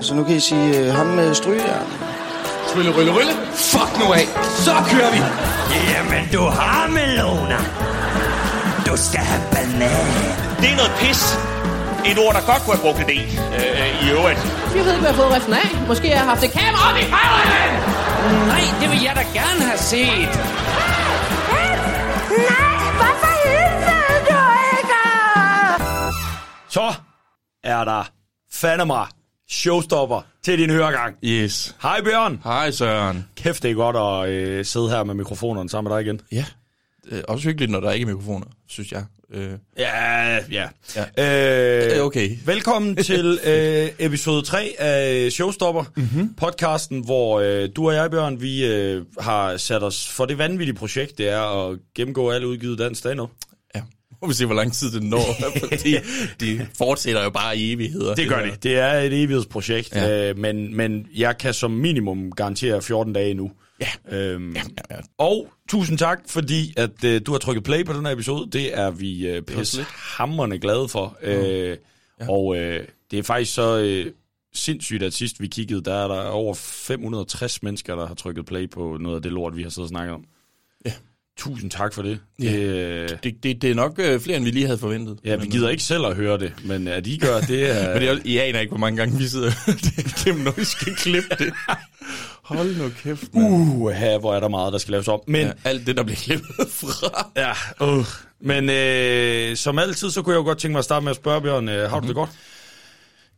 Så nu kan I sige øh, ham med strygejern. Trylle, rylle, rylle. Fuck nu af. Så kører vi. Jamen, du har melona. Du skal have banan. Det er noget pis. Et ord, der godt kunne have brugt en del øh, i øvrigt. Jeg ved ikke, hvad jeg har fået resten af. Måske har jeg haft et kamera op i røven! Nej, det vil jeg da gerne have set. Nej, hvorfor hilser du ikke? Så er der fandme showstopper til din høregang. Yes. Hej Bjørn. Hej Søren. Kæft, det er godt at øh, sidde her med mikrofonerne sammen med dig igen. Ja. Øh, også hyggeligt, når der ikke er mikrofoner, synes jeg. Øh, Ja, ja. Ja. Øh, okay. Velkommen til øh, episode 3 af Showstopper, mm-hmm. podcasten, hvor øh, du og jeg, Bjørn, vi øh, har sat os for det vanvittige projekt, det er at gennemgå alle udgivet dansk stand. Må vi se, hvor lang tid det når. de, de fortsætter jo bare i evigheder. Det gør det. Det er et evighedsprojekt, Ja. ja. øh, men, men jeg kan som minimum garantere 14 dage nu. Ja. Øhm, Ja, ja. Og tusind tak, fordi at øh, du har trykket play på den her episode. Det er vi øh, pisse lidt. hammerende glade for. Øh, Ja. Og øh, det er faktisk så øh, sindssygt, at sidst vi kiggede, der er der over 560 mennesker, der har trykket play på noget af det lort, vi har siddet og snakket om. Ja. Tusind tak for det. Ja. det øh, Det, det, det er nok øh, flere, end vi lige havde forventet. ja, vi gider øh, ikke selv at høre det, men at I gør, det er... Men det er, I aner ikke, hvor mange gange vi sidder gennem, når vi skal klippe det. Hold nu kæft, man. Uh, her, hvor er der meget, der skal laves om. Men Ja, alt det, der bliver klippet fra. Ja, uh. men øh, som altid, så kunne jeg jo godt tænke mig at starte med at spørge, Bjørn, øh, har du det godt?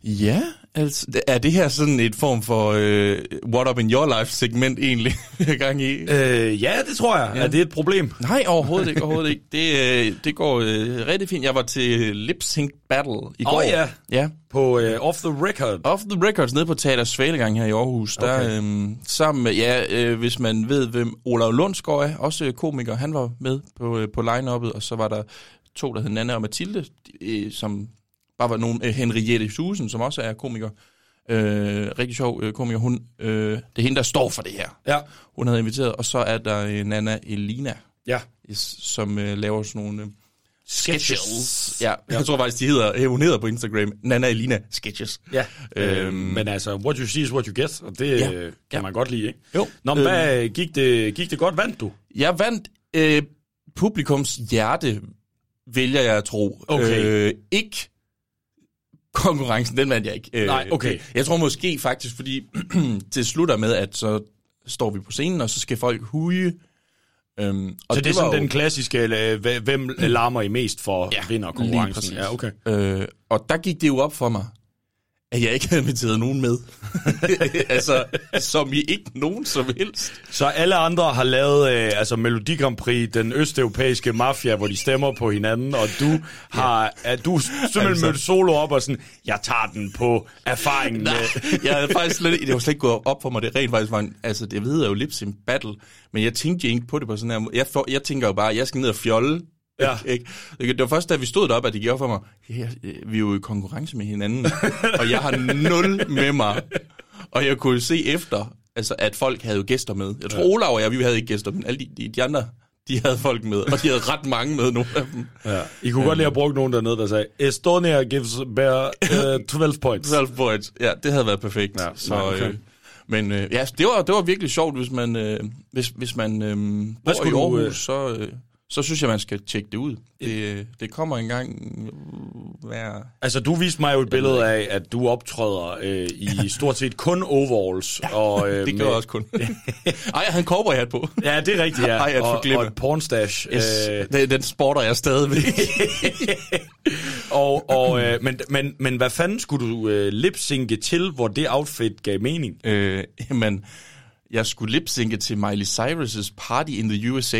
Ja, altså, er det her sådan et form for øh, What Up In Your Life segment egentlig, vi er gang i? Øh, ja, det tror jeg. Ja. Er det et problem? Nej, overhovedet ikke, overhovedet ikke. Det, øh, det går øh, rigtig fint. Jeg var til Lip Sync Battle i Åh, går. ja. Ja. På øh, Off the Record? Off the Records nede på Teater Svalegang her i Aarhus. Okay. Der, øhm, sammen med, ja, øh, hvis man ved, hvem Olav Lundsgaard er, også øh, komiker, han var med på, øh, på line-uppet, og så var der to, der hed Nanna og Mathilde, øh, som bare var nogen, øh, Henriette Susen, som også er komiker. Øh, rigtig sjov øh, komiker. Hun, øh, det er hende, der står for det her. Ja. Hun havde inviteret, og så er der øh, Nana Elina, Ja. som øh, laver sådan nogle... Øh, Sketches. Ja, jeg tror faktisk, de hedder, øh, hun hedder på Instagram, Nana Elina Sketches. Ja, øh, Øhm. men altså, what you see is what you get, og det Ja. kan Ja. man godt lide, ikke? Jo. Nå, men hvad, gik, det, gik det godt? Vandt du? Jeg vandt øh, publikums hjerte, vælger jeg at tro. Okay. Øh, ikke konkurrencen, den vandt jeg ikke. Øh, Nej, okay. Jeg tror måske faktisk, fordi det slutter med, at så står vi på scenen, og så skal folk huge. Øhm, og Så det, det er sådan var den klassiske, øh, hv- hvem larmer I mest for Ja, vinder konkurrencen? Ja, okay. Øh, og der gik det jo op for mig, at jeg ikke havde inviteret nogen med. altså, som i ikke nogen som helst. Så alle andre har lavet øh, altså Melodi Grand Prix, den østeuropæiske mafia, hvor de stemmer på hinanden, og du har ja. du simpelthen altså. mødt solo op og sådan, jeg tager den på erfaringen med... jeg havde faktisk slet, det var slet ikke gået op for mig, det rent faktisk var en, altså det ved jeg jo Lip Sync Battle, men jeg tænkte ikke på det på sådan her måde. Jeg, for, jeg tænker jo bare, jeg skal ned og fjolle. Ja. Ikke? Det var først, da vi stod deroppe, at det gjorde for mig, ja, vi er jo i konkurrence med hinanden, og jeg har nul med mig. Og jeg kunne se efter, altså, at folk havde jo gæster med. Jeg tror, Olav og jeg, vi havde ikke gæster, men alle de, de, de andre, de havde folk med, og de havde ret mange med, nogle af dem. Ja. I kunne godt lige have brugt nogen dernede, der sagde, Estonia gives bear uh, 12 points. 12 points. Ja, det havde været perfekt. Ja, så, okay. øh, men øh, ja, det var, det var virkelig sjovt, hvis man, øh, hvis, hvis man øh, bor i skulle du, Aarhus, øh, så, øh, så synes jeg, man skal tjekke det ud. Det, øh, det kommer engang hver... Altså, du viste mig jo et billede af, at du optræder øh, i stort set kun overalls. Og, øh, Det med- gør jeg også kun. Ej, jeg havde en cowboyhat på. Ja, det er rigtigt, ja. Ej, jeg og, og et pornstash. Yes, Øh, den, den sporter jeg stadigvæk. og, og, øh, men, men, men hvad fanden skulle du øh, lipsynke til, hvor det outfit gav mening? øh, jamen, jeg skulle lipsynke til Miley Cyrus' Party in the USA.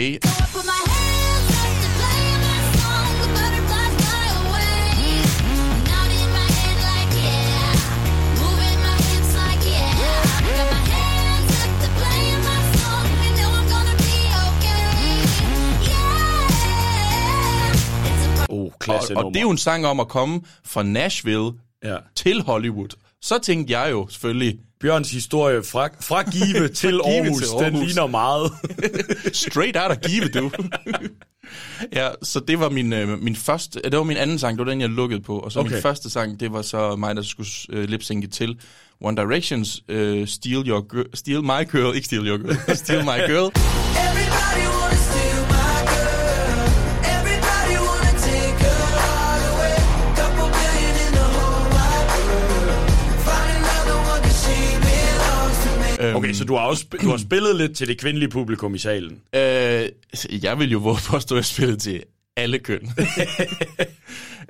Klasse Og, og det er jo en sang om at komme fra Nashville Ja. til Hollywood. Så tænkte jeg jo selvfølgelig, Bjørns historie fra, fra Give til Give Aarhus, til den Aarhus. ligner meget. straight out of give, du. Ja, så det var min, øh, min første, øh, det var min anden sang, det var den, jeg lukkede på. Og så okay. Okay. min første sang, det var så mig, der skulle øh, lipsynke til One Directions øh, Steal, your Girl, Steal My Girl, ikke Steal Your Girl, Steal My Girl. Øhm, Okay, så du har også du har spillet lidt til det kvindelige publikum i salen. Øh, jeg vil jo påstå, at jeg spillede til alle køn.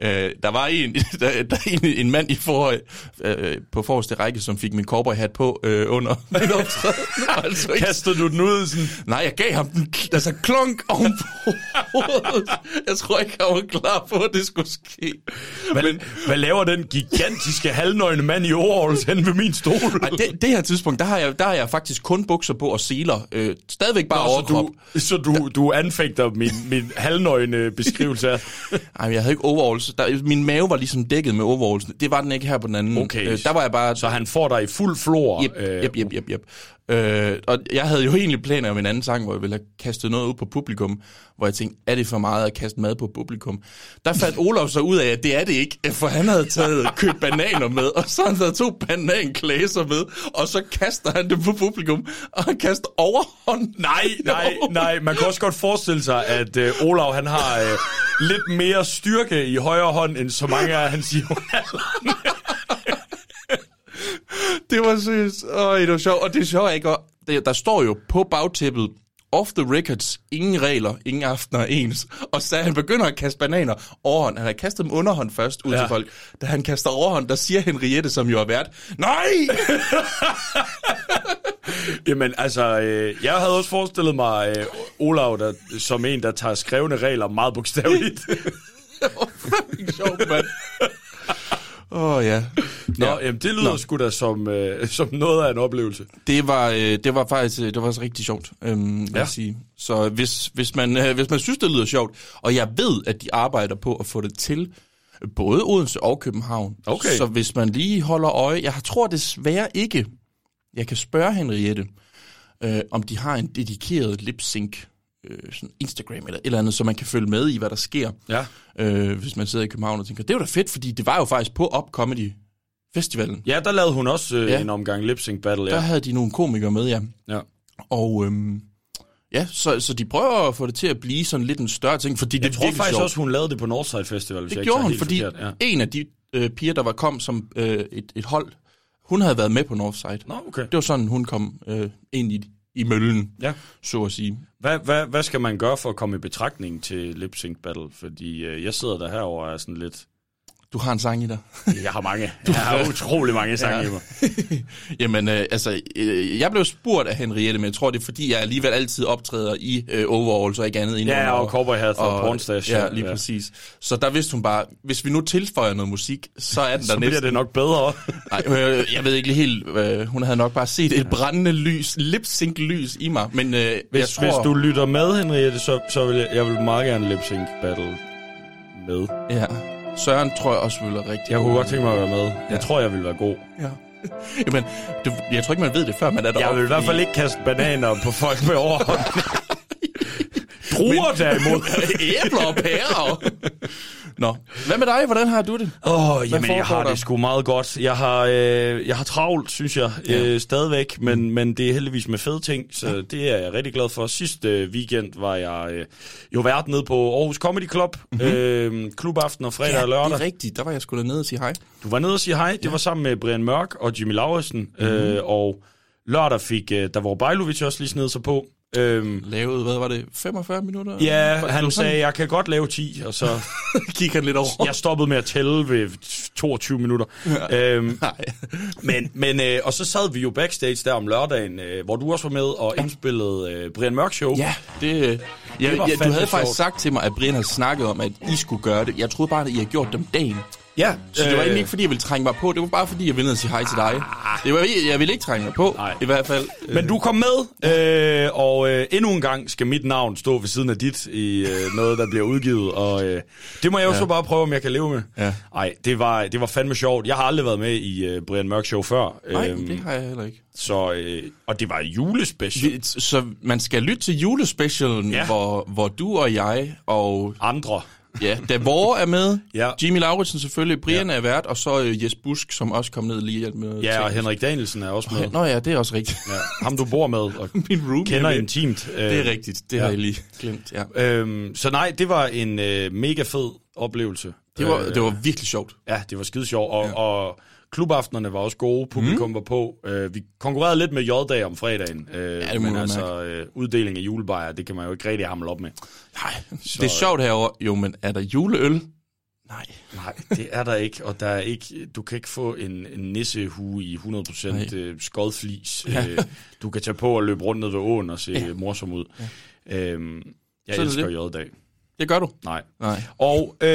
øh, der var en, der, der er en, en mand i for, øh, på forreste række, som fik min cowboyhat på øh, under min optræden. altså, Kastede du den ud sådan? nej, jeg gav ham den altså klunk ovenpå hovedet. Jeg tror ikke, han var klar på, at det skulle ske. Hvad, Men, hvad laver den gigantiske halvnøgne mand i overholds hen ved min stol? Ej, det, det her tidspunkt, der har, jeg, der har jeg faktisk kun bukser på og seler. Øh, stadigvæk bare Nå, så overkrop. du, så du, du anfægter min, min halvnøgne beskrivelse af... Ej, jeg havde ikke overalls. Der, min mave var ligesom dækket med overalls. Det var den ikke her på den anden. Okay. Øh, der var jeg bare... Så han får dig i fuld flor. Yep, yep, yep, yep, yep. Øh, og jeg havde jo egentlig planer om en anden sang, hvor jeg ville have kastet noget ud på publikum, hvor jeg tænkte, er det for meget at kaste mad på publikum? Der fandt Olof så ud af, at det er det ikke, for han havde taget købt bananer med, og så har han to bananklæser med, og så kaster han det på publikum, og han kaster overhånd. Nej, nej, nej. Man kan også godt forestille sig, at øh, Olav han har øh, lidt mere styrke i højre hånd, end så mange af hans jævnaldrende. Det var seriøst. Øj, det var sjovt. Og det er sjovt, ikke? Og der, står jo på bagtæppet, off the records, ingen regler, ingen aftener er ens. Og så han begynder at kaste bananer overhånd. Han har kastet dem underhånd først ud. Ja. til folk. Da han kaster overhånd, der siger Henriette, som jo er vært, nej! Jamen, altså, øh, jeg havde også forestillet mig øh, Olav der, som en, der tager skrevne regler meget bogstaveligt. det var fucking sjovt, mand. Åh, oh, ja. Nå, ja. jamen, det lyder Nå. sgu da som, øh, som noget af en oplevelse. Det var, øh, det var faktisk øh, det var også rigtig sjovt, øhm, Ja. jeg sige. Så hvis, hvis, man, øh, hvis man synes, det lyder sjovt, og jeg ved, at de arbejder på at få det til, både Odense og København. Okay. Så hvis man lige holder øje, jeg tror desværre ikke, jeg kan spørge Henriette, øh, om de har en dedikeret lip-sync øh, sådan Instagram eller et eller andet, så man kan følge med i, hvad der sker, Ja. øh, hvis man sidder i København og tænker, det var da fedt, fordi det var jo faktisk på Up Comedy Festivalen. Ja, der lavede hun også øh, Ja. en omgang lip sync battle, Der ja. havde de nogle komikere med, ja. ja. Og øhm, ja, så, så de prøver at få det til at blive sådan lidt en større ting, fordi det Jeg er tror virkelig faktisk sjovt. også, hun lavede det på Northside Festival, hvis jeg det ikke gjorde hun, fordi forkert. Ja. en af de øh, piger, der var kom som øh, et, et hold, hun havde været med på Northside. Nå, okay. Det var sådan, hun kom øh, ind i, i møllen, Ja. så at sige. Hvad, hvad, hvad skal man gøre for at komme i betragtning til lip sync battle? Fordi øh, jeg sidder der herovre og er sådan lidt... Du har en sang i dig. Jeg har mange. Jeg har utrolig mange sange Ja. i mig. Jamen, øh, altså, øh, jeg blev spurgt af Henriette, men jeg tror, det er fordi, jeg alligevel altid optræder i øh, overalls og ikke andet indenunder. Ja, og cowboy hat og pornstash. Ja, lige ja. præcis. Så der vidste hun bare, hvis vi nu tilføjer noget musik, så er den der Så bliver næsten... det nok bedre. Nej, øh, jeg ved ikke helt. Øh, hun havde nok bare set et brændende lys, lip-sync lys i mig. Men øh, jeg Hvis, tror, hvis du lytter med, Henriette, så, så vil jeg, jeg vil meget gerne lip sync battle med. Ja. Søren tror jeg også ville være rigtig Jeg kunne god. godt tænke mig at være med. Jeg Ja. tror, jeg vil være god. Ja. Jamen, du, jeg tror ikke, man ved det, før man er deroppe. Jeg vil i hvert fald ikke kaste bananer på folk med overhånd. Druer derimod. Æbler og pærer. Nå, hvad med dig? Hvordan har du det? Åh, oh, jamen, jeg har der? det sgu meget godt. Jeg har, øh, jeg har travlt, synes jeg, Ja. øh, stadigvæk, men, men det er heldigvis med fede ting, så det er jeg rigtig glad for. Sidste øh, weekend var jeg øh, jo vært nede på Aarhus Comedy Club, mm-hmm. øh, klubaften og fredag og det lørdag. er rigtigt. Der var jeg da nede og sige hej. Du var nede og sige hej. Det var sammen med Brian Mørk og Jimmy Lauritsen, mm-hmm. øh, og lørdag fik øh, Davor Bejlovic også lige snedet sig på. Øhm, Lavede, hvad var det, 45 minutter? ja, han sådan- sagde, jeg kan godt lave 10, og så Gik han lidt over. jeg stoppede med at tælle ved 22 minutter. Øhm, Nej. men, men øh, og så sad vi jo backstage der om lørdagen, øh, hvor du også var med og indspillede øh, Brian Mørk Show. Ja, det... øh, Det var jeg, du havde faktisk sagt til mig, at Brian havde snakket om, at I skulle gøre det. Jeg troede bare, at I havde gjort dem dagen. Ja, så det var Øh. egentlig ikke, fordi jeg ville trænge mig på. Det var bare, fordi jeg ville sige hej til dig. Det var, jeg ville ikke trænge mig på, Nej. i hvert fald. Men du kom med, øh, og øh, endnu en gang skal mit navn stå ved siden af dit i øh, noget, der bliver udgivet. Og øh, det må jeg jo ja. så bare prøve, om jeg kan leve med. Ja. Nej, det var, det var fandme sjovt. Jeg har aldrig været med i øh, Brian Mørk Show før. Nej, Øhm, det har jeg heller ikke. så, øh, og det var julespecial. Så man skal lytte til julespecialen, Ja. ja. hvor, hvor du og jeg og Andre. Ja, Davor er med. Ja. Jimmy Lauritsen selvfølgelig. Brian ja. er vært. Og så øh, Jes Busk, som også kom ned lige med Ja, og. Henrik Danielsen er også med. Nå ja, det er også rigtigt. Ja, ham du bor med og Min roomie kender er med. intimt. Øh, Det er rigtigt. Det ja. har jeg lige glemt. Ja. Øhm, så nej, det var en øh, mega fed oplevelse. Det, var, Øh, det var virkelig sjovt. Ja, det var skide sjovt, og, ja. og klubaftenerne var også gode, publikum mm. var på. Øh, vi konkurrerede lidt med J-dag om fredagen, øh, må men altså øh, uddeling af julebajer, det kan man jo ikke rigtig hamle op med. Nej, det er sjovt herovre. Jo, men er der juleøl? Nej. Nej, det er der ikke, og der er ikke, du kan ikke få en, en nissehue i 100% Nej. øh, skodflis. Øh, du kan tage på og løbe rundt ned ved åen og se ja. morsom ud. Ja. Øhm, jeg er elsker. J-dag. Det gør du? Nej. Nej. Og øh,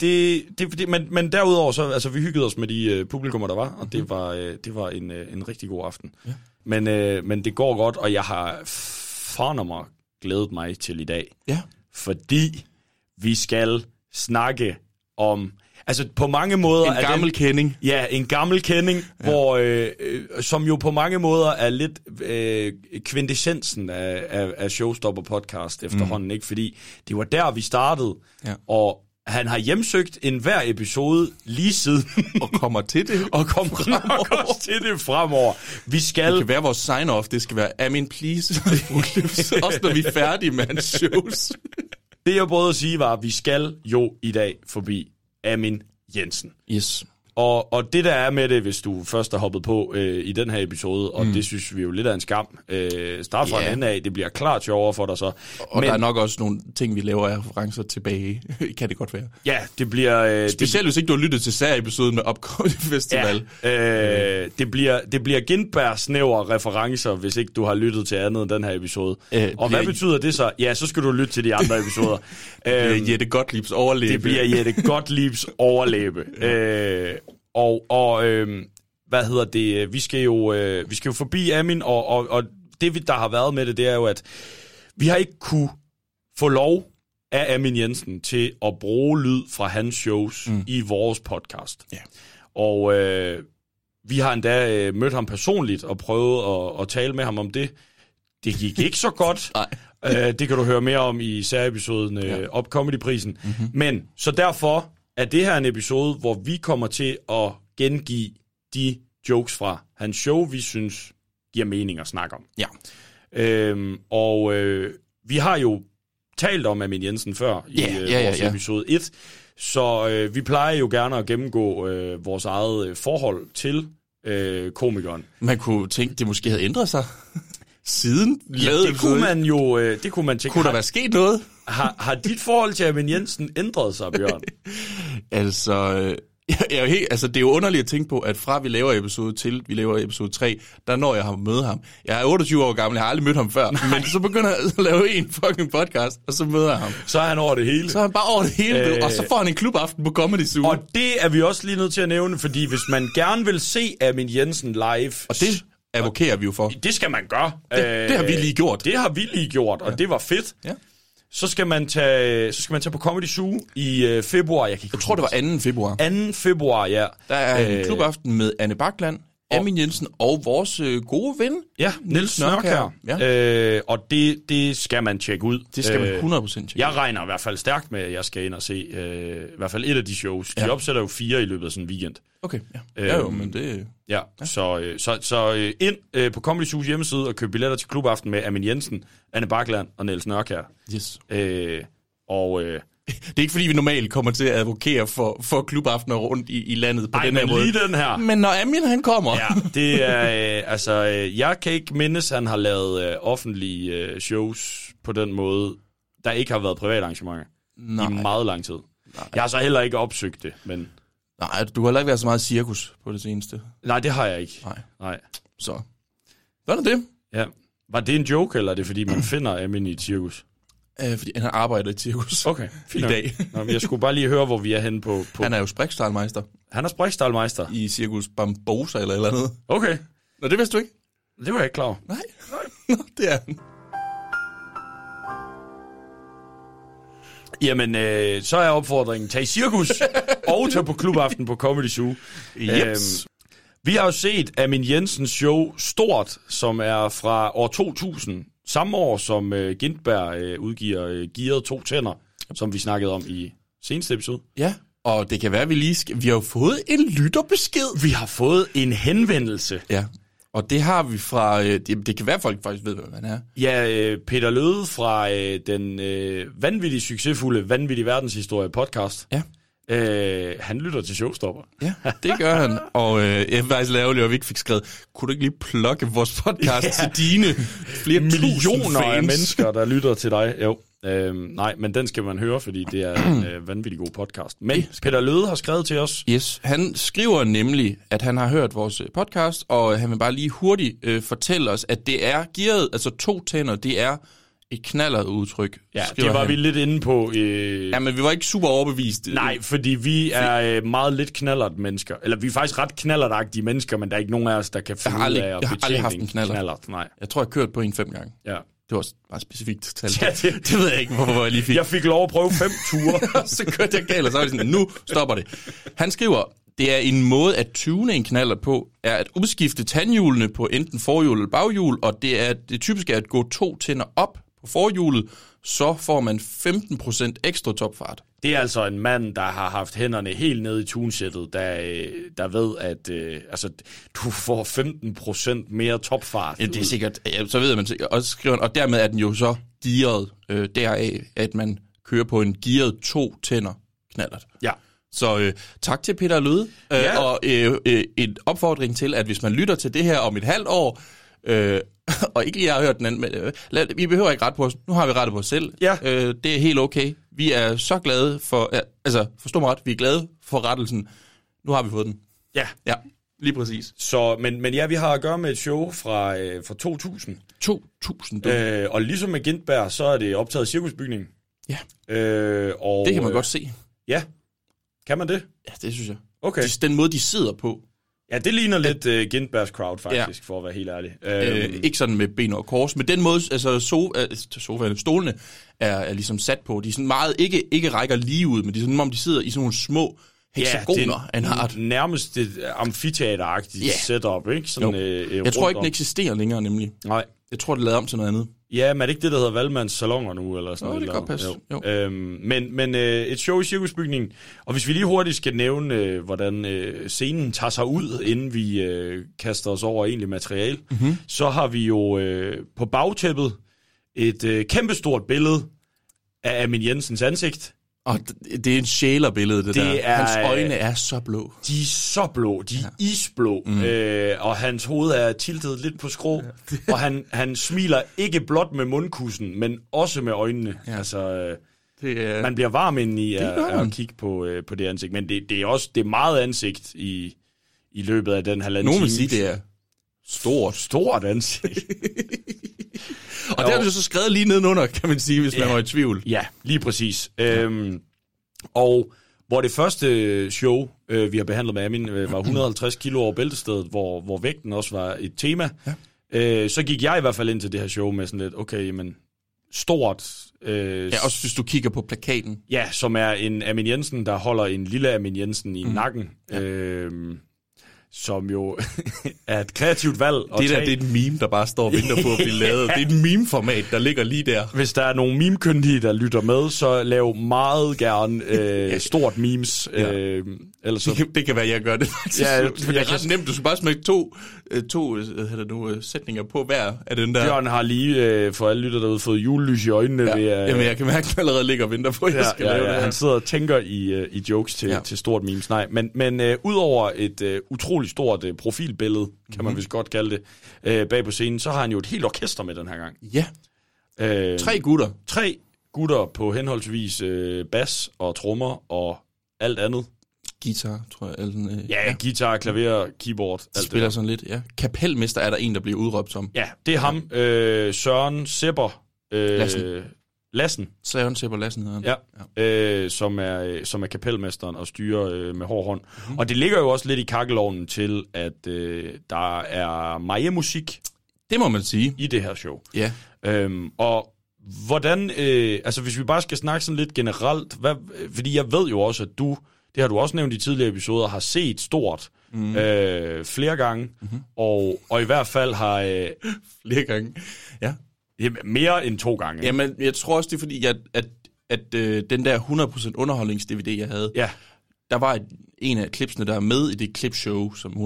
det, det, det, men, men derudover, så, altså, vi hyggede os med de øh, publikummer, der var, og det var, øh, det var en, øh, en rigtig god aften. Ja. Men, øh, men det går godt, og jeg har for mig glædet mig til i dag, Ja. fordi vi skal snakke om... Altså på mange måder... En gammel den, kending. Ja, en gammel kending, ja. hvor, øh, øh, som jo på mange måder er lidt øh, kvintessensen af, af, af Showstopper podcast efterhånden, mm. ikke? Fordi det var der, vi startede, Ja. og han har hjemsøgt en hver episode lige siden, Og kommer til det. og kommer også til det fremover. Vi skal... Det kan være vores sign-off. Det skal være, Amin, please. Også når vi er færdige med hans shows. Det jeg prøvede at sige var, at vi skal jo i dag forbi Amin Jensen. Yes. Og, og det der er med det, hvis du først er hoppet på øh, i den her episode, og mm. det synes vi jo lidt af en skam, øh, start fra Ja. en ende af, det bliver klart sjovere for dig så. Og Men, der er nok også nogle ting, vi laver af referencer tilbage. kan det godt være. Ja, det bliver... Øh, Specielt hvis ikke du har lyttet til sær-episoden med Upcoming Festival. Ja, øh, det bliver, det bliver Gindberg snæver referencer, hvis ikke du har lyttet til andet end den her episode. Øh, og hvad bliver- betyder det så? Ja, så skal du lytte til de andre episoder. Det Øhm, er Jette Gottliebs overleve. Det bliver Jette Gottliebs overlæbe. øh, og og øh, hvad hedder det? Vi skal jo, øh, vi skal jo forbi Amin, og, og, og det, der har været med det, det er jo, at vi har ikke kunne få lov af Amin Jensen til at bruge lyd fra hans shows mm. i vores podcast. Ja. Og øh, vi har endda øh, mødt ham personligt og prøvet at, at tale med ham om det. Det gik ikke så godt. Nej. Øh, det kan du høre mere om i særepisoden øh, Ja. Up Comedy-prisen. Mm-hmm. Men, så derfor er det her en episode, hvor vi kommer til at gengive de jokes fra hans show, vi synes giver mening at snakke om. Ja. Øhm, og øh, vi har jo talt om Amin Jensen før i Ja, øh, ja, ja, vores episode 1, så øh, vi plejer jo gerne at gennemgå øh, vores eget øh, forhold til øh, komikeren. Man kunne tænke, det måske havde ændret sig siden. Ja, det kunne man jo øh, det kunne man tænke. Kunne der har, være sket noget? har, har dit forhold til Amin Jensen ændret sig, Bjørn? Altså, øh, jeg, jeg er helt, altså, det er jo underligt at tænke på, at fra vi laver episode til vi laver episode 3, der når jeg har møde ham. Jeg er 28 år gammel, jeg har aldrig mødt ham før, men så begynder jeg at lave en fucking podcast, og så møder jeg ham. Så er han over det hele. Så er han bare over det hele, Øh. øh, og så får han en klubaften på Comedy Zoo. Og Og, det er vi også lige nødt til at nævne, fordi hvis man gerne vil se Amin Jensen live, og det advokerer vi jo for. det skal man gøre. Øh, Det- det har vi lige gjort. Det har vi lige gjort, og ja. det var fedt. Ja. Så skal man tage, så skal man tage på Comedy Zoo i øh, februar. Jeg, kan ikke Jeg tror, det var 2. februar. 2. februar, ja. Der er en Øh, klubaften med Anne Bakland, Amin Jensen og vores øh, gode ven. Ja, Niels Nørkær. Ja. Øh, og det, det skal man tjekke ud. Det skal man Øh, 100% tjekke. Jeg regner i hvert fald stærkt med, at jeg skal ind og se øh, i hvert fald et af de shows. De Ja. opsætter jo fire i løbet af sådan en weekend. Okay, ja. ja jo, men det... Ja, ja. så, øh, så, så øh, ind øh, på Comedy Zoo's hjemmeside og køb billetter til klubaften med Amin Jensen, Anne Bakland og Niels Nørkær. Yes. Øh, og øh, Det er ikke fordi, vi normalt kommer til at advokere for, for klubaftener rundt i, i landet på ej, den men her måde. lige den her. Men når Amin han kommer... Ja, det er, øh, altså, øh, jeg kan ikke mindes, at han har lavet øh, offentlige øh, shows på den måde, der ikke har været private arrangementer Nej, i meget lang tid. Nej. Jeg har så heller ikke opsøgt det, men nej, du har heller ikke været så meget cirkus på det seneste. nej, det har jeg ikke. Nej. Nej. Så, sådan er det. Ja. Var det en joke, eller er det fordi, man finder Amin i et cirkus? Øh, fordi han arbejder i cirkus Okay, i nok. dag. Nå, men jeg skulle bare lige høre, hvor vi er henne på... på. Han er jo sprækstejlmeister han er spregstalmeister. i cirkus Bambosa eller eller andet. Okay, Nå, det vidste du ikke? det var jeg ikke klar over. Nej. Nå, det er han. Jamen, øh, så er opfordringen, tag i cirkus og tag på klubaften på Comedy Zoo. Jeps. vi har jo set Amin Jensens show Stort, som er fra år 2000. Samme år, som øh, Gintberg øh, udgiver øh, Gearet to tænder, som vi snakkede om i seneste episode. Ja, og det kan være, at vi lige skal... Vi har jo fået en lytterbesked. Vi har fået en henvendelse. Ja, og det har vi fra... øh, Det, det kan være, at folk faktisk ved, hvad han er. Ja, øh, Peter Løde fra øh, den øh, vanvittigt succesfulde Vanvittig Verdenshistorie podcast. Ja. Øh, han lytter til Showstopper. Ja, det gør han. Og øh, jeg er faktisk ærgerlig, at vi ikke fik skrevet, kunne du ikke lige plukke vores podcast Ja. til dine flere millioner af mennesker, der lytter til dig. Jo. Øhm, nej, men den skal man høre, fordi det er en øh, vanvittig god podcast. Men Peter Løde har skrevet til os. Yes, han skriver nemlig, at han har hørt vores øh, podcast, og han vil bare lige hurtigt øh, fortælle os, at det er gearet, altså to tænder, det er et knallert udtryk. Ja, det var han. vi lidt inde på. Øh, Ja, men vi var ikke super overbevist. Nej, fordi vi er øh, meget lidt knallert mennesker. Eller vi er faktisk ret knallertagtige mennesker, men der er ikke nogen af os, der kan finde ud af at jeg har aldrig betjene haft en knallert. knallert. Nej, Jeg tror, jeg har kørt på en fem gange. ja. Det var bare specifikt tal. Ja, det- det ved jeg ikke, hvorfor jeg lige fik. Jeg fik lov at prøve fem ture. så kørte jeg galt, og så var det sådan, nu stopper det. Han skriver, det er en måde at tune en knaller på, er at udskifte tandhjulene på enten forhjul eller baghjul, og det er det typiske er at gå to tænder op på forhjulet, så får man 15% ekstra topfart. Det er altså en mand, der har haft hænderne helt nede i tunesættet, der, øh, der ved, at øh, altså, du får 15% mere topfart. Ja, det er sikkert, ja, så ved man sikkert, og, skriver og dermed er den jo så gearet øh, deraf, at man kører på en gearet to tænder knallert. Ja. Så øh, tak til Peter Løde, øh, Ja. og øh, øh, en opfordring til, at hvis man lytter til det her om et halvt år, øh, og ikke lige har hørt den anden, men, øh, lad, vi behøver ikke rette på os. Nu har vi rettet på os selv. Ja. Øh, det er helt okay. Vi er så glade for, ja, altså forstå mig ret, vi er glade for rettelsen. Nu har vi fået den. Ja. Ja, lige præcis. Så, men, men ja, vi har at gøre med et show fra, øh, fra 2000. 2000. Øh, og ligesom med Gintberg, så er det optaget i cirkusbygningen. Ja. Øh, og, det kan man godt se. Ja. Kan man det? Ja, det synes jeg. Okay. De, den måde, de sidder på. Ja, det ligner lidt uh, Gintbergs crowd, faktisk, ja. for at være helt ærlig. Øh, Øhm, ikke sådan med ben og kors, men den måde, altså so, øh, sofaen, stolene er, er ligesom sat på. De er sådan meget, ikke, ikke rækker lige ud, men de er sådan, om de sidder i sådan nogle små hexagoner af en art. nærmest et amfiteateragtigt Ja. setup, ikke? Sådan, Jo. øh, øh, Jeg tror ikke, den eksisterer længere, nemlig. Nej. Jeg tror, det er lavet om til noget andet. Ja, men er det ikke det, der hedder Valmands Salonger nu? Eller sådan Nå, noget, det kan passe. Jo. Jo. Øhm, men men øh, et show i cirkusbygningen. Og hvis vi lige hurtigt skal nævne, øh, hvordan øh, scenen tager sig ud, inden vi øh, kaster os over egentlig materiale, Mhm. mm-hmm. så har vi jo øh, på bagtæppet et øh, kæmpestort billede af Amin Jensens ansigt. Og det er en sjælerbillede, det, Det der. er- Hans øjne er så blå. De er så blå, de er ja. isblå, mm. øh, og hans hoved er tiltet lidt på skrå, og han, han smiler ikke blot med mundkussen, men også med øjnene. Ja. Altså, øh, Det er, man bliver varm gør af man. at kigge på, øh, på det ansigt, men det, det er også det er meget ansigt i, i løbet af den halvanden nogen vil time. sige, det er stort. Stort ansigt. Og det har du så skrevet lige nedenunder, kan man sige, hvis man Ja. var i tvivl. Ja, lige præcis. Øhm, og hvor det første show, øh, vi har behandlet med Amin, øh, var 150 kilo over bæltestedet, hvor, hvor vægten også var et tema, ja. øh, så gik jeg i hvert fald ind til det her show med sådan lidt, okay, men stort. Øh, Ja, også hvis du kigger på plakaten. Ja, som er en Amin Jensen, der holder en lille Amin Jensen i mm. nakken. Ja. Øhm, som jo er et kreativt valg Det der, tage. det er et meme, der bare står og venter på at blive lavet. Det er et meme-format, der ligger lige der. Hvis der er nogle meme-kyndige, der lytter med, så lav meget gerne øh, stort memes. Ja. Øh, ellers så, Det kan, det kan være, jeg gør det faktisk. Ja, jeg det er kan- ret nemt. Du skal bare smække to, øh, to øh, hvad hedder nu, øh, sætninger på hver af den der. Bjørn har lige, øh, for alle lytter derude, fået julelys i øjnene. ja. Ved, at, Jamen, jeg kan mærke, at jeg allerede ligger og venter på, at jeg ja, skal ja, lave ja, det her. han sidder og tænker i, øh, i jokes til. Ja. til stort memes. Nej, men, men øh, udover et øh, utroligt stort øh, profilbillede, kan Mhm. man vist godt kalde det, øh, bag på scenen, så har han jo et helt orkester med den her gang. Ja, Øh, tre gutter. tre gutter på henholdsvis øh, bas og trommer og alt andet. Guitar, tror jeg. Eller øh, Ja, ja. guitar, klaver, keyboard, alt det spiller der. sådan lidt, ja. Kapelmester er der en, der bliver udråbt som. Ja, det er ham. Øh, Søren Sepper. Øh, Lassen. Lassen, Søren Sepper Lassen hedder han. ja, ja. Øh, som, er, øh, som er kapelmesteren og styrer øh, med hård hånd. Mm. Og det ligger jo også lidt i kakkelovnen til, at øh, der er meget musik Det må man sige. i det her show. Ja. Øhm, og hvordan, øh, altså hvis vi bare skal snakke sådan lidt generelt, hvad, fordi jeg ved jo også, at du, det har du også nævnt i tidligere episoder, har set stort mm. øh, flere gange, mm-hmm. og, og i hvert fald har øh, Flere gange. Ja. Ja, mere end to gange. Jamen, jeg tror også, det er fordi, at, at, at øh, den der 100% underholdnings-DVD, jeg havde, Ja, der var et, en af klipsene, der er med i det klipshow, som 100%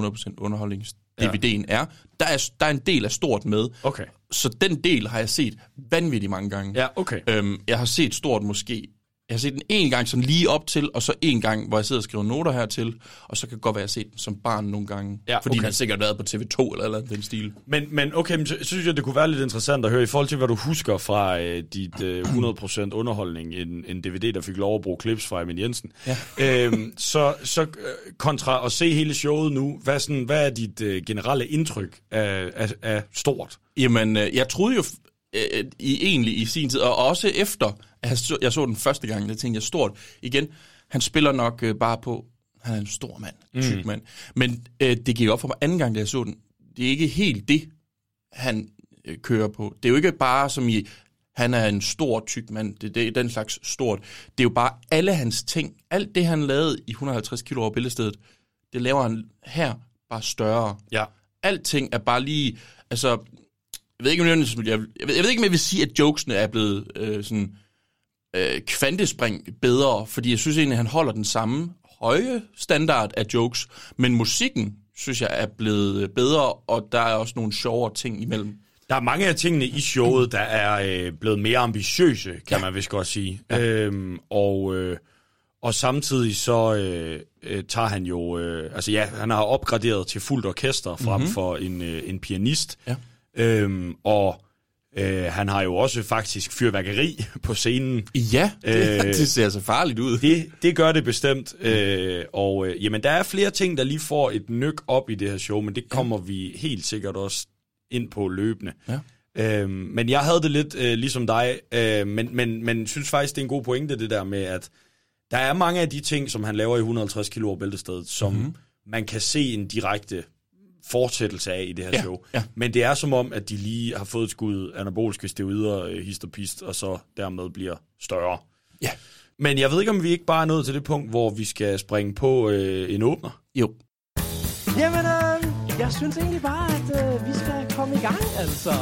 underholdnings-DVD'en er. Der er. Der er en del af stort med. okay. Så den del har jeg set vanvittigt mange gange. Ja, okay. Øhm, jeg har set stort måske... Jeg har set den en gang sådan lige op til, og så en gang, hvor jeg sidder og skriver noter hertil, og så kan det godt være, at jeg har set den som barn nogle gange. Ja, fordi okay. den har sikkert været på TV2 eller eller den stil. Men, men okay, men så, synes jeg, det kunne være lidt interessant at høre i forhold til, hvad du husker fra øh, dit øh, 100% underholdning, en, en DVD, der fik lov at bruge clips fra Emil Jensen. Ja. Øhm, så så øh, kontra at se hele showet nu, hvad, sådan, hvad er dit øh, generelle indtryk af, af, af stort? Jamen, øh, jeg troede jo øh, i egentlig i sin tid, og også efter, at jeg så, jeg så den første gang, der tænkte jeg stort. Igen, han spiller nok øh, bare på, han er en stor mand, tyk mand. Men øh, det gik op for mig anden gang, da jeg så den. Det er ikke helt det, han øh, kører på. Det er jo ikke bare som i, han er en stor, tyk mand. Det, det er den slags stort. Det er jo bare alle hans ting. Alt det, han lavede i 150 kilo over billedstedet, det laver han her bare større Ja. alting er bare lige, altså, jeg ved ikke, om jeg, jeg, ved, jeg ved ikke, om jeg vil sige, at jokesene er blevet øh, sådan øh, kvantespring bedre, fordi jeg synes egentlig, at han holder den samme høje standard af jokes, men musikken, synes jeg, er blevet bedre, og der er også nogle sjovere ting imellem. Der er mange af tingene i showet, der er øh, blevet mere ambitiøse, kan ja. man vist godt sige. Ja. Øhm, og, øh, og samtidig så øh, øh, tager han jo... Øh, altså ja, han har opgraderet til fuldt orkester frem mm-hmm. for en, øh, en pianist. Ja. Øhm, og øh, han har jo også faktisk fyrværkeri på scenen. Ja, det, Øh, det ser så farligt ud. Det, det gør det bestemt. Øh, og øh, jamen, der er flere ting, der lige får et nyk op i det her show, men det kommer vi helt sikkert også ind på løbende. Ja. Øhm, men jeg havde det lidt øh, ligesom dig, øh, men, men, men synes faktisk, det er en god pointe, det der med, at der er mange af de ting, som han laver i 150 kilo bæltestedet, som mm-hmm. man kan se en direkte fortsættelse af i det her Ja, show. ja. Men det er som om, at de lige har fået et skud anabolske steroider, øh, hist og pist, og så dermed bliver større. Ja. Men jeg ved ikke, om vi ikke bare er nået til det punkt, hvor vi skal springe på øh, en åbner. Jo. Jamen, øh, jeg synes egentlig bare, at øh, vi skal komme i gang, altså.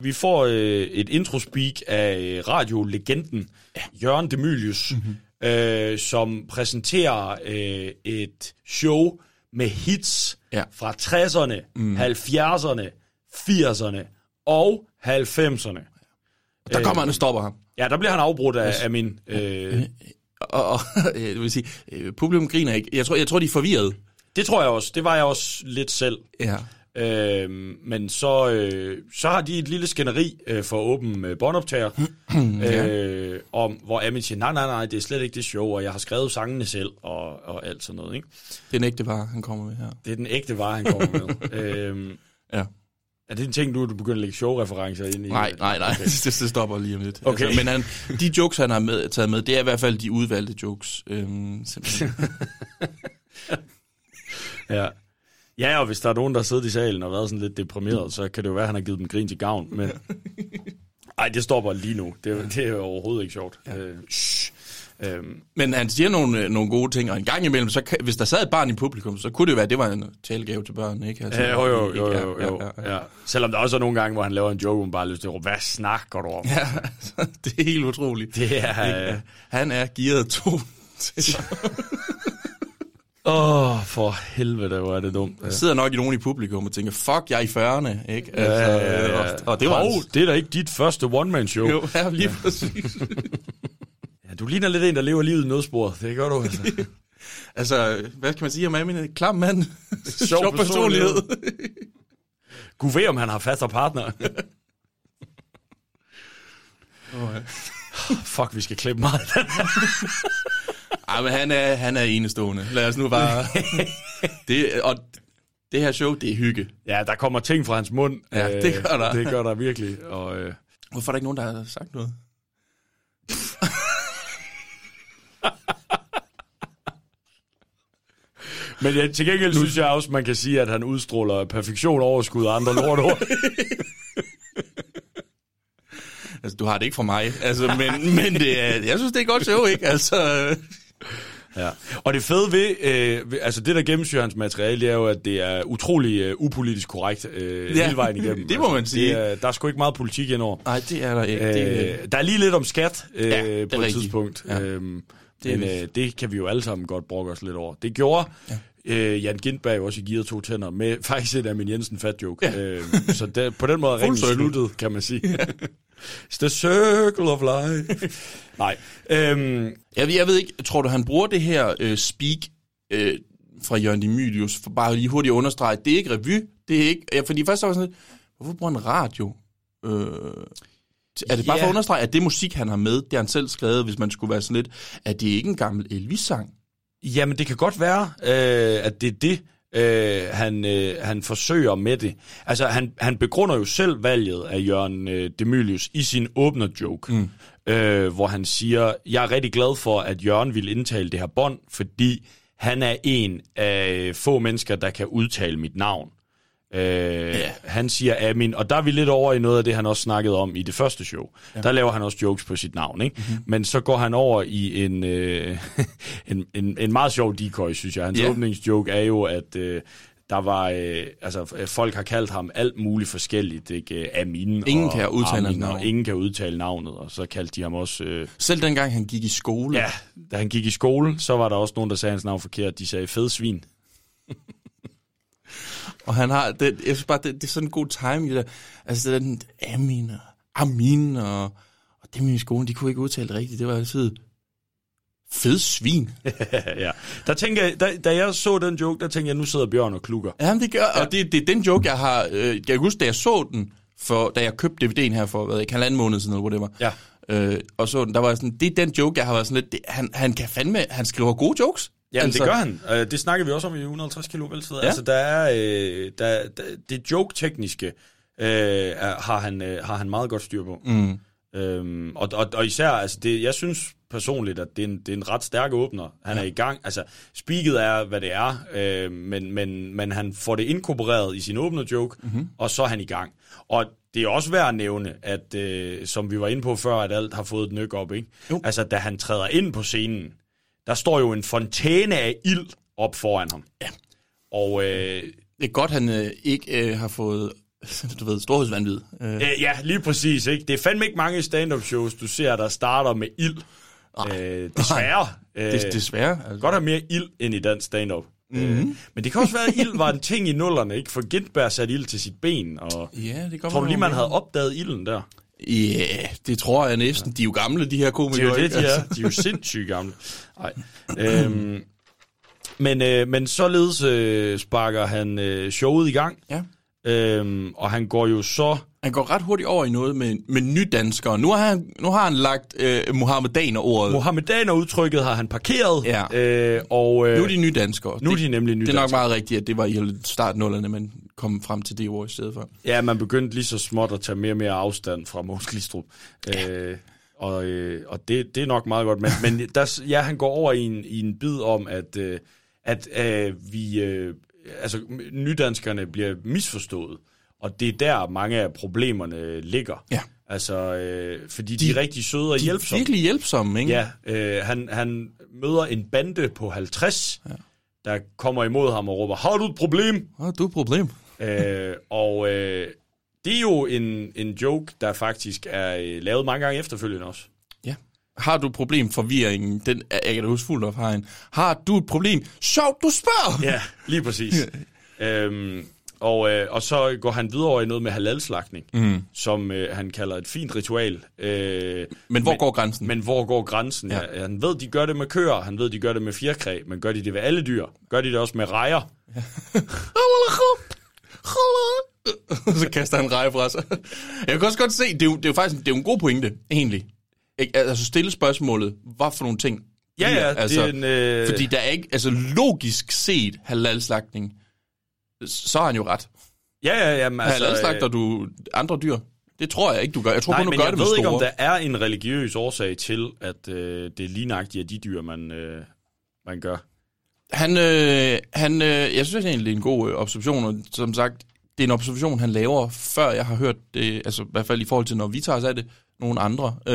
Vi får øh, et introspeak af øh, radiolegenden Jørgen Demilius, mm-hmm. øh, som præsenterer øh, et show med hits Ja. fra 60'erne, mm. 70'erne, 80'erne og 90'erne. Der kommer han og stopper ham. Ja, der bliver han afbrudt af, af min... Øh, Og, og det vil sige, øh, publikum griner ikke. Jeg tror, jeg tror, de er forvirret. det tror jeg også. Det var jeg også lidt selv. Ja. Øh, men så, øh, så har de et lille skænderi øh, for åben øh, båndoptager, øh, om, hvor Amin siger, nej, nej, nej, det er slet ikke det show, og jeg har skrevet sangene selv, og, og alt sådan noget. Ikke? Det er en ægte var, han kommer med her. Det er den ægte vare, han kommer med. øh, Ja. er det en ting, du, du begynder at lægge showreferencer ind i? Nej, nej, nej. Okay. Det, det stopper lige om lidt. Okay. Altså, men han, de jokes, han har med, taget med, det er i hvert fald de udvalgte jokes. Øhm, simpelthen. Ja. Ja, og hvis der er nogen, der sidder i salen og været sådan lidt deprimeret, så kan det jo være, at han har givet dem grin til gavn. Men nej, det stopper lige nu. Det, er- det er jo overhovedet ikke sjovt. Ja. Øh, shh. Øhm, Men han siger nogle, øh, nogle gode ting, og en gang imellem, så kan, hvis der sad et barn i publikum, så kunne det jo være, at det var en talegave til børn, ikke? Altså, Ja, jo, jo, jo, jo, jo, Ja, ja, ja. ja. Selvom der også er nogle gange, hvor han laver en joke, hvor man bare lyst til at råbe, hvad snakker du om? ja det er helt utroligt. Det er... Ikke? øh, Han er gearet to. Åh, oh, for helvede, hvor er det dumt. Der sidder nok i nogen i publikum og tænker, fuck, jeg er i 40'erne, ikke? Altså, Ja, ja, ja. Og, og det var... Hov, det er da ikke dit første one-man-show. jo, ja, lige præcis. Ja, du ligner lidt en, der lever livet i nødsporet. Det gør du, altså. altså, hvad kan man sige om Amin? Klam mand. Sjov personlighed. Gud ved, om han har fast partner. Fuck, vi skal klippe meget. Ej, men han er, han er enestående. Lad os nu bare... det, og det her show, det er hygge. ja, der kommer ting fra hans mund. Ja, det gør der. Det gør der virkelig. Og, øh, Hvorfor er der ikke nogen, der har sagt noget? men ja, til gengæld synes jeg også, man kan sige, at han udstråler perfektion, overskud og andre lortord. Altså, du har det ikke fra mig. Altså, men, men det er, jeg synes, det er godt show, ikke? Altså, Ja. Og det fede ved, øh, altså det der gennemsyrer hans materiale, det er jo, at det er utrolig øh, upolitisk korrekt øh, Ja, hele vejen igennem. det må man sige. Det er, der er sgu ikke meget politik indover. nej, det er der ikke. Øh, det, der er lige lidt om skat øh, Ja, på et rigtigt. tidspunkt. Ja. Øhm, Det men øh, det kan vi jo alle sammen godt brokke os lidt over. Det gjorde ja. øh, Jan Gindberg jo også i Gear to tænder med faktisk et af min Jensen fat joke. Ja. Øh, så det, på den måde er ringen sluttet, kan man sige. It's the circle of life. Nej. Øhm, jeg, ved- jeg ved ikke, tror du, han bruger det her øh, speak øh, fra Jørgen Demilius, for bare lige hurtigt at understrege, det er ikke revy, det er ikke... Ja, fordi først så var sådan lidt, hvorfor bruger han radio? Øh, er det bare Ja. for at understrege, at det musik, han har med, det har han selv skrevet, hvis man skulle være sådan lidt, at det ikke en gammel Elvis-sang? Jamen, det kan godt være, øh, at det er det, øh, han, øh, han forsøger med det. Altså, han, han begrunder jo selv valget af Jørgen øh, Demilius i sin åbner-joke, mm. øh, hvor han siger, jeg er rigtig glad for, at Jørgen ville indtale det her bånd, fordi han er en af få mennesker, der kan udtale mit navn. Øh, yeah. Han siger Amin, og der er vi lidt over i noget af det, han også snakkede om i det første show. Ja. Der laver han også jokes på sit navn, ikke? Mm-hmm. Men så går han over i en, øh, en, en, en meget sjov decoy, synes jeg. Hans yeah. åbningsjoke er jo, at øh, der var, øh, altså folk har kaldt ham alt muligt forskelligt, ikke? Amin Ingen og kan udtale hans Amin, og navn. ingen kan udtale navnet, og så kaldte de ham også... Øh, Selv dengang han gik i skole. ja, da han gik i skole, så var der også nogen, der sagde hans navn forkert. De sagde fed svin. Og han har, det, jeg synes bare, det, det er sådan en god timing, det der. Altså, det er den Amin og Amin og, og dem i skolen, de kunne ikke udtale det rigtigt. Det var altid fed svin. ja. Der tænker jeg, da, da jeg så den joke, der tænkte jeg, nu sidder Bjørn og klukker. Jamen, det gør, og det, det er den joke, jeg har, øh, jeg kan huske, da jeg så den, for, da jeg købte DVD'en her for, hvad, ikke, halvanden måned siden, eller hvor det var. Ja. Øh, og så den, der var sådan, det er den joke, jeg har været sådan lidt, det, han, han kan fandme, han skriver gode jokes. Jamen, altså, det gør han. Øh, det snakker vi også om i 150 kilo væltid. Ja. Altså, der er, øh, der, der, det joke-tekniske øh, har, han, øh, har han meget godt styr på. Mm. Øhm, og, og, og især, altså det, jeg synes personligt, at det er en, det er en ret stærk åbner. Han ja. er i gang. Altså, speaket er, hvad det er, øh, men, men, men han får det inkorporeret i sin åbner joke, mm-hmm. og så er han i gang. Og det er også værd at nævne, at øh, som vi var inde på før, at alt har fået et nyk op, ikke? Jo. Altså, da han træder ind på scenen, der står jo en fontæne af ild op foran ham. Ja. Og øh, Det er godt, han øh, ikke øh, har fået, du ved, storhedsvandvid. Øh, Øh, ja, lige præcis. Ikke? Det er fandme ikke mange stand-up shows, du ser, der starter med ild. Øh, desværre. Øh, det, desværre. Altså. Godt have mere ild end i dansk stand-up. Mm-hmm. Øh, men det kan også være, at ild var en ting i nullerne, ikke? For Gintberg satte ild til sit ben, og Ja, det tror du lige, man havde opdaget ilden der? Ja, yeah, det tror jeg næsten. De er jo gamle, de her Det er komikere. jo det, de er. De er jo sindssygt gamle. Nej. Øhm, men, øh, men således øh, sparker han øh, showet i gang, Ja. øhm, og han går jo så... Han går ret hurtigt over i noget med, med nydanskere. Nu har han, nu har han lagt øh, Mohammedaner-ordet. Mohammedaner-udtrykket har han parkeret, Ja. øh, og øh, nu er de nydanskere. nu er de nemlig Det er nydanskere. nok meget rigtigt, at det var i startnullerne, man kom frem til det ord i stedet for. Ja, man begyndte lige så småt at tage mere og mere afstand fra Mogens Glistrup. Ja. Øh, og øh, og det, det er nok meget godt. Men, men der, ja, han går over i en, i en bid om, at, øh, at øh, vi, øh, altså, nydanskerne bliver misforstået. Og det er der, mange af problemerne ligger. Ja. Altså, øh, fordi de, de er rigtig søde og De er hjælpsomme. virkelig hjælpsomme, ikke? Ja, øh, han, han møder en bande på 50, ja. der kommer imod ham og råber, har du et problem? Oh, du er et problem. øh, og øh, det er jo en, en joke, der faktisk er øh, lavet mange gange efterfølgende også. Ja. Har du et problem, forvirringen, den er, jeg kan da huske fuldt op har en. Har du et problem? Sjovt, du spørger! Ja, lige præcis. øhm, og, øh, og så går han videre over i noget med halalslagtning, mm. som øh, han kalder et fint ritual. Øh, Men hvor går grænsen? Men hvor går grænsen? Ja. Ja, han ved, de gør det med køer, han ved, de gør det med fjerkræ, men gør de det ved alle dyr? Gør de det også med rejer? så kaster han reje fra sig. Jeg kan også godt se, det er jo, det er jo faktisk det er jo en god pointe, egentlig. Ikke? Altså stille spørgsmålet, hvad for nogle ting Ja, ja, det altså, er en, øh, Fordi der er ikke, altså logisk set halalslagtning, så har han jo ret. Ja, ja, jamen, Altså, altså... halalslagter øh, du andre dyr? Det tror jeg ikke, du gør. Jeg tror Nej, kun, du men gør jeg det med ved ikke, store. om der er en religiøs årsag til, at øh, det er lige nøjagtigt af de dyr, man, øh, man gør. Han, øh, han, øh, jeg synes egentlig, det er en god øh, observation, og som sagt, det er en observation, han laver, før jeg har hørt det, altså i hvert fald i forhold til, når vi tager os af det, nogle andre. Øh,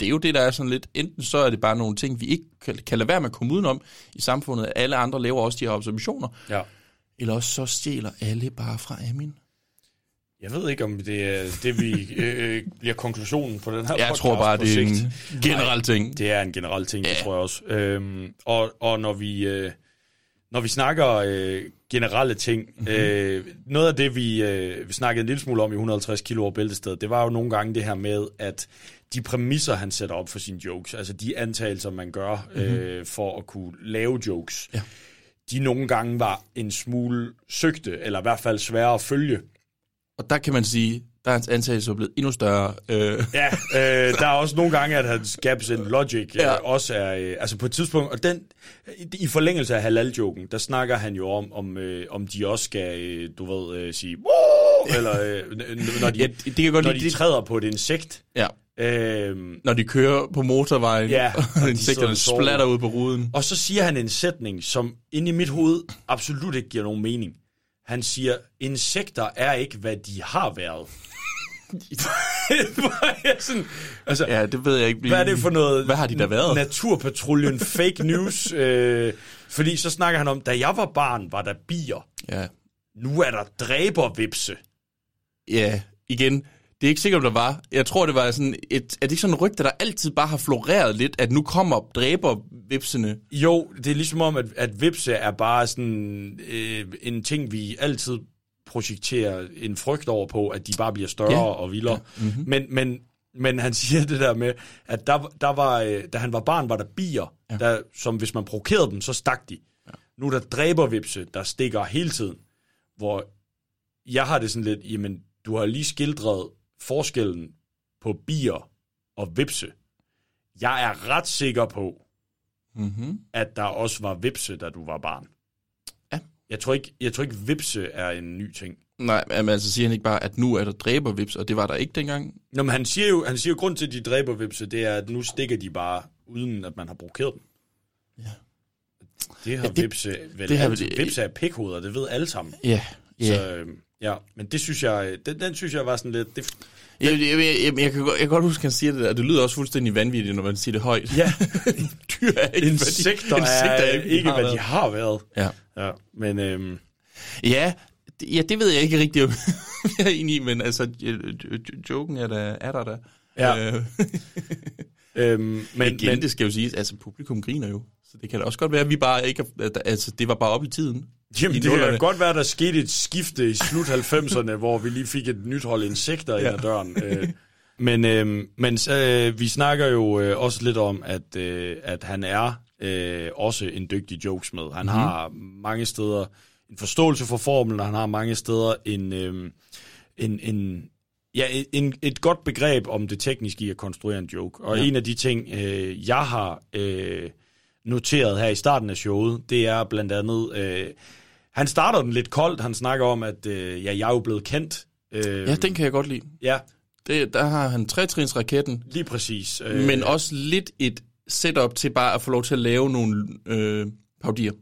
det er jo det, der er sådan lidt, enten så er det bare nogle ting, vi ikke kan, kan lade være med at komme udenom i samfundet, alle andre laver også de her observationer, Ja. Eller også så stjæler alle bare fra Amin. Jeg ved ikke, om det er det, vi øh, bliver konklusionen på den her Jeg podcast tror bare, det er en generel ting. Det er en generel ting, det Ja. tror jeg også. Øhm, og, og når vi øh, når vi snakker øh, generelle ting, Mhm. mm-hmm. øh, noget af det, vi, øh, vi snakkede en lille smule om i 150 kilo over bæltestedet, det var jo nogle gange det her med, at de præmisser, han sætter op for sine jokes, altså de antagelser, man gør mm-hmm. øh, for at kunne lave jokes, Ja. De nogle gange var en smule søgte, eller i hvert fald svære at følge. Og der kan man sige, der er hans antagelse blevet endnu større. Øh, Ja, øh, der er også nogle gange, at hans gaps in logic ja. Ja. øh, også er... Øh, altså på et tidspunkt, og den, i forlængelse af halal-joken, der snakker han jo om, om, øh, om de også skal, øh, du ved, øh, sige... "Woo!" Eller øh, når de, ja, det, kan godt når lide. de træder på et insekt. Ja. Øh, Når de kører på motorvejen, Ja, og insekterne splatter ud på ruden. og så siger han en sætning, som inde i mit hoved absolut ikke giver nogen mening. Han siger, insekter er ikke, hvad de har været. Sådan, altså, Ja, det ved jeg ikke. Hvad er det for noget? Hvad har de da været? Naturpatruljen, fake news. Øh, fordi så snakker han om, da jeg var barn, var der bier. Ja. Nu er der dræbervipse. ja, igen, det er ikke sikkert, om der var. Jeg tror, det var sådan et... Er det ikke sådan en rygte, der altid bare har floreret lidt, at nu kommer dræbervipsene? Jo, det er ligesom om, at, at vipse er bare sådan øh, en ting, vi altid projekterer en frygt over på, at de bare bliver større Ja. og vildere. Ja. Mm-hmm. Men, men, men han siger det der med, at der, der var, øh, da han var barn, var der bier, ja. der, som hvis man provokerede dem, så stak de. Ja. Nu er der dræbervipse, der stikker hele tiden. Hvor jeg har det sådan lidt, jamen, du har lige skildret forskellen på bier og vipse. Jeg er ret sikker på, Mm-hmm. at der også var vipse, da du var barn. Ja. Jeg tror ikke, jeg tror ikke vipse er en ny ting. Nej, men altså siger han ikke bare, at nu er der dræbervips, og det var der ikke dengang? Nå, men han siger jo, han siger jo, grund til, at de dræber vipse, det er, at nu stikker de bare, uden at man har provokeret dem. Ja. Det har Ja, det- vipse vel det har vel- Vipse er pikhoveder, det ved alle sammen. Ja. Ja. Så, øh, ja, men det synes jeg, den, den synes jeg var sådan lidt... Det, Jeg, jeg, jeg, jeg, kan godt, jeg kan godt huske, at han siger det der, det lyder også fuldstændig vanvittigt, når man siger det højt. ja, Dyr er ikke, insekter, hvad de, er, er ikke, har hvad de har været. Ja. Ja, men øhm, Ja, det- ja, det ved jeg ikke rigtig, om jeg er enig i, men altså, joken er der, er der der. Ja. Øh, øhm, men, igen, men det skal jo siges, altså publikum griner jo. Så det kan da også godt være, at vi bare ikke, altså det var bare op i tiden. Jamen, I det kan godt være, der skete et skifte i slut 90'erne, hvor vi lige fik et nyt hold insekter ind ad døren. Øh, Men, øh, men øh, vi snakker jo øh, også lidt om, at, øh, at han er øh, også en dygtig jokesmed. Han mm-hmm. har mange steder en forståelse for formlen, og han har mange steder en, øh, en, en, ja, en, et godt begreb om det tekniske i at konstruere en joke. Og ja. en af de ting, øh, jeg har øh, noteret her i starten af showet, det er blandt andet... Øh, han starter den lidt koldt. Han snakker om, at øh, ja, jeg er jo blevet kendt. Øh, Ja, den kan jeg godt lide. Ja, Det, der har han trætrinsraketten, lige præcis. øh. men også lidt et setup til bare at få lov til at lave nogle øh, paudier.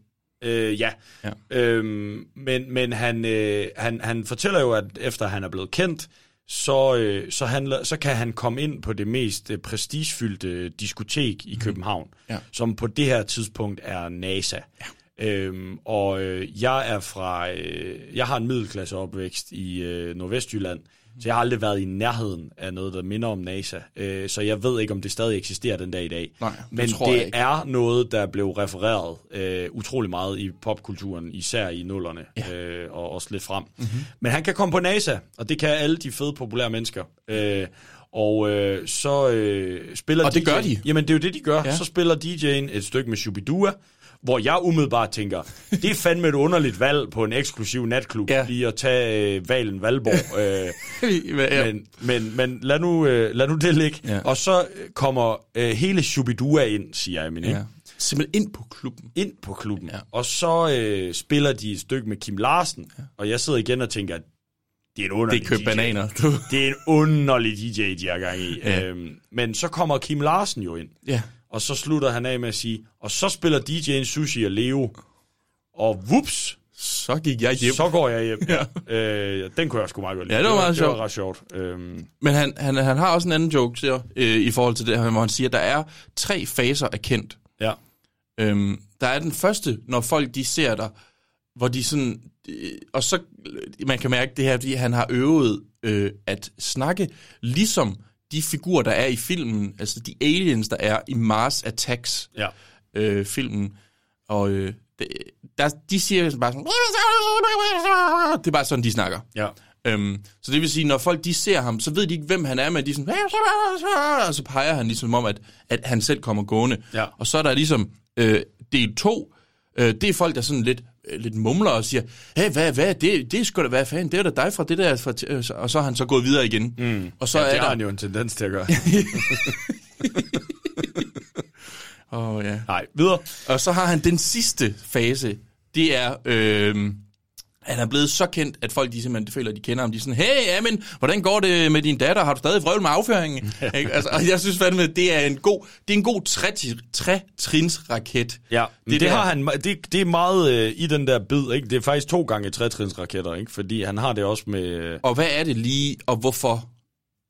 Øh, ja. Ja. Øhm, men men han, øh, han, han fortæller jo, at efter han er blevet kendt, så, øh, så, handler, så kan han komme ind på det mest øh, prestigefyldte diskotek i København, Ja. som på det her tidspunkt er NASA. Ja. Øhm, og øh, jeg er fra, øh, jeg har en middelklasse opvækst i øh, Nordvestjylland, så jeg har aldrig været i nærheden af noget, der minder om NASA. Øh, så jeg ved ikke, om det stadig eksisterer den dag i dag. Nej, det Men tror det ikke. er noget, der blev refereret øh, utrolig meget i popkulturen, især i nullerne, ja. øh, og også lidt frem. Mhm. Mm-hmm. Men han kan komme på NASA, og det kan alle de fede, populære mennesker. Øh, og øh, så øh, spiller Og det DJ'en gør de. Jamen, det er jo det, de gør. Ja. Så spiller DJ'en et stykke med Shubidua, hvor jeg umiddelbart tænker, det er fandme et underligt valg på en eksklusiv natklub, Ja. lige at tage øh, Valen Valborg. Øh, ja. men, men, men lad, nu, øh, lad nu det ligge. Ja. Og så kommer øh, hele Shubidua ind, siger jeg, men ja. Simpelthen ind på klubben. ind på klubben. Ja. Og så øh, spiller de et stykke med Kim Larsen, ja. og jeg sidder igen og tænker, det er en Det underlig er købt DJ. bananer. Det er en underlig DJ, de har gang i. Ja. Øhm, men så kommer Kim Larsen jo ind, Ja. Og så slutter han af med at sige, og så spiller DJ'en Sushi og Leo, og whoops, Så gik jeg hjem. så går jeg hjem. ja. øh, den kunne jeg sgu meget godt lide. Ja, det var meget det sjovt. var ret sjovt. Øhm, Men han, han, han har også en anden joke siger, øh, i forhold til det her, hvor han siger, at der er tre faser af kendt. ja. Øhm, der er den første, når folk de ser dig, hvor de sådan... Øh, og så, man kan mærke det her, fordi han har øvet øh, at snakke ligesom de figurer, der er i filmen, altså de aliens, der er i Mars Attacks Ja. øh, filmen. Og øh, det, der, de siger bare sådan... Det er bare sådan, de snakker. Ja. Øhm, så det vil sige, når folk de ser ham, så ved de ikke, hvem han er, men de er sådan, og så peger han ligesom om, at, at han selv kommer gående. Ja. Og så er der ligesom øh, del 2, øh, det er folk, der sådan lidt, lidt mumler og siger, hey, hvad, hvad, det, det skulle da være fanden, det er da dig fra det der, fra, øh, og så er han så gået videre igen. Mm. Og så ja, det er har der... han jo en tendens til at gøre. Oh, ja. Nej, videre. Og så har han den sidste fase, det er, øh, han er blevet så kendt, at folk de simpelthen føler, at de kender ham. De er sådan, hey, Amin, hvordan går det med din datter? Har du stadig vrøvl med afføringen? Ikke? altså, og jeg synes fandme, det er en god, det er en god tre- tre-trins raket. Ja, det, det, der- har han, det, det er meget øh, i den der bid, ikke? Det er faktisk to gange trætrinsraketter, ikke? Fordi han har det også med... Øh, Og hvad er det lige, og hvorfor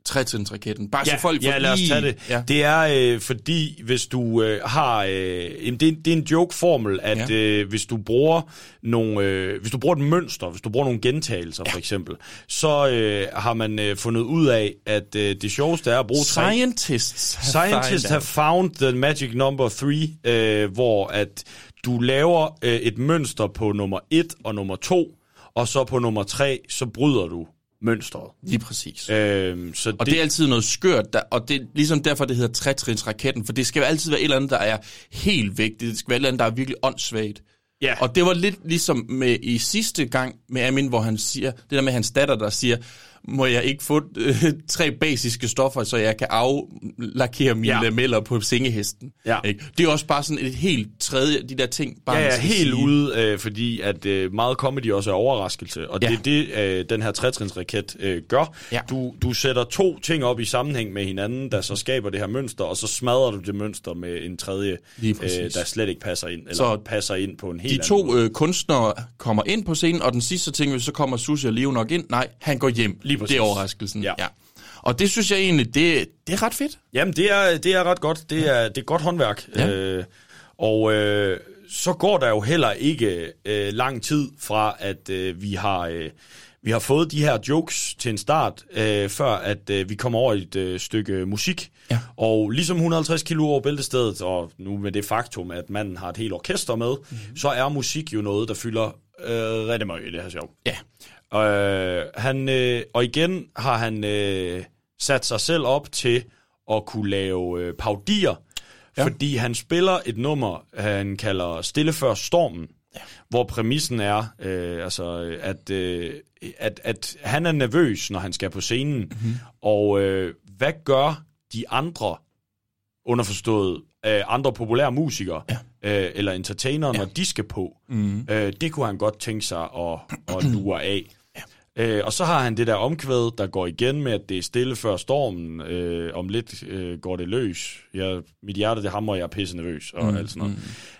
tre-trins-raketten? Bare ja, så folk får ja, lad os tage det. Ja. Det er øh, fordi, hvis du øh, har... Øh, jamen, det, er, det er en joke-formel, at Ja. øh, hvis du bruger nogle, øh, hvis du bruger et mønster, hvis du bruger nogle gentagelser ja. for eksempel, så øh, har man øh, fundet ud af, at øh, det sjoveste er at bruge tre... Scientists have Scientists have found the magic number three, øh, hvor at du laver øh, et mønster på nummer 1 og nummer 2, og så på nummer 3, så bryder du mønstret. Lige præcis. Øh, så Og det, det er altid noget skørt, der, og det er ligesom derfor, det hedder trætrinsraketten, for det skal altid være et eller andet, der er helt væk. Det skal være et eller andet, der er virkelig åndssvagt. Ja. Og det var lidt ligesom med i sidste gang med Amin, hvor han siger, det der med hans datter, der siger, må jeg ikke få øh, tre basiske stoffer, så jeg kan aflakere mine ja. Lameller på sengehesten. Ja. Ikke? Det er også bare sådan et helt tredje, de der ting, bare Ja, ja, helt sige. ude, øh, fordi at øh, meget comedy også er overraskelse, og Ja. det er det, øh, den her trætrinsraket øh, gør. Ja. Du, du sætter to ting op i sammenhæng med hinanden, der så skaber det her mønster, og så smadrer du det mønster med en tredje, præcis. der slet ikke passer ind, eller Så passer ind på en helt De to øh, kunstnere kommer ind på scenen, og den sidste ting, så kommer Susie og Leo nok ind. Nej, han går hjem. Lige præcis. Det er overraskelsen. Ja. ja. Og det synes jeg egentlig, det, det er ret fedt. Jamen, det er, det er ret godt. Det er, det er godt håndværk. Ja. Øh, og øh, så går der jo heller ikke øh, lang tid fra, at øh, vi har... Øh, vi har fået de her jokes til en start, øh, før at øh, vi kommer over et øh, stykke musik. Ja. Og ligesom 150 kilo over bæltestedet, og nu med det faktum, at manden har et helt orkester med, Mhm. mm-hmm. så er musik jo noget, der fylder øh, rigtig meget i det her show. Ja. Øh, han, øh, og igen har han øh, sat sig selv op til at kunne lave øh, paudier, ja. fordi han spiller et nummer, han kalder Stille før stormen, ja. hvor præmissen er, øh, altså, at, øh, at, at han er nervøs, når han skal på scenen, mm-hmm. og øh, hvad gør de andre underforstået øh, andre populære musikere ja. øh, eller entertainere, ja. når de skal på. Mm. Øh, det kunne han godt tænke sig at, at lure af. Øh, og så har han det der omkvæd, der går igen med, at det er stille før stormen. Øh, om lidt øh, går det løs. Jeg, mit hjerte, det hamrer, jeg er pisse nervøs og mm. alt sådan noget.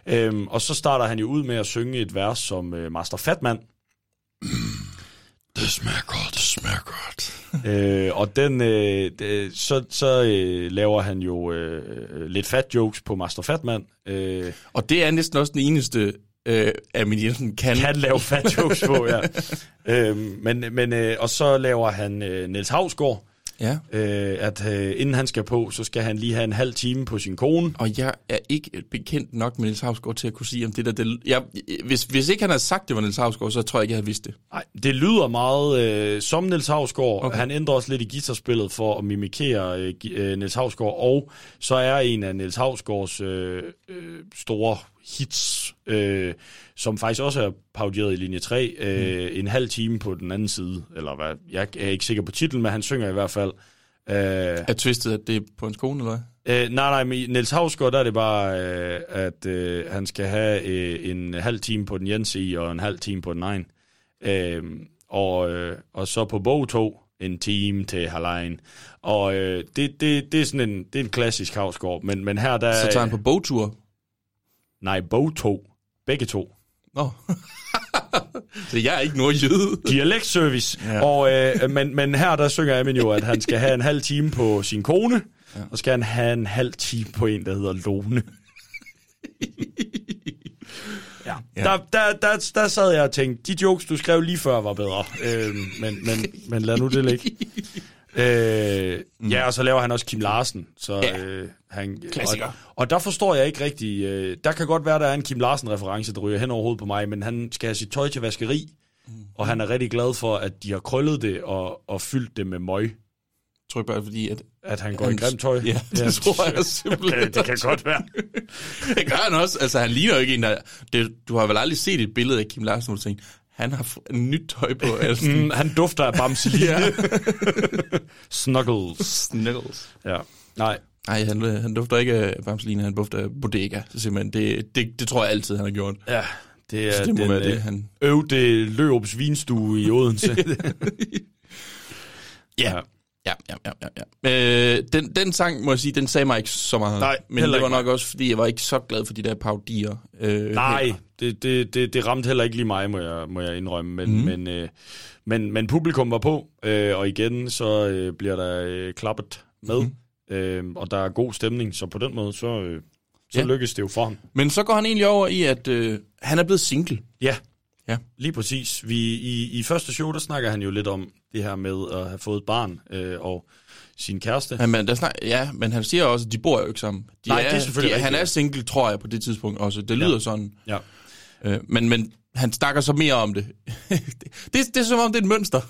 Mm. Øhm, og så starter han jo ud med at synge et vers som øh, Master Fatman. Det smager godt, det smager godt. øh, og den, øh, det, så, så øh, laver han jo øh, lidt fat jokes på Master Fatman. Øh, Og det er næsten også den eneste, øh, Amin Jensen kan. kan lave fat jokes på, ja. øhm, men, men, øh, og så laver han øh, Niels Havsgaard, Ja. øh, at øh, inden han skal på, så skal han lige have en halv time på sin kone. Og jeg er ikke bekendt nok med Niels Havsgaard til at kunne sige, om det der... Det, jeg, hvis, hvis ikke han havde sagt, det var Niels Havsgaard, så tror jeg ikke, jeg havde vidst det. Nej, det lyder meget øh, som Niels Havsgaard. Okay. Han ændrer også lidt i guitarspillet for at mimikere øh, øh, Niels Havsgaard. Og så er en af Niels Havsgaards øh, øh, store hits, øh, som faktisk også er parodieret i linje 3. Øh, En halv time på den anden side, eller hvad, jeg er ikke sikker på titlen, men han synger i hvert fald. Øh, Er twistet, at det er på en skole, eller hvad? Øh, nej, nej, men i Niels Havsgaard, der er det bare, øh, at øh, han skal have øh, en halv time på den ene side, og en halv time på den anden. Øh, og, øh, og så på bog 2, en time til halvlejen. Og øh, det, det, det er sådan en, det er en klassisk Havsgaard, men, men her der... Så tager han på bogtur. Nej, bog 2. Begge to. Nå. så jeg er ikke nordjyde. Dialektservice. Ja. og, øh, men, men her der synger Amin jo, at han skal have en halv time på sin kone, ja. og skal han have en halv time på en, der hedder Lone. ja. Ja. Der, der, der, der sad jeg og tænkte, de jokes, du skrev lige før, var bedre. Øh, men, men, men lad nu det ligge. Øh, mm. Ja, og så laver han også Kim Larsen. Så, Ja. øh, han, Klassiker. Og, og der forstår jeg ikke rigtig... Øh, der kan godt være, der er en Kim Larsen-reference, der ryger hen over hovedet på mig, men han skal have sit tøj til vaskeri, mm. og han er rigtig glad for, at de har krøllet det og, og fyldt det med møg, Jeg tror bare, fordi at... at han går i Han- grimt tøj. Ja, det tror jeg simpelthen. det, det kan godt være. Det gør han også. Altså, han ligner jo ikke en, der... Det, du har vel aldrig set et billede af Kim Larsen, hvor du tænker, han har f- nyt tøj på. Altså. Mm, han dufter af bamseline. ja. Snuggles. Sniddles. Ja. Nej, Nej, han, han dufter ikke af Bamseline, han dufter af bodega. Så simpelthen, det, det, det tror jeg altid, han har gjort. ja. Det Så er det må den være det, øh, han... øvde Lørups vinstue i Odense. Ja. Ja, ja, ja, ja. ja. Øh, den, den sang, må jeg sige, den sagde mig ikke så meget. Nej, men det var ikke nok også, fordi jeg var ikke så glad for de der paudier. Øh, Nej, heller. det, det, det, det ramte heller ikke lige mig, må jeg, må jeg indrømme. Men, mm. men, øh, men, men publikum var på, øh, og igen så øh, bliver der øh, klappet med, mm. øh, og der er god stemning, så på den måde, så, øh, så Ja. ja. lykkes det jo for ham. Men så går han egentlig over i, at øh, han er blevet single. Ja, Ja. lige præcis. Vi, i, I første show, der snakker han jo lidt om det her med at have fået et barn øh, og sin kæreste. Han, men, der snak, ja, men han siger også, at de bor jo ikke sammen. De Nej, det er selvfølgelig de, Han er ja. single, tror jeg, på det tidspunkt også. Det lyder Ja. sådan. Ja. Øh, men, men han snakker så mere om det. det, det, det er som om, det er et mønster.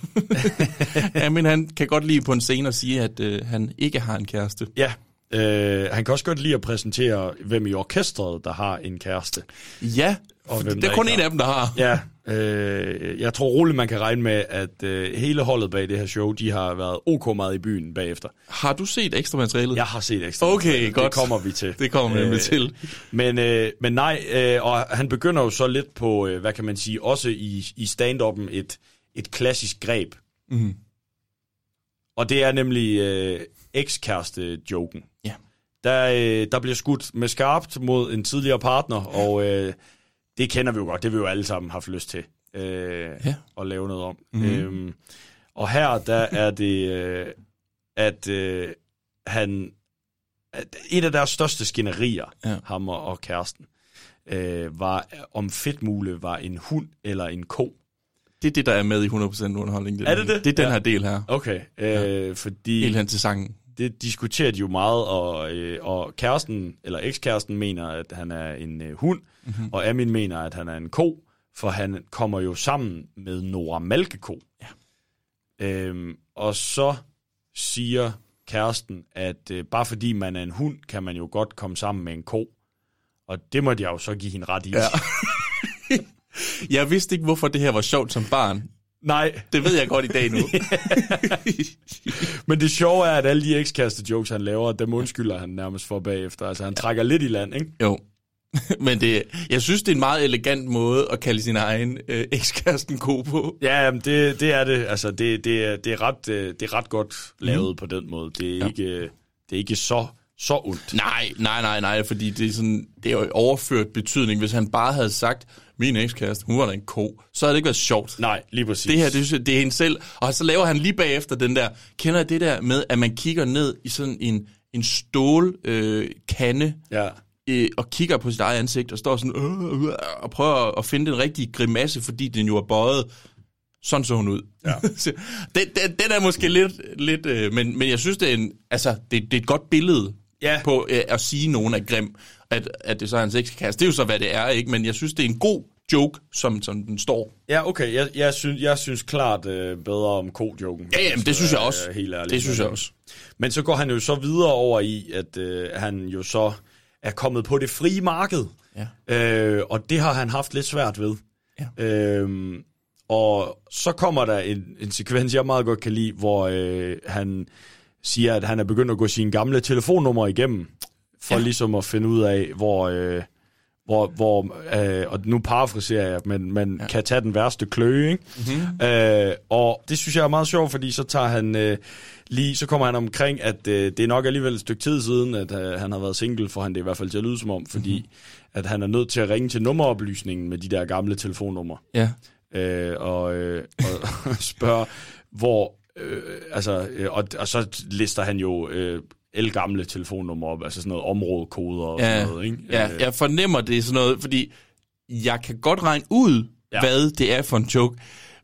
ja, men han kan godt lige på en scene at sige, at øh, han ikke har en kæreste. Ja, øh, han kan også godt lide at præsentere, hvem i orkestret, der har en kæreste. Ja, Og hvem det er kun en af dem, der har. Ja, øh, jeg tror roligt, man kan regne med, at øh, hele holdet bag det her show, de har været ok meget i byen bagefter. Har du set ekstra materialet? Jeg har set ekstra. Okay, materiale. godt. Det kommer vi til. Det kommer vi nemlig til. Men, øh, men nej, øh, og han begynder jo så lidt på, øh, hvad kan man sige, også i, i stand-up'en et, et klassisk greb. Mhm. Og det er nemlig øh, ekskæreste-joken. Ja. Der, øh, der bliver skudt med skarpt mod en tidligere partner, og øh, det kender vi jo godt. Det vil vi jo alle sammen haft lyst til øh, Ja. at lave noget om. Mhm. Øhm, og her, der er det, øh, at øh, han... At et af deres største skænderier, Ja. ja. ham og, og kæresten, øh, var, om fedtmule var en hund eller en ko. Det er det, der er med i 100% underholdning. Er det det? Det er den Ja. her del her. Okay, øh, fordi... Helt hen til sangen. Det diskuterer de jo meget, og, øh, og kæresten, eller ekskæresten, mener, at han er en øh, hund, Mhm. mm-hmm. og Amin mener, at han er en ko, for han kommer jo sammen med Nora Malkeko. Ja. Øhm, og så siger kæresten, at øh, bare fordi man er en hund, kan man jo godt komme sammen med en ko. Og det måtte jeg jo så give hende ret i. Ja. Jeg vidste ikke, hvorfor det her var sjovt som barn. Nej, Det ved jeg godt i dag nu. men det sjove er, at alle de ekskæreste jokes, han laver, dem undskylder han nærmest for bagefter. Altså, han trækker lidt i land, ikke? jo. Men det, jeg synes, det er en meget elegant måde at kalde sin egen øh, ekskæresten ko på. Ja, jamen, det, det er det. Altså, det, det, er, det, er ret, øh, det er ret godt lavet mm. på den måde. Det er, Ja. ikke, øh, det er ikke så, så ondt. Nej, nej, nej, nej, fordi det er, sådan, det er overført betydning. Hvis han bare havde sagt, min ekskæreste, hun var da en ko, så havde det ikke været sjovt. Nej, lige præcis. Det her, det, det er hende selv. Og så laver han lige bagefter den der, kender jeg det der med, at man kigger ned i sådan en, en stål øh, Ja. øh, og kigger på sit eget ansigt, og står sådan, øh, øh, og prøver at finde den rigtige grimasse, fordi den jo er bøjet. Sådan så hun ud. Ja. den, den, den er måske lidt, lidt øh, men, men jeg synes, det er, en, altså, det, det er et godt billede Ja. på øh, at sige, at nogen er grim. At, at det så er hans ekskæreste. Det er jo så, hvad det er, ikke? Men jeg synes, det er en god joke, som, som den står. Ja, okay. Jeg, jeg, synes, jeg synes klart øh, bedre om ko-joken. Ja, jamen, det synes jeg også. Øh, helt ærligt. Det synes jeg også. Men så går han jo så videre over i, at øh, han jo så er kommet på det frie marked. Ja. Øh, og det har han haft lidt svært ved. Ja. Øhm, og så kommer der en, en sekvens, jeg meget godt kan lide, hvor øh, han siger, at han er begyndt at gå sine gamle telefonnumre igennem, for ja. Ligesom at finde ud af, hvor... Øh, hvor, hvor øh, og nu parafraserer jeg, men man ja. kan tage den værste kløe, ikke? Mm-hmm. Øh, og det synes jeg er meget sjovt, fordi så tager han øh, lige, så kommer han omkring, at øh, det er nok alligevel et stykke tid siden, at øh, han har været single, for han det er i hvert fald til at lyde som om, fordi mm-hmm. at han er nødt til at ringe til nummeroplysningen med de der gamle telefonnumre Ja. øh, og, øh, og spørger, hvor, øh, altså, øh, og, og så lister han jo øh, elgamle telefonnumre op, altså sådan noget områdekoder og Ja, sådan noget, ikke? ja, Øh, jeg fornemmer det er sådan noget, fordi jeg kan godt regne ud, Ja. ja. hvad det er for en joke,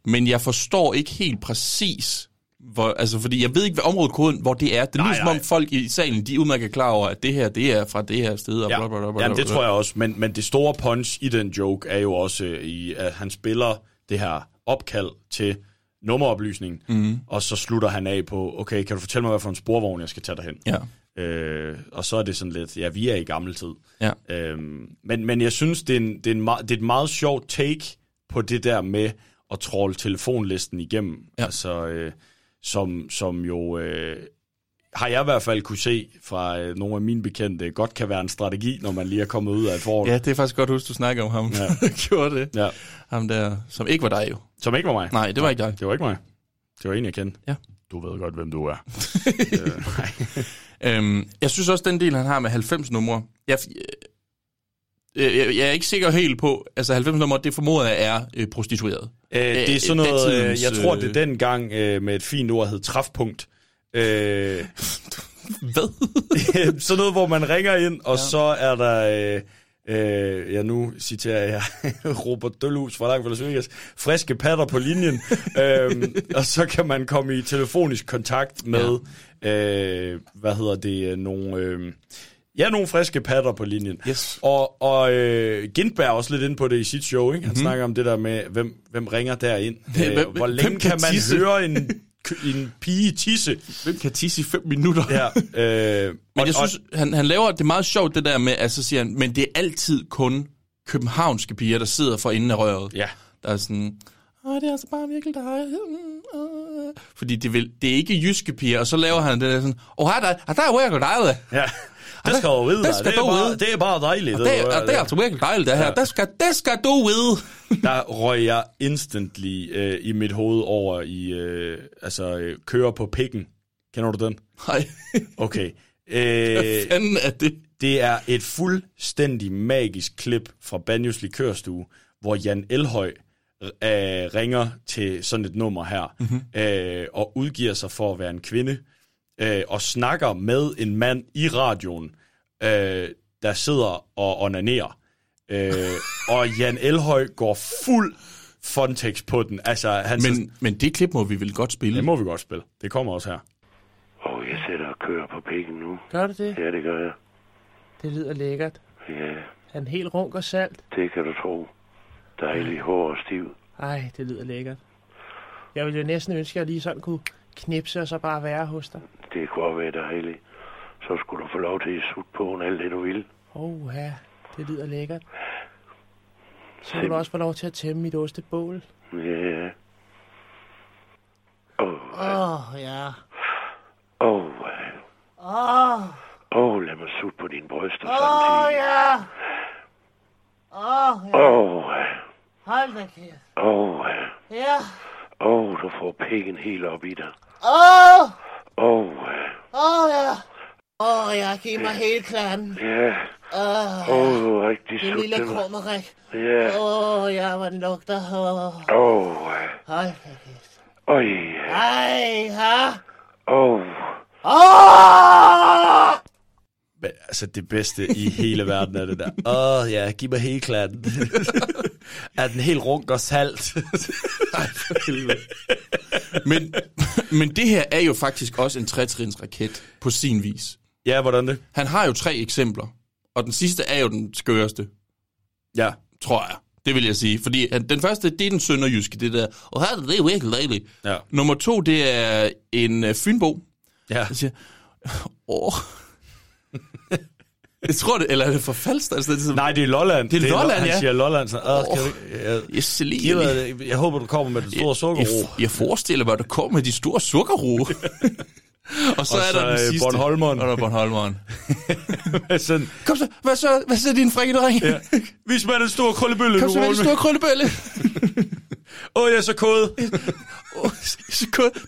men jeg forstår ikke helt præcis, hvor, altså, fordi jeg ved ikke, hvad områdekoden, hvor det er. Det lyder som om folk i salen, de er udmærket klar over, at det her, det er fra det her sted, og Ja, bla, bla, bla, bla, Jamen, det tror jeg også, men, men det store punch i den joke er jo også, øh, i, at han spiller det her opkald til nummeroplysningen, mm. og så slutter han af på, okay, kan du fortælle mig, hvad for en sporvogn, jeg skal tage dig hen? Ja, Øh, og så er det sådan lidt, ja, vi er i gammel tid. ja. Øhm, men, men jeg synes, det er, en, det, er en, det er et meget sjovt take på det der med at tråle telefonlisten igennem. Ja. Altså, øh, som, som jo, øh, har jeg i hvert fald kunne se fra øh, nogle af mine bekendte, godt kan være en strategi, når man lige er kommet ud af et forhold. Ja, det er faktisk godt huske, du snakker om ham. Ja. Gjorde det. ja. Ham der, som ikke var dig jo. Som ikke var mig. Nej, det var ikke dig. Det var ikke mig. Det var en, jeg kendte. Ja. Du ved godt, hvem du er. øh, nej. Øhm, jeg synes også, den del, han har med 90 numre, jeg, øh, jeg, jeg er ikke sikker helt på, altså 90 numre, det formoder jeg er øh, prostitueret. Øh, det er Øh, sådan noget, øh, jeg tror, det øh, dengang øh, med et fint ord hed træfpunkt. Øh, Hvad? sådan noget, hvor man ringer ind, og ja. så er der, øh, øh, ja nu citerer jeg Robert Dølhus fra Langt Velasvingas, friske patter på linjen, øhm, og så kan man komme i telefonisk kontakt med, ja. øh, hvad hedder det, øh, nogle... Øh, Ja, nogle friske patter på linjen. Yes. Og, og øh, Gindberg er også lidt inde på det i sit show, ikke? Han mm-hmm. snakker om det der med, hvem, hvem ringer derind. Hvem- Øh, hvor hvem længe kan kan man tisse? høre en, en pige tisse? Hvem kan tisse i 5 minutter? Ja, øh, Men og- jeg synes, han, han laver det meget sjovt, det der med, at så siger han, men det er altid kun københavnske piger, der sidder for enden af røret. Ja. Der er sådan, Åh, det er altså bare virkelig dejligt. Mm, øh." Fordi det, vil, det er ikke jyske piger, og så laver han det der sådan, åh, er der, der er virkelig dejligt. Ja. Det skal du vide. det Det, skal det, er du bare, vide. det er bare dejligt. Og det, du, og det er altså virkelig dejligt, det her. Ja. Det, skal, det skal du vide. Der røg jeg instantly øh, i mit hoved over i, øh, altså, øh, køre på pikken. Kender du den? Nej, Okay. hvad Øh, fanden er det? det er et fuldstændig magisk klip fra Banjos Likørstue, hvor Jan Elhøj øh, ringer til sådan et nummer her, mm-hmm. øh, og udgiver sig for at være en kvinde, øh, og snakker med en mand i radioen, øh, der sidder og onanerer. Øh, og Jan Elhøj går fuld Fontex på den. Altså, han Men, men det klip må vi vel godt spille. det må vi godt spille. Det kommer også her. Og jeg sætter og kører på pikken nu. Gør du det? Ja, det gør jeg. Det lyder lækkert. Ja, Han helt runk og salt. det kan du tro. Dejlig hår og stiv. Ej, det lyder lækkert. Jeg ville jo næsten ønske, at jeg lige sådan kunne knipse og så bare være hos dig. Det kunne også være dejligt. Så skulle du få lov til at sutte på alt det, du vil. Åh, ja, det lyder lækkert. Så vil du også få lov til at tæmme mit ostebål. Ja. Åh, Åh, oh, ja. åh, Åh, åh, lad mig sutte på dine bryster åh, samtidig. ja. Åh, ja. Åh, Hold da kæft. åh, Ja. åh, du får pikken helt op i dig. Åh, Åh, åh, ja. Åh, ja, giv mig hele kladen. ja. Åh, Åh, du er rigtig din lille krummerik. Ja. Åh, ja, hvor den lugter. Åh, Åh, hold da kæft. øj, Ej, ha. åh. Åh! Men, altså, det bedste i hele verden er det der. Åh, oh, ja, giv mig hele klatten. er den helt runk og salt? Ej, for helvede. Men, men det her er jo faktisk også en trætrins raket på sin vis. ja, hvordan det? Han har jo tre eksempler, og den sidste er jo den skøreste, Ja. tror jeg. Det vil jeg sige. Fordi han- den første, det er den sønderjyske, det der, og her er det virkelig dejligt. Ja. Nummer to, det er en uh, fynbo, Ja. der siger, åh, Jeg tror det, eller er det for falsk? Altså, det er sådan, Nej, det er Lolland. Det er Lolland, Han ja. siger Lolland sådan, Åh, du ikke... Jeg, Jeg, jeg, dig- jeg håber, du kommer med den store sukkerro. jeg, jeg forestiller mig, at der kommer med de store sukkerroe. og så Og er så, der den øh, sidste. Bornholmeren. Og der er Bornholmeren. sådan, Kom så, hvad så, hvad så din frikkedreng? ja. Vis mig den store krøllebølle, Kom du så med den store krøllebølle. Åh, jeg er så kode.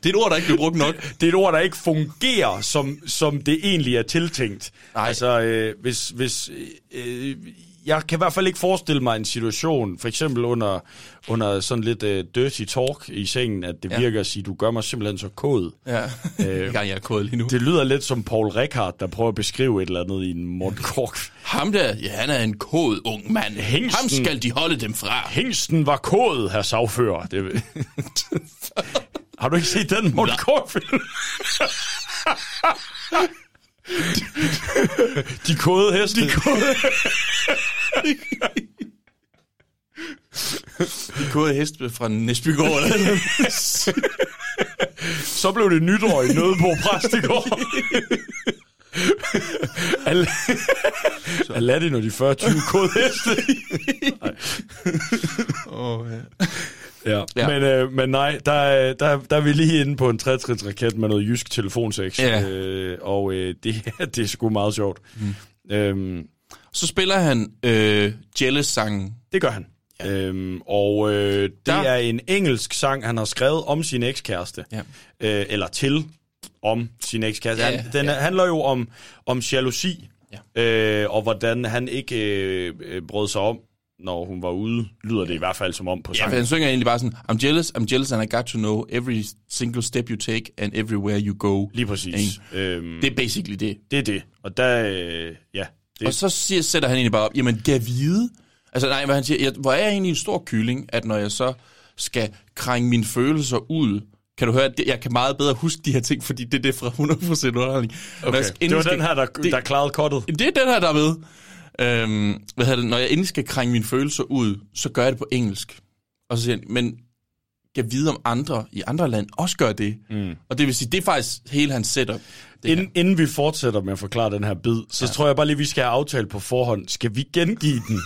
Det er et ord, der ikke bliver brugt nok. Det er et ord, der ikke fungerer, som, som det egentlig er tiltænkt. Nej. Altså, øh, hvis... hvis øh, jeg kan i hvert fald ikke forestille mig en situation, for eksempel under, under sådan lidt øh, dirty talk i sengen, at det Ja. virker at sige, du gør mig simpelthen så kod. Ja, øh, gang jeg er kode lige nu. Det lyder lidt som Paul Rickard, der prøver at beskrive et eller andet i en Morten Kork. Ham der, ja, han er en kod ung mand. Hængsten. Ham skal de holde dem fra. Hængsten var kod, herr sagfører. Det... Har du ikke set den Morten Kork-film? De kode heste. De kode. De kode hest fra Næsbygård. Så blev det nytår i Nødebo Præstegård. Al- Aladdin og de 40-20 kode heste. oh, ja. Ja. Ja. Men, øh, men nej, der, er- der, der er vi lige inde på en trætrinsraket med noget jysk telefonsex. Ja. Øh, og øh, det, det er sgu meget sjovt. Mm. Øhm, Så spiller han øh, Jealous-sangen. det gør han. Ja. Øhm, og øh, det Der- er en engelsk sang, han har skrevet om sin ekskæreste. Ja. Øh, eller til om sin ekskæreste. Ja, Ja, ja, han, den ja. ja. handler jo om, om jalousi. Ja. Øh, og hvordan han ikke øh, øh, brød sig om, når hun var ude. Lyder det i hvert fald som om på Ja, sangen. for han synger egentlig bare sådan, I'm jealous, I'm jealous, and I got to know every single step you take and everywhere you go. Lige præcis. Øhm, Det er basically det. Det er det. Og der, øh, ja. Det, Og så siger, sætter han egentlig bare op, jamen, gav vide. Altså nej, hvad han siger, jeg, hvor er jeg egentlig en stor kylling, at når jeg så skal krænge mine følelser ud, kan du høre, at jeg kan meget bedre huske de her ting, fordi det er det fra 100% underholdning. Når okay. jeg det var den her, der, det- der klarede kottet. Det er den her, der er med. Øhm, hvad det? Når jeg endelig skal krænge mine følelser ud, så gør jeg det på engelsk. Og så siger han, men jeg vide om andre i andre lande også gør det. Mm. Og det vil sige, det er faktisk hele hans setup. Inden, inden vi fortsætter med at forklare den her bid, så ja. tror jeg bare lige, vi skal have aftalt på forhånd. Skal vi gengive den?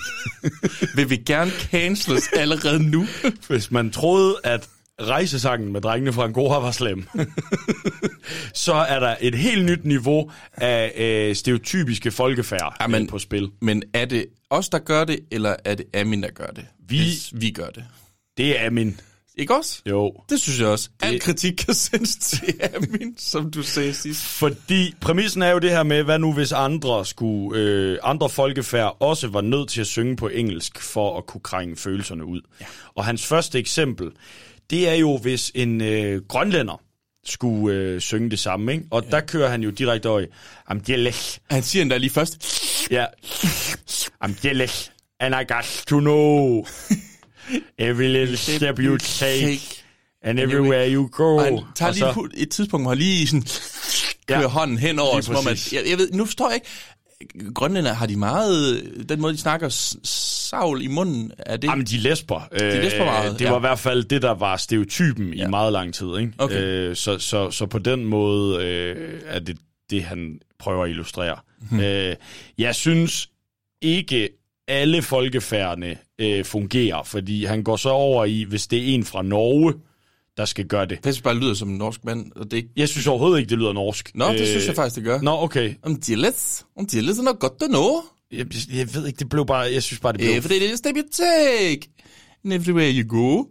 vil vi gerne canceles allerede nu? Hvis man troede, at rejsesangen med drengene fra Angora var slem, så er der et helt nyt niveau af øh, stereotypiske folkefærd Jamen- Jamen, på spil. Men er det os, der gør det, eller er det Amin, der gør det? Vi- Hvis vi gør det. Det er min. Ikke også? Jo. Det synes jeg også. Al Det- kritik kan sendes til Amin, som du sagde sidst. Fordi præmissen er jo det her med, hvad nu hvis andre skulle, øh, andre folkefærd også var nødt til at synge på engelsk for at kunne krænge følelserne ud. Ja. Og hans første eksempel, det er jo hvis en øh, grønlænder skulle øh, synge det samme, ikke? Og ja. der kører han jo direkte over i, jealous. Han siger endda lige først, Ja. Jealous, and I got to know every little step you take, and everywhere you go. Og han tager lige så- på et tidspunkt, hvor han lige sådan kører Ja. hånden henover, som om at, jeg, jeg ved, nu forstår jeg ikke, Grønlænder, har de meget, den måde de snakker savl i munden, er det? Jamen, de lesber. De lesber meget, Det ja. var i hvert fald det, der var stereotypen Ja. i meget lang tid. Ikke? Okay. Øh, så, så, så på den måde øh, er det det, han prøver at illustrere. Hmm. Øh, jeg synes ikke, alle folkefærdene øh, fungerer, fordi han går så over i, hvis det er en fra Norge, der skal gøre det. Det bare lyder som en norsk mand, og det ikke... Jeg synes overhovedet ikke, det lyder norsk. Nå, det synes jeg faktisk, det gør. Nå, okay. Om jealous, om jealous er noget godt at know. Jeg, jeg ved ikke, det blev bare, jeg synes bare, det blev... Every little step you take, and everywhere you go,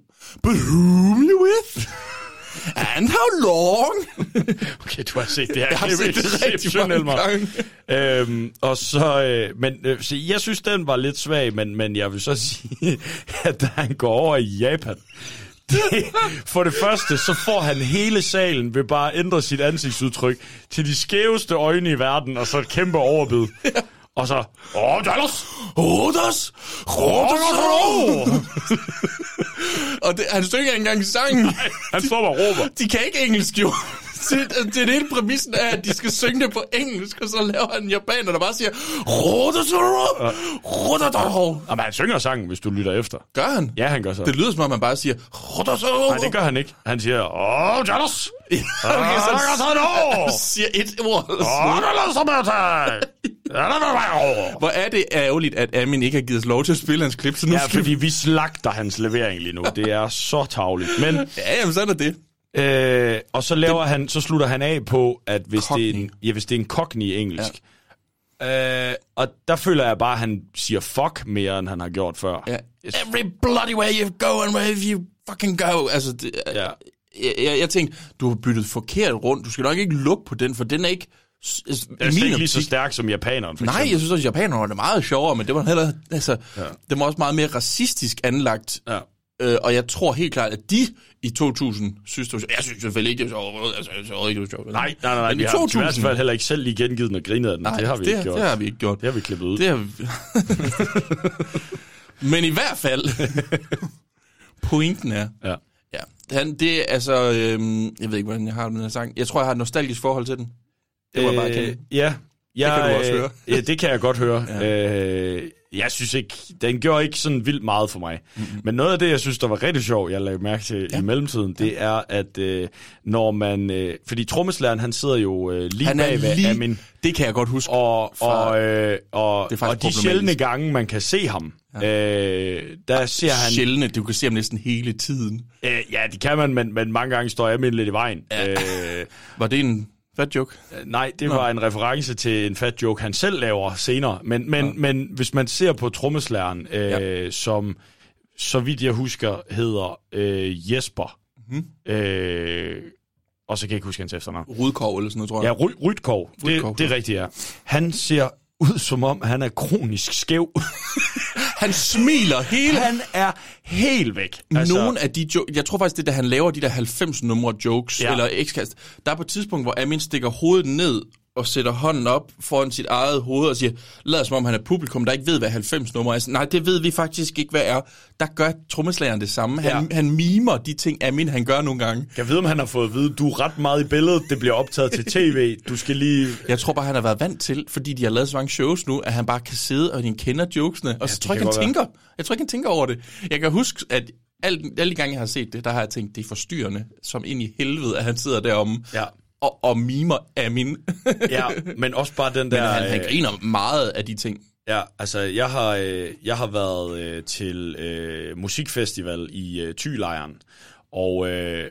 but whom you with, and how long. Okay, du har set det her. Jeg har set det rigtig mange gange. Øhm, og så, øh, men øh, så jeg synes, den var lidt svag, men, men jeg vil så sige, at han går over i Japan, det, for det første, så får han hele salen ved bare at ændre sit ansigtsudtryk til de skæveste øjne i verden, og så et kæmpe overbid. Og så, åh, Dallas! Rodas! Rodas! Og det, han synger ikke engang sangen. Han står bare og råber. De kan ikke engelsk jo. Det, det, det hele præmissen er, at de skal synge det på engelsk, og så laver han en japaner, der bare siger Rodas! Rodas! Jamen, han synger sangen, hvis du lytter efter. Gør han? Ja, han gør så. Det lyder som om, man bare siger Rodas! Nej, det gør han ikke. Han siger, åh, Dallas! Okay, så Ah, han siger et ord. Roberta! Hvor er det ærgerligt, at Amin ikke har givet os lov til at spille hans klip, så nu Ja, skal fordi vi slagter hans levering lige nu. Det er så tavligt. Men, Ja, jamen sådan er det. Øh, og så laver han, så slutter han af på, at hvis det er en, Cockney. ja, hvis det er en cockney engelsk. Ja. Øh, og der føler jeg bare, at han siger fuck mere, end han har gjort før. Ja. Every bloody way you go and where you fucking go. Altså, det, Ja. jeg, jeg, jeg tænkte, du har byttet forkert rundt. Du skal nok ikke lukke på den, for den er ikke... s- Den er ikke lige så stærk som japaneren, for Nej, eksempel. jeg synes også, at japanerne var det meget sjovere, men det var heller, altså, ja. det var også meget mere racistisk anlagt. Ja. Øh, og jeg tror helt klart, at de i 2000 synes, det var sjovt. Jeg synes selvfølgelig ikke, det var sjovt. Altså, jeg synes ikke, det var sjovt. Nej, nej, nej. Men Vi i har i 2000... hvert fald heller ikke selv lige gengivet den og grinet af den. Nej, det har vi det, ikke gjort. Det har vi ikke gjort. Det har vi klippet ud. Det har vi... Men i hvert fald, pointen er, Ja. ja, han, det er altså, øhm, jeg ved ikke, hvordan jeg har det med den her sang. Jeg tror, jeg har et nostalgisk forhold til den. Det må jeg bare kende. Ja. Jeg, kan du også øh, høre. ja, det kan jeg godt høre. Ja. Øh, jeg synes ikke, den gjorde ikke sådan vildt meget for mig. Mm-hmm. Men noget af det, jeg synes, der var rigtig sjovt, jeg lagde mærke til ja. i mellemtiden, det er, at øh, når man... Øh, fordi trommeslæren, han sidder jo øh, lige Han bag ved lige, Amin. det kan jeg godt huske. Og, fra- og, øh, og, er og de sjældne gange, man kan se ham, ja. øh, der ser han... Sjældne, du kan se ham næsten hele tiden. Øh, ja, det kan man, men, men mange gange står Amin lidt i vejen. Ja. Øh, Var det en fat joke? Nej, det var en reference til en fat joke, han selv laver senere. Men, men, ja. men hvis man ser på trommeslæren, øh, ja. som så vidt jeg husker hedder øh, Jesper, mm-hmm. øh, og så kan jeg ikke huske hans efternavn. Rudkov eller sådan noget, tror Ja, jeg. Ry- Rytkov, Rytkov, det, det er rigtigt, ja. Han ser ud som om, han er kronisk skæv. Han smiler hele... han er helt væk. Altså, Nogle af de jo- jeg tror faktisk, det er, da han laver de der 90 numre jokes, ja. eller ekskast, der er på et tidspunkt, hvor Amin stikker hovedet ned og sætter hånden op foran sit eget hoved og siger, lad som om han er publikum, der ikke ved, hvad 90 numre er. Nej, det ved vi faktisk ikke, hvad er. Der gør trommeslageren det samme. Han, Ja. han mimer de ting, Amin han gør nogle gange. Jeg ved, om han har fået at vide, du er ret meget i billedet, det bliver optaget til tv, du skal lige... Jeg tror bare, han har været vant til, fordi de har lavet så mange shows nu, at han bare kan sidde og han kender jokesene. Og så det tror jeg ikke, han tænker. Jeg tror ikke, han tænker over det. Jeg kan huske, at alle, alle de gange, jeg har set det, der har jeg tænkt, det er forstyrrende, som ind i helvede, at han sidder deromme Ja. Og, og mimer Amin. Ja, men også bare den Men der... han, han øh, griner meget af de ting. Ja, altså jeg har, øh, jeg har været øh, til øh, musikfestival i øh, Thylejren, og øh,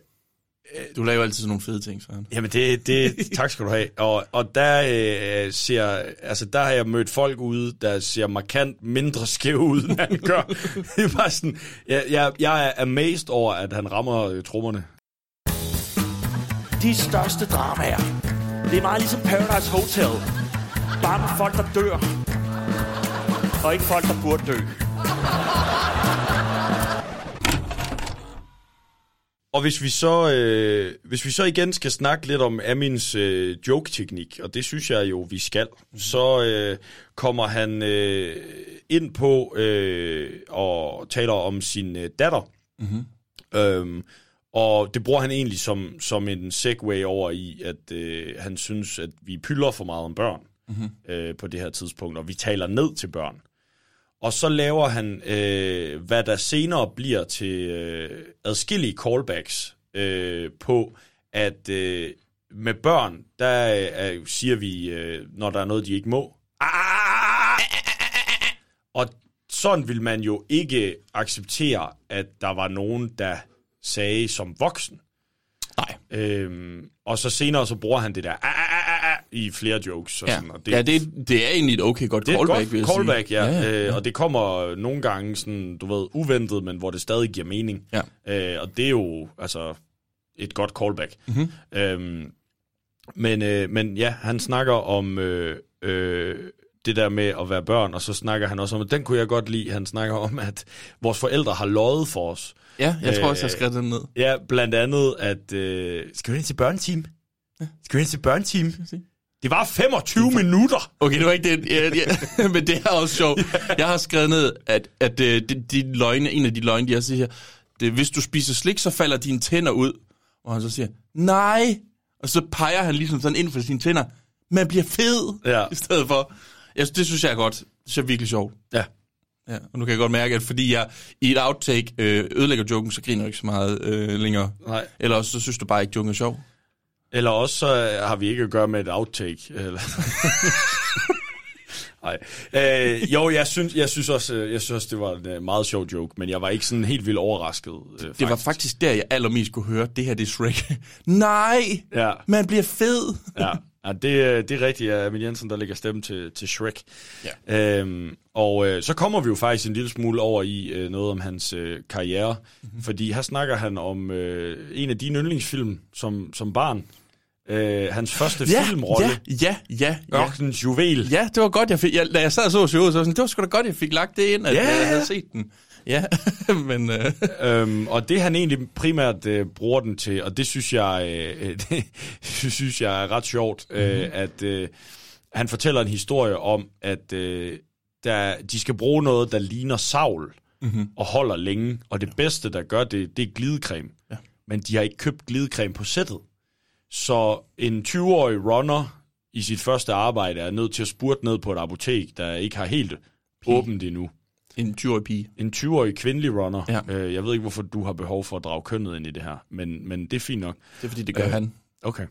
Du laver altid sådan nogle fede ting, han. jamen det, det, tak skal du have. Og, og der, øh, ser, altså der har jeg mødt folk ude, der ser markant mindre skæve ud, end han gør. det er bare sådan, jeg, jeg, jeg er amazed over, at han rammer øh, trommerne. De største dramaer. Det er meget ligesom Paradise Hotel. Bare med folk, der dør. Og ikke folk, der burde dø. Og hvis vi så øh, hvis vi så igen skal snakke lidt om Amins øh, joke-teknik, og det synes jeg jo, vi skal, så øh, kommer han øh, ind på øh, og taler om sin øh, datter. Mm-hmm. Øhm, og det bruger han egentlig som, som en segue over i, at øh, han synes, at vi pylder for meget om børn mm-hmm. øh, på det her tidspunkt, og vi taler ned til børn. Og så laver han, øh, hvad der senere bliver til øh, adskillige callbacks øh, på, at øh, med børn, der øh, siger vi, øh, når der er noget, de ikke må. Og sådan vil man jo ikke acceptere, at der var nogen, der sagde som voksen. Nej. Øhm, og så senere så bruger han det der "Ah, ah, ah, ah," i flere jokes. Og Ja, sådan, og det, ja det, det er egentlig et okay godt det er callback, et godt callback, sige. ja. ja, Øh, ja. og det kommer nogle gange sådan, du ved, uventet, men hvor det stadig giver mening. Ja. Øh, og det er jo altså et godt callback. Mhm. Mm-hmm. Øhm, men, øh, men ja, han snakker om øh, øh, det der med at være børn, og så snakker han også om, at den kunne jeg godt lide, han snakker om, at vores forældre har løjet for os. Ja, jeg tror også, jeg Øh, skrev den ned. Ja, blandt andet, at... Øh, skal vi ind til børneteam? Skal vi ind til børneteam? Det var 25 minutter! Okay, det var ikke det, ja, ja, men det er også sjovt. Jeg har skrevet ned, at, at øh, de, de løgne, en af de løgne, de har siger her, det hvis du spiser slik, så falder dine tænder ud. Og han så siger, nej. Og så peger han ligesom sådan ind for sine tænder. Man bliver fed, Ja. i stedet for. Jeg, det synes jeg er godt. Det synes jeg er virkelig sjovt. Ja. Ja, og nu kan jeg godt mærke, at fordi jeg i et outtake øh, ødelægger joken, så griner jeg ikke så meget øh, længere. Nej. Eller også, så synes du bare ikke, joken er sjov. Eller også så har vi ikke at gøre med et outtake. Eller... Nej. Øh, jo, jeg synes, jeg, synes også, øh, jeg synes også, det var en øh, meget sjov joke, men jeg var ikke sådan helt vildt overrasket. Øh, faktisk. Det var faktisk der, jeg allermest kunne høre, det her det er Shrek. Nej, Ja. man bliver fed. Ja, ja det, øh, det er rigtigt, at Emil Jensen, der lægger stemme til, til Shrek. Ja. Øhm, og øh, så kommer vi jo faktisk en lille smule over i øh, noget om hans øh, karriere, mm-hmm. fordi her snakker han om øh, en af dine yndlingsfilm som, som barn. Øh, hans første Ja, filmrolle. ja, ja, ja, ja. Ørkenens juvel. Ja, det var godt, jeg fik, jeg, da jeg sad og så så jeg sådan, det var sgu da godt, jeg fik lagt det ind, at Ja. jeg havde set den. Ja, men øh, Øhm, og det han egentlig primært øh, bruger den til, og det synes jeg, øh, det synes jeg er ret sjovt, mm-hmm. øh, at øh, han fortæller en historie om, at øh, der, de skal bruge noget, der ligner savl mm-hmm. og holder længe, og det bedste, der gør det, det er glidecreme. Ja. Men de har ikke købt glidecreme på sættet. Så en 20-årig runner i sit første arbejde er nødt til at spurte ned på et apotek, der ikke har helt åbent endnu en 20-årig pige. en 20-årig kvindelig runner. Ja. Øh, jeg ved ikke, hvorfor du har behov for at drage kønnet ind i det her, men, men det er fint nok. Det er fordi, det gør Øh, han. Okay.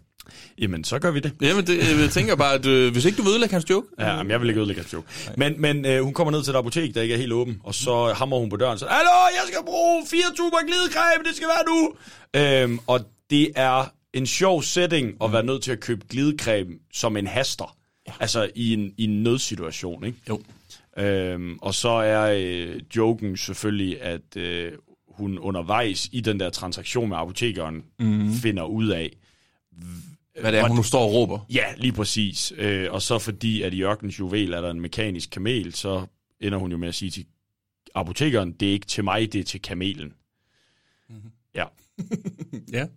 Jamen, så gør vi det. Jamen, det, jeg tænker bare, at øh, hvis ikke du vil ødelægge hans joke, Ja, jamen, jeg vil ikke ødelægge hans joke. Men, men øh, hun kommer ned til et apotek, der ikke er helt åben, og så hammer hun på døren, så Hallo, jeg skal bruge fire tuber glidecreme, det skal være nu! Øhm, og det er en sjov setting at være nødt til at købe glidecreme som en haster. Ja. Altså i en, i en nødsituation, ikke? Jo. Øhm, og så er øh, joken selvfølgelig, at øh, hun undervejs i den der transaktion med apotekeren mm. finder ud af, hvad det er, hun nu står og råber. Ja, lige præcis. Øh, og så fordi, at i ørkenens juvel er der en mekanisk kamel, så ender hun jo med at sige til apotekeren, det er ikke til mig, det er til kamelen. Mm-hmm. Ja. Ja.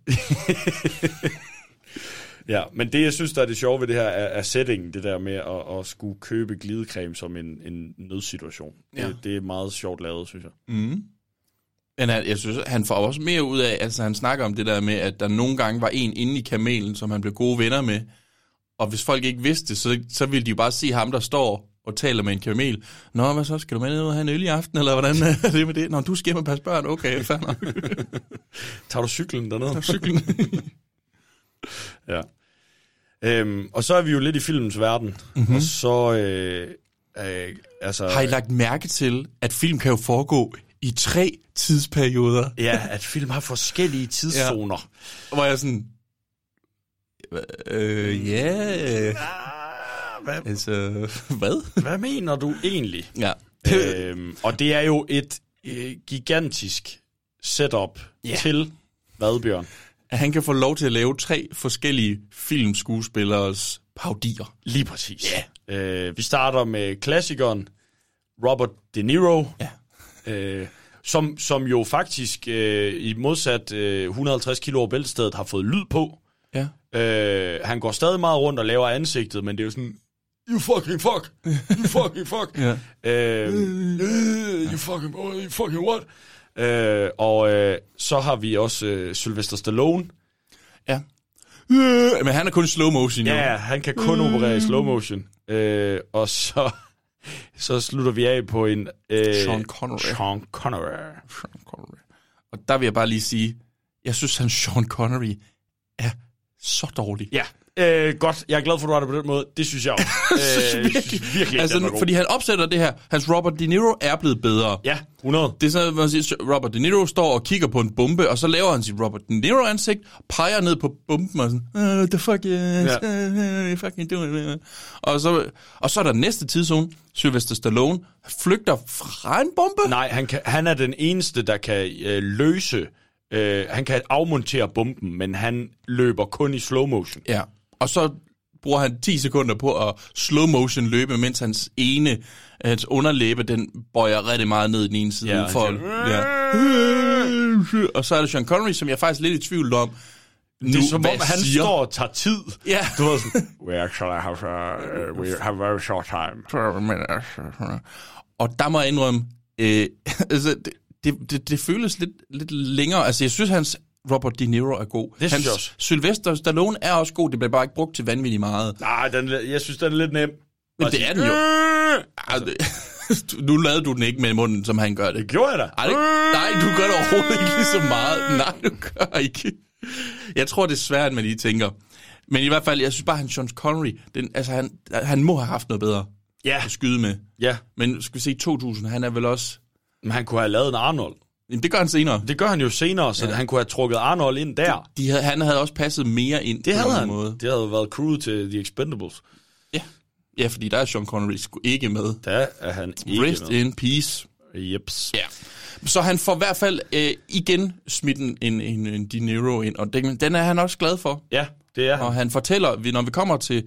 ja, men det, jeg synes, der er det sjove ved det her, er, er settingen, det der med at, at skulle købe glidecreme som en, en nødsituation. Ja. Det, det er meget sjovt lavet, synes jeg. Mm. Men han, jeg synes, han får også mere ud af, altså han snakker om det der med, at der nogle gange var en inde i kamelen, som han blev gode venner med. Og hvis folk ikke vidste det, så, så ville de jo bare se ham, der står og taler med en kamel. Nå, hvad så? Skal du med ned og have en øl i aften, eller hvordan er det med det? Nå, du skal hjem og passe børn. Okay, fair nok. Tager du cyklen dernede? Tager cyklen. ja. Øhm, og så er vi jo lidt i filmens verden. Mm-hmm. Og så... Øh, øh, altså, Har I lagt mærke til, at film kan jo foregå i tre tidsperioder? Ja, at film har forskellige tidszoner. Ja. Hvor jeg sådan... Øh, ja... Ah, Hvad, Altså, hvad? hvad mener du egentlig? Ja. øhm, og det er jo et øh, gigantisk setup yeah. til hvad, Bjørn? At han kan få lov til at lave tre forskellige filmskuespillers paudier. Lige præcis. Ja. Øh, vi starter med klassikeren Robert De Niro. Ja. Øh, som, som jo faktisk øh, i modsat øh, 150 kilo over bæltestedet har fået lyd på. Ja. Øh, han går stadig meget rundt og laver ansigtet, men det er jo sådan, you fucking fuck, you fucking fuck. Ja. øh, you fucking, you fucking what? Øh, og øh, så har vi også øh, Sylvester Stallone. Ja. Øh, men han er kun i slow motion, jo. Ja, han kan kun operere i slow motion. Øh, og så, så slutter vi af på en... Øh, Sean Connery. Sean Connery. Sean Connery. Og der vil jeg bare lige sige, jeg synes, han Sean Connery er så dårlig. Ja, øh, godt. Jeg er glad for, at du har det på den måde. Det synes jeg også. øh, virkelig. virkelig, altså, god. fordi han opsætter det her. Hans Robert De Niro er blevet bedre. Ja, 100. Det er sådan, at man siger, Robert De Niro står og kigger på en bombe, og så laver han sit Robert De Niro ansigt, peger ned på bomben og sådan, uh, the fuck yes, Ja. uh, fucking do it. Og så, og så er der næste tidszone, Sylvester Stallone flygter fra en bombe. Nej, han, kan, han er den eneste, der kan øh, løse... Øh, han kan afmontere bomben, men han løber kun i slow motion. Ja, og så bruger han 10 sekunder på at slow motion løbe, mens hans ene, hans underlæbe, den bøjer rigtig meget ned i den ene side. Ja, for, ja. Og så er det Sean Connery, som jeg er faktisk lidt i tvivl om, Det er som om, han siger. står og tager tid. Ja. Du ved sådan, we actually have, uh, we have very short time. Og der må jeg indrømme, øh, altså, det, det, det, det føles lidt, lidt længere. Altså, jeg synes, hans Robert De Niro er god. synes hans jeg også. Sylvester Stallone er også god. Det bliver bare ikke brugt til vanvittigt meget. Nej, den, jeg synes, den er lidt nem. Men det er den jo. "Øh!" Altså, nu lavede du den ikke med munden, som han gør det. Det gjorde jeg da. Ej, det, nej, du gør det overhovedet ikke lige så meget. Nej, du gør ikke. Jeg tror, det er svært, at man lige tænker. Men i hvert fald, jeg synes bare, han Sean Connery, den, altså, han, han må have haft noget bedre. Ja. at skyde med. Ja, Men skal vi se, 2000, han er vel også... men han kunne have lavet en Arnold. Jamen, det gør han senere. Det gør han jo senere, så ja. han kunne have trukket Arnold ind der. De havde, han havde også passet mere ind Det på havde en han. måde. Det havde været crew til The Expendables. Ja. ja, fordi der er Sean Connery sgu ikke med. Der er han ikke Rest med. in peace. Jeps. Ja. Så han får i hvert fald øh, igen smidt en, en, en, en De Niro ind, og den, den er han også glad for. Ja, det er han. Og han fortæller, når vi kommer til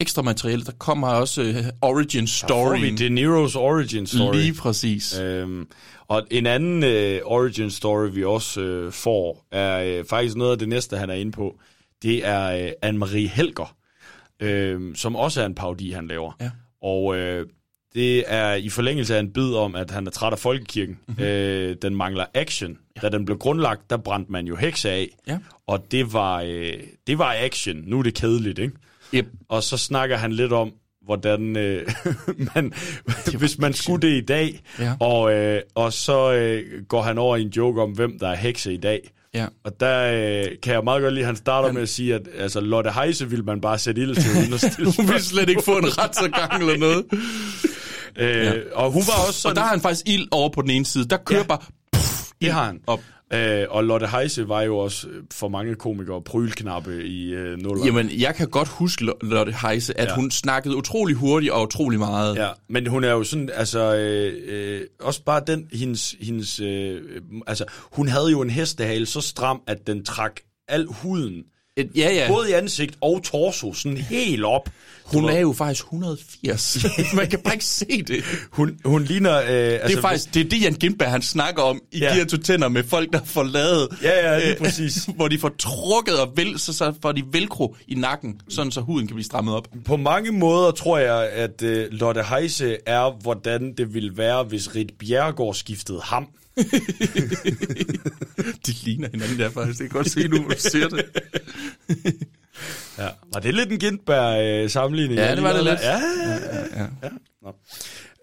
ekstra materiale, der kommer også øh, origin Får vi story. De Niro's origin story. Lige præcis. Øhm, og en anden øh, origin story, vi også øh, får, er øh, faktisk noget af det næste, han er inde på. Det er øh, Anne-Marie Helger, øh, som også er en parodi, han laver. Ja. Og øh, det er i forlængelse af en bid om, at han er træt af folkekirken. Mhm. Mm-hmm. Øh, den mangler action. Ja. Da den blev grundlagt, der brændte man jo hekse af. Ja. Og det var, øh, det var action. Nu er det kedeligt, ikke? Yep. Og så snakker han lidt om, hvordan øh, man, hvis man skulle det i dag, Ja. og, øh, og så øh, går han over i en joke om, hvem der er hekse i dag. Ja. Og der øh, kan jeg meget godt lide, at han starter han... med at sige, at altså, Lotte Heise vil man bare sætte ild til, uden at stille Hun vil slet ikke få en retsgang eller noget. øh, ja. Og hun var også sådan... Og der har han faktisk ild over på den ene side. Der kører ja. Bare... Puff, det har han. op. Øh, og Lotte Heise var jo også øh, for mange komikere prylknappe i øh, nullerne. Jamen, jeg kan godt huske Lo- Lotte Heise, at ja. Ja. hun snakkede utrolig hurtigt og utrolig meget. Ja, men hun er jo sådan, altså, øh, øh, også bare den, hendes, hendes øh, altså, hun havde jo en hestehale så stram, at den trak al huden, Et, ja, ja. både i ansigt og torso, sådan helt op. Hun er jo faktisk 180. Man kan bare ikke se det. hun, hun ligner... Øh, Det altså, er faktisk det, er det Jan Gindberg han snakker om i ja. Her to tænder med folk, der får lavet... Ja, ja, lige øh, præcis. hvor de får trukket og vel, så, så får de velcro i nakken, sådan så huden kan blive strammet op. På mange måder tror jeg, at øh, Lotte Heise er, hvordan det ville være, hvis Rit Bjerregaard skiftede ham. De ligner hinanden der faktisk. Det kan godt se nu, hvor du ser det. Ja. Var det lidt en Gindberg-sammenligning? Ja, det var det lidt. Ja, ja, ja. ja. Nå.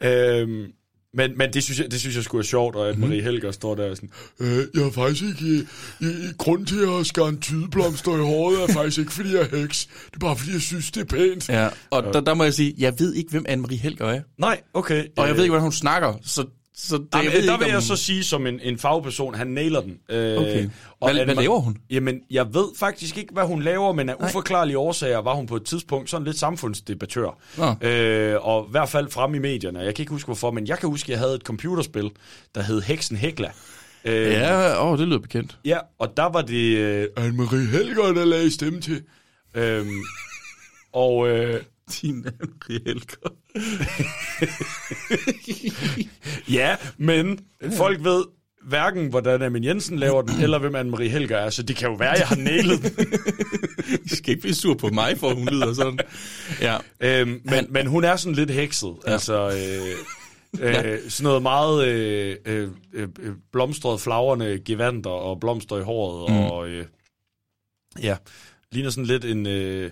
Øhm, men, men det synes jeg, det synes jeg skulle er sjovt, og at Marie Helger står der og sådan, øh, jeg har faktisk ikke, øh, øh, grund til at skære en tydeblomster i håret, er faktisk ikke, fordi jeg er heks. Det er bare, fordi jeg synes, det er pænt. Ja, og der, der må jeg sige, jeg ved ikke, hvem Anne-Marie Helger er. Nej, okay. Og jeg ved ikke, hvordan hun snakker, så, så det, Jamen, jeg der ikke, vil jeg om- så sige, som en, en fagperson, han nailer den. Øh, Okay. og Hvad- hvad laver hun? Jamen, jeg ved faktisk ikke, hvad hun laver, men af uforklarlige årsager var hun på et tidspunkt sådan lidt samfundsdebattør. Nå. Øh, og i hvert fald frem i medierne. Jeg kan ikke huske, hvorfor, men jeg kan huske, at jeg havde et computerspil, der hed Heksen Hekla. Øh, Ja, åh, det lyder bekendt. Ja, og der var det øh, Anne-Marie Helger, der lagde stemme til. Øhm, og øh, Din Anne-Marie Helger. ja, men folk ved hverken, hvordan Amin Jensen laver den, eller hvem Anne-Marie Helger er, så det kan jo være, jeg har nailet den. I skal ikke blive sur på mig, for hun lyder sådan. Ja. Øhm, men, men hun er sådan lidt hekset. Ja. Altså, øh, øh, sådan noget meget øh, øh, øh, blomstret flagrende gevanter og blomster i håret. Mm. Og øh, ja, ligner sådan lidt en, øh,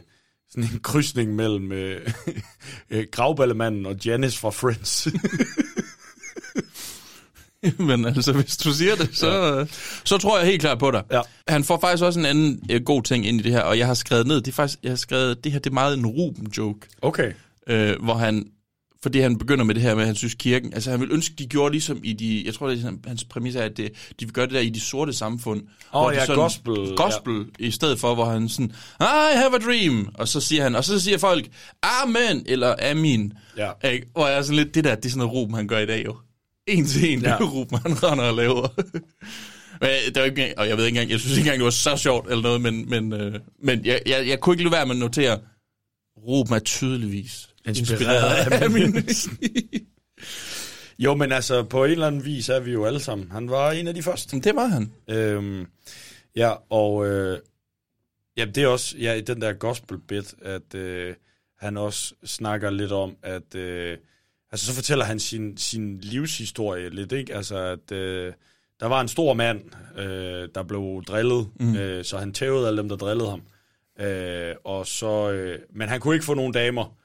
sådan en krydsning mellem øh, øh, gravballemanden og Janice fra Friends. Men altså, hvis du siger det, så, ja. så tror jeg helt klart på dig. Ja. Han får faktisk også en anden øh, god ting ind i det her, og jeg har skrevet ned, det er faktisk, jeg har skrevet, det her det er meget en Ruben-joke, okay. øh, hvor han, fordi han begynder med det her med, at han synes kirken, altså han vil ønske, de gjorde ligesom i de, jeg tror, det er hans præmis er, at det, de vil gøre det der i de sorte samfund. hvor de ja, sådan- gospel, Gospel, i stedet for, hvor han sådan, I have a dream, og så siger han, og så siger folk, amen, eller amin. Ja. Ikke? Hvor jeg er sådan lidt, det der, det er sådan noget Ruben, han gør i dag jo. En til en, ja. Ja. det Ruben, han render og laver. Men det var ikke, og jeg ved ikke engang, jeg synes ikke engang, det var så sjovt eller noget, men, men, øh, men jeg, jeg, jeg kunne ikke lade være med at notere, Ruben er tydeligvis Inspireret af min. Jo, men altså, på en eller anden vis er vi jo alle sammen. Han var en af de første. det var han. Øhm, ja, og øh, ja, det er også ja, i den der gospel bit, at øh, han også snakker lidt om, at øh, altså så fortæller han sin, sin livshistorie lidt, ikke? Altså, at øh, der var en stor mand, øh, der blev drillet, mm. øh, så han tævede alle dem, der drillede ham. Øh, og så, øh, men han kunne ikke få nogen damer.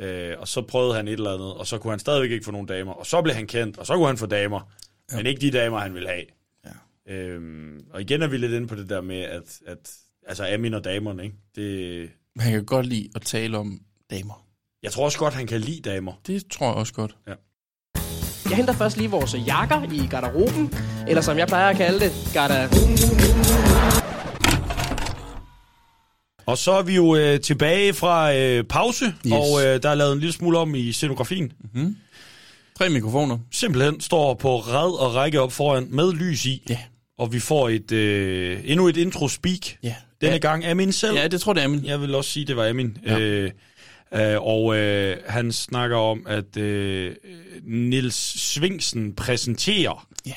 Øh, og så prøvede han et eller andet, og så kunne han stadigvæk ikke få nogen damer. Og så blev han kendt, og så kunne han få damer. Ja. Men ikke de damer, han ville have. Ja. Øhm, og igen er vi lidt inde på det der med, at, at altså Amin og damerne, ikke? Det, Han kan godt lide at tale om damer. Jeg tror også godt, han kan lide damer. Det tror jeg også godt. Jeg henter først lige vores jakker i garderoben, eller som jeg plejer at kalde det, garda... Og så er vi jo øh, tilbage fra øh, pause, Yes. og øh, der er lavet en lille smule om i scenografien. Tre mikrofoner. Simpelthen står på rad og række op foran med lys i. Ja. Og vi får et øh, endnu et intro-speak. Ja. Denne Ja. gang Amin selv. Ja, det tror jeg, det er min. Jeg vil også sige, det var Amin. Ja. Øh, øh, og øh, han snakker om, at øh, Nils Svingsen præsenterer. Ja.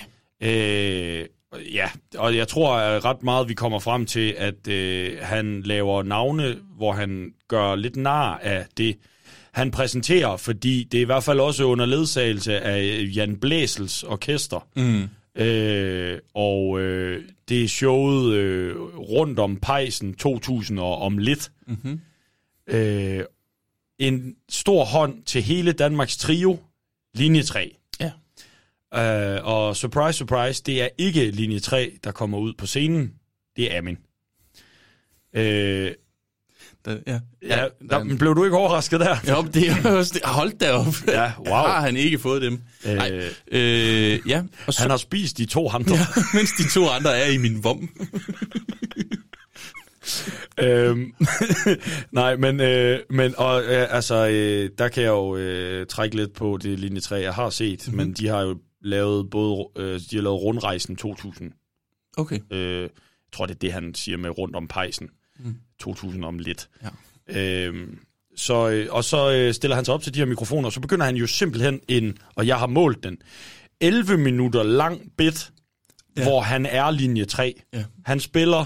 Øh, ja, og jeg tror at ret meget, vi kommer frem til, at øh, han laver navne, hvor han gør lidt nar af det, han præsenterer, fordi det er i hvert fald også under ledsagelse af Jan Blæsels orkester. Mm. Øh, og øh, det er showet øh, rundt om pejsen 2000 og om lidt. Mm-hmm. Øh, en stor hånd til hele Danmarks trio, linje 3. Ja. Øh, og surprise, surprise, det er ikke linje 3, der kommer ud på scenen. Det er Amin. Øh, Da, ja. ja, der, men blev du ikke overrasket der? Jo, det er også det. Hold da op. Ja, wow. Har han ikke fået dem? Øh, Nej. Øh, ja. Og så, Han har spist de to andre. ja, mens de to andre er i min vom. øhm, nej, men, øh, men og, øh, altså, øh, der kan jeg jo øh, trække lidt på det linje 3, jeg har set, Mhm. mm-hmm. men de har jo lavet både, øh, de har lavet rundrejsen 2000. Okay. Øh, jeg tror, det er det, han siger med rundt om pejsen. Mm. Mm. 2000 om lidt. Ja. Øhm, så, øh, og så øh, stiller han sig op til de her mikrofoner, og så begynder han jo simpelthen en, og jeg har målt den, 11 minutter lang bit, Ja. hvor han er linje 3. Ja. Han spiller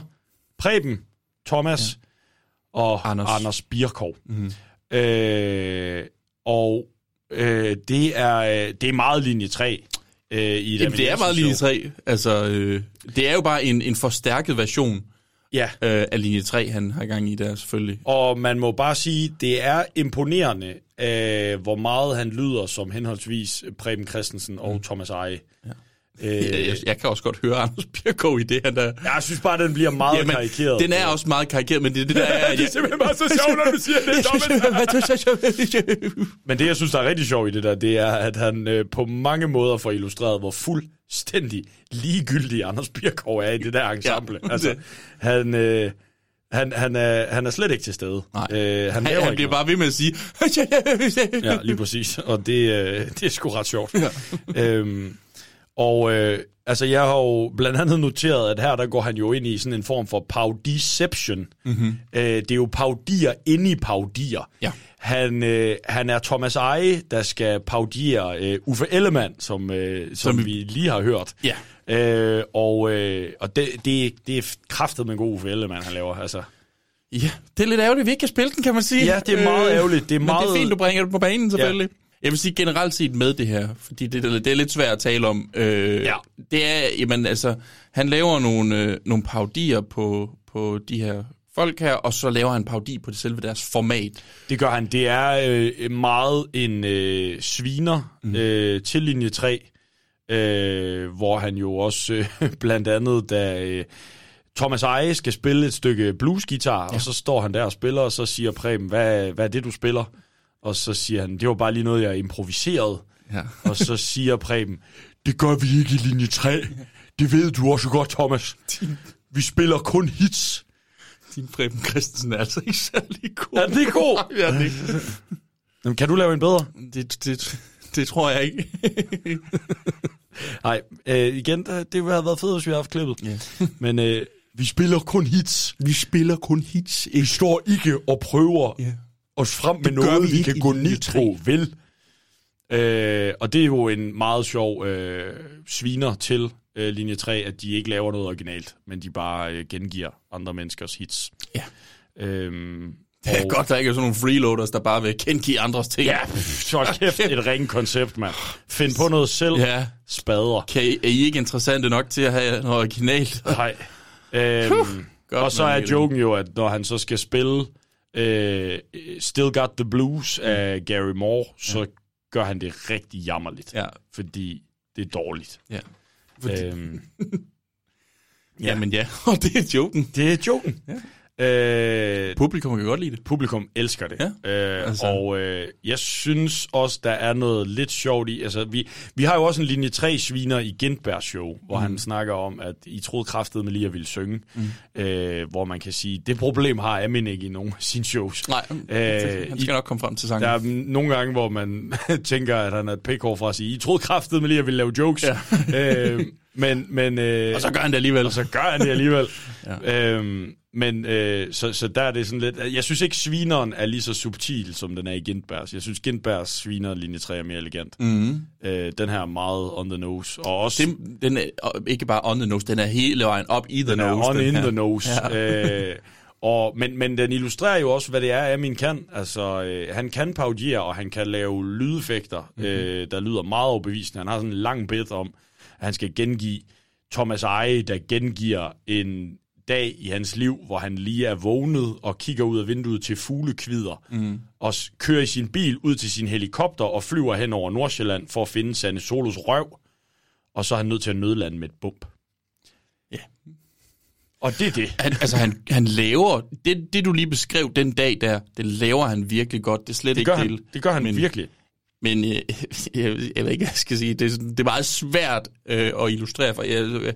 Preben, Thomas ja. og Anders. Anders, Anders Birkov. Mm. Øh, og øh, det, er, øh, det er meget linje 3. Øh, i et Jamen, det er meget linje 3. Altså, øh, det er jo bare en, en forstærket version Ja, øh, af linje 3, han har gang i der selvfølgelig. og man må bare sige, det er imponerende, øh, hvor meget han lyder som henholdsvis Preben Christensen og Mm. Thomas Eje. Ja. Øh, Jeg, jeg, jeg kan også godt høre Anders Birkov i det, han der... jeg synes bare, den bliver meget Jamen, karikeret. Den er også meget karikeret, men det det der... Er, det er simpelthen bare så sjovt, når du siger det. Men det, jeg synes, der er rigtig sjovt i det der, det er, at han øh, på mange måder får illustreret, hvor fuldstændig ligegyldig Anders Birkov er i det der ensemble. Ja, altså, han, øh, han, han, er, han er slet ikke til stede. Nej. Øh, han, han, han bliver bare ved med at sige... Ja, lige præcis. Og det, øh, det er sgu ret sjovt. Ja. Øhm, og øh, altså, jeg har jo blandt andet noteret, at her der går han jo ind i sådan en form for paudiception. Mm-hmm. Øh, det er jo paudier inde i paudier. Ja. Han, øh, han er Thomas Eje, der skal paudiere øh, Uffe Ellemann, som, øh, som, Som- vi lige har hørt. Ja. Øh, og øh, og det, det, det er kraftet med en god Uffe Ellemann, han laver. Altså. Ja, det er lidt ærgerligt, at vi ikke kan spille den, kan man sige. Ja, det er meget ærgerligt. Det er men meget- det er fint, du bringer det på banen, selvfølgelig. Ja. Jeg vil sige generelt set med det her, fordi det, det er lidt svært at tale om. Øh, Ja. Det er, jamen altså, han laver nogle, øh, nogle paudier på, på de her folk her, og så laver han paudi på det selve deres format. Det gør han. Det er øh, meget en øh, sviner mm. øh, til linje 3, øh, hvor han jo også øh, blandt andet, da øh, Thomas Eje skal spille et stykke bluesgitar, ja. og så står han der og spiller, og så siger Preben, hvad, hvad er det, du spiller? Og så siger han, det var bare lige noget, jeg improviserede. Ja. Og så siger Preben, det gør vi ikke i linje 3. Det ved du også godt, Thomas. Vi spiller kun hits. Din Preben Christensen er altså ikke særlig god. Er den ikke god? ja, det, Jamen, kan du lave en bedre? det, det, det tror jeg ikke. Nej, øh, igen, det, det ville have været fedt, hvis vi havde haft klippet. Ja. Men øh, vi spiller kun hits. Vi spiller kun hits. Vi står ikke og prøver Ja. Os frem med Det noget, vi vi, kan gå på, vel? Øh, og det er jo en meget sjov øh, sviner til øh, linje 3, at de ikke laver noget originalt, men de bare øh, gengiver andre menneskers hits. Ja. Øhm, Det er og- godt, der ikke er sådan nogle freeloaders, der bare vil gengive andres ting. Ja, så kæft et ringe koncept, mand. Find på noget selv. ja. Spader. Kan I, er I ikke interessante nok til at have noget originalt? Nej. Øhm, Godt, og så er joken jo, at når han så skal spille øh, Still Got the Blues af Gary Moore, så gør han det rigtig jammerligt. Ja. Fordi det er dårligt. Ja. Fordi, Øhm, ja, men ja, og det er joken. det er joken. Øh, Publikum kan godt lide det. publikum elsker det. Ja, øh, altså. Og øh, jeg synes også, der er noget lidt sjovt i. Altså, vi, vi har jo også en linje 3 sviner i Gintbergs show, hvor mm. han snakker om, at I troede kraftet med lige at ville synge. Mm. Øh, hvor man kan sige, det problem har Amin ikke i nogen af sine shows. Nej, Øh, han i- skal nok komme frem til sangen. Der er nogle gange, hvor man tænker, at han er et pækhår fra at sige, I troede kraftet med lige at ville lave jokes. Ja. øh, men, men, øh, Og så gør han det alligevel. og så gør han det alligevel. ja. øhm, men øh, så, så der er det sådan lidt... Jeg synes ikke, svineren er lige så subtil, som den er i Gintbergs. Jeg synes, Gintbergs sviner linje 3 er mere elegant. Mm. Øh, den her er meget on the nose. Og også Det, den er ikke bare on the nose, den er hele vejen op i the den er nose. on den in her. the nose. Ja. Øh, og, men, men den illustrerer jo også, hvad det er, Amin kan. Altså, øh, han kan parodiere, og han kan lave lydeffekter, mm-hmm. øh, der lyder meget overbevisende. Han har sådan en lang bit om, han skal gengive Thomas Eje, der gengiver en dag i hans liv, hvor han lige er vågnet og kigger ud af vinduet til fuglekvider, mm. og kører i sin bil ud til sin helikopter og flyver hen over Nordsjælland for at finde Sanne Solos røv, og så er han nødt til at nødlande med et bump. Ja. Og det er det. Han, altså, han, han laver... Det, det, du lige beskrev den dag der, det laver han virkelig godt. Det er slet Det ikke gør han, det. det gør han men, virkelig. Men øh, jeg, jeg ved ikke, jeg skal sige. Det er, det er meget svært øh, at illustrere. For jeg, øh,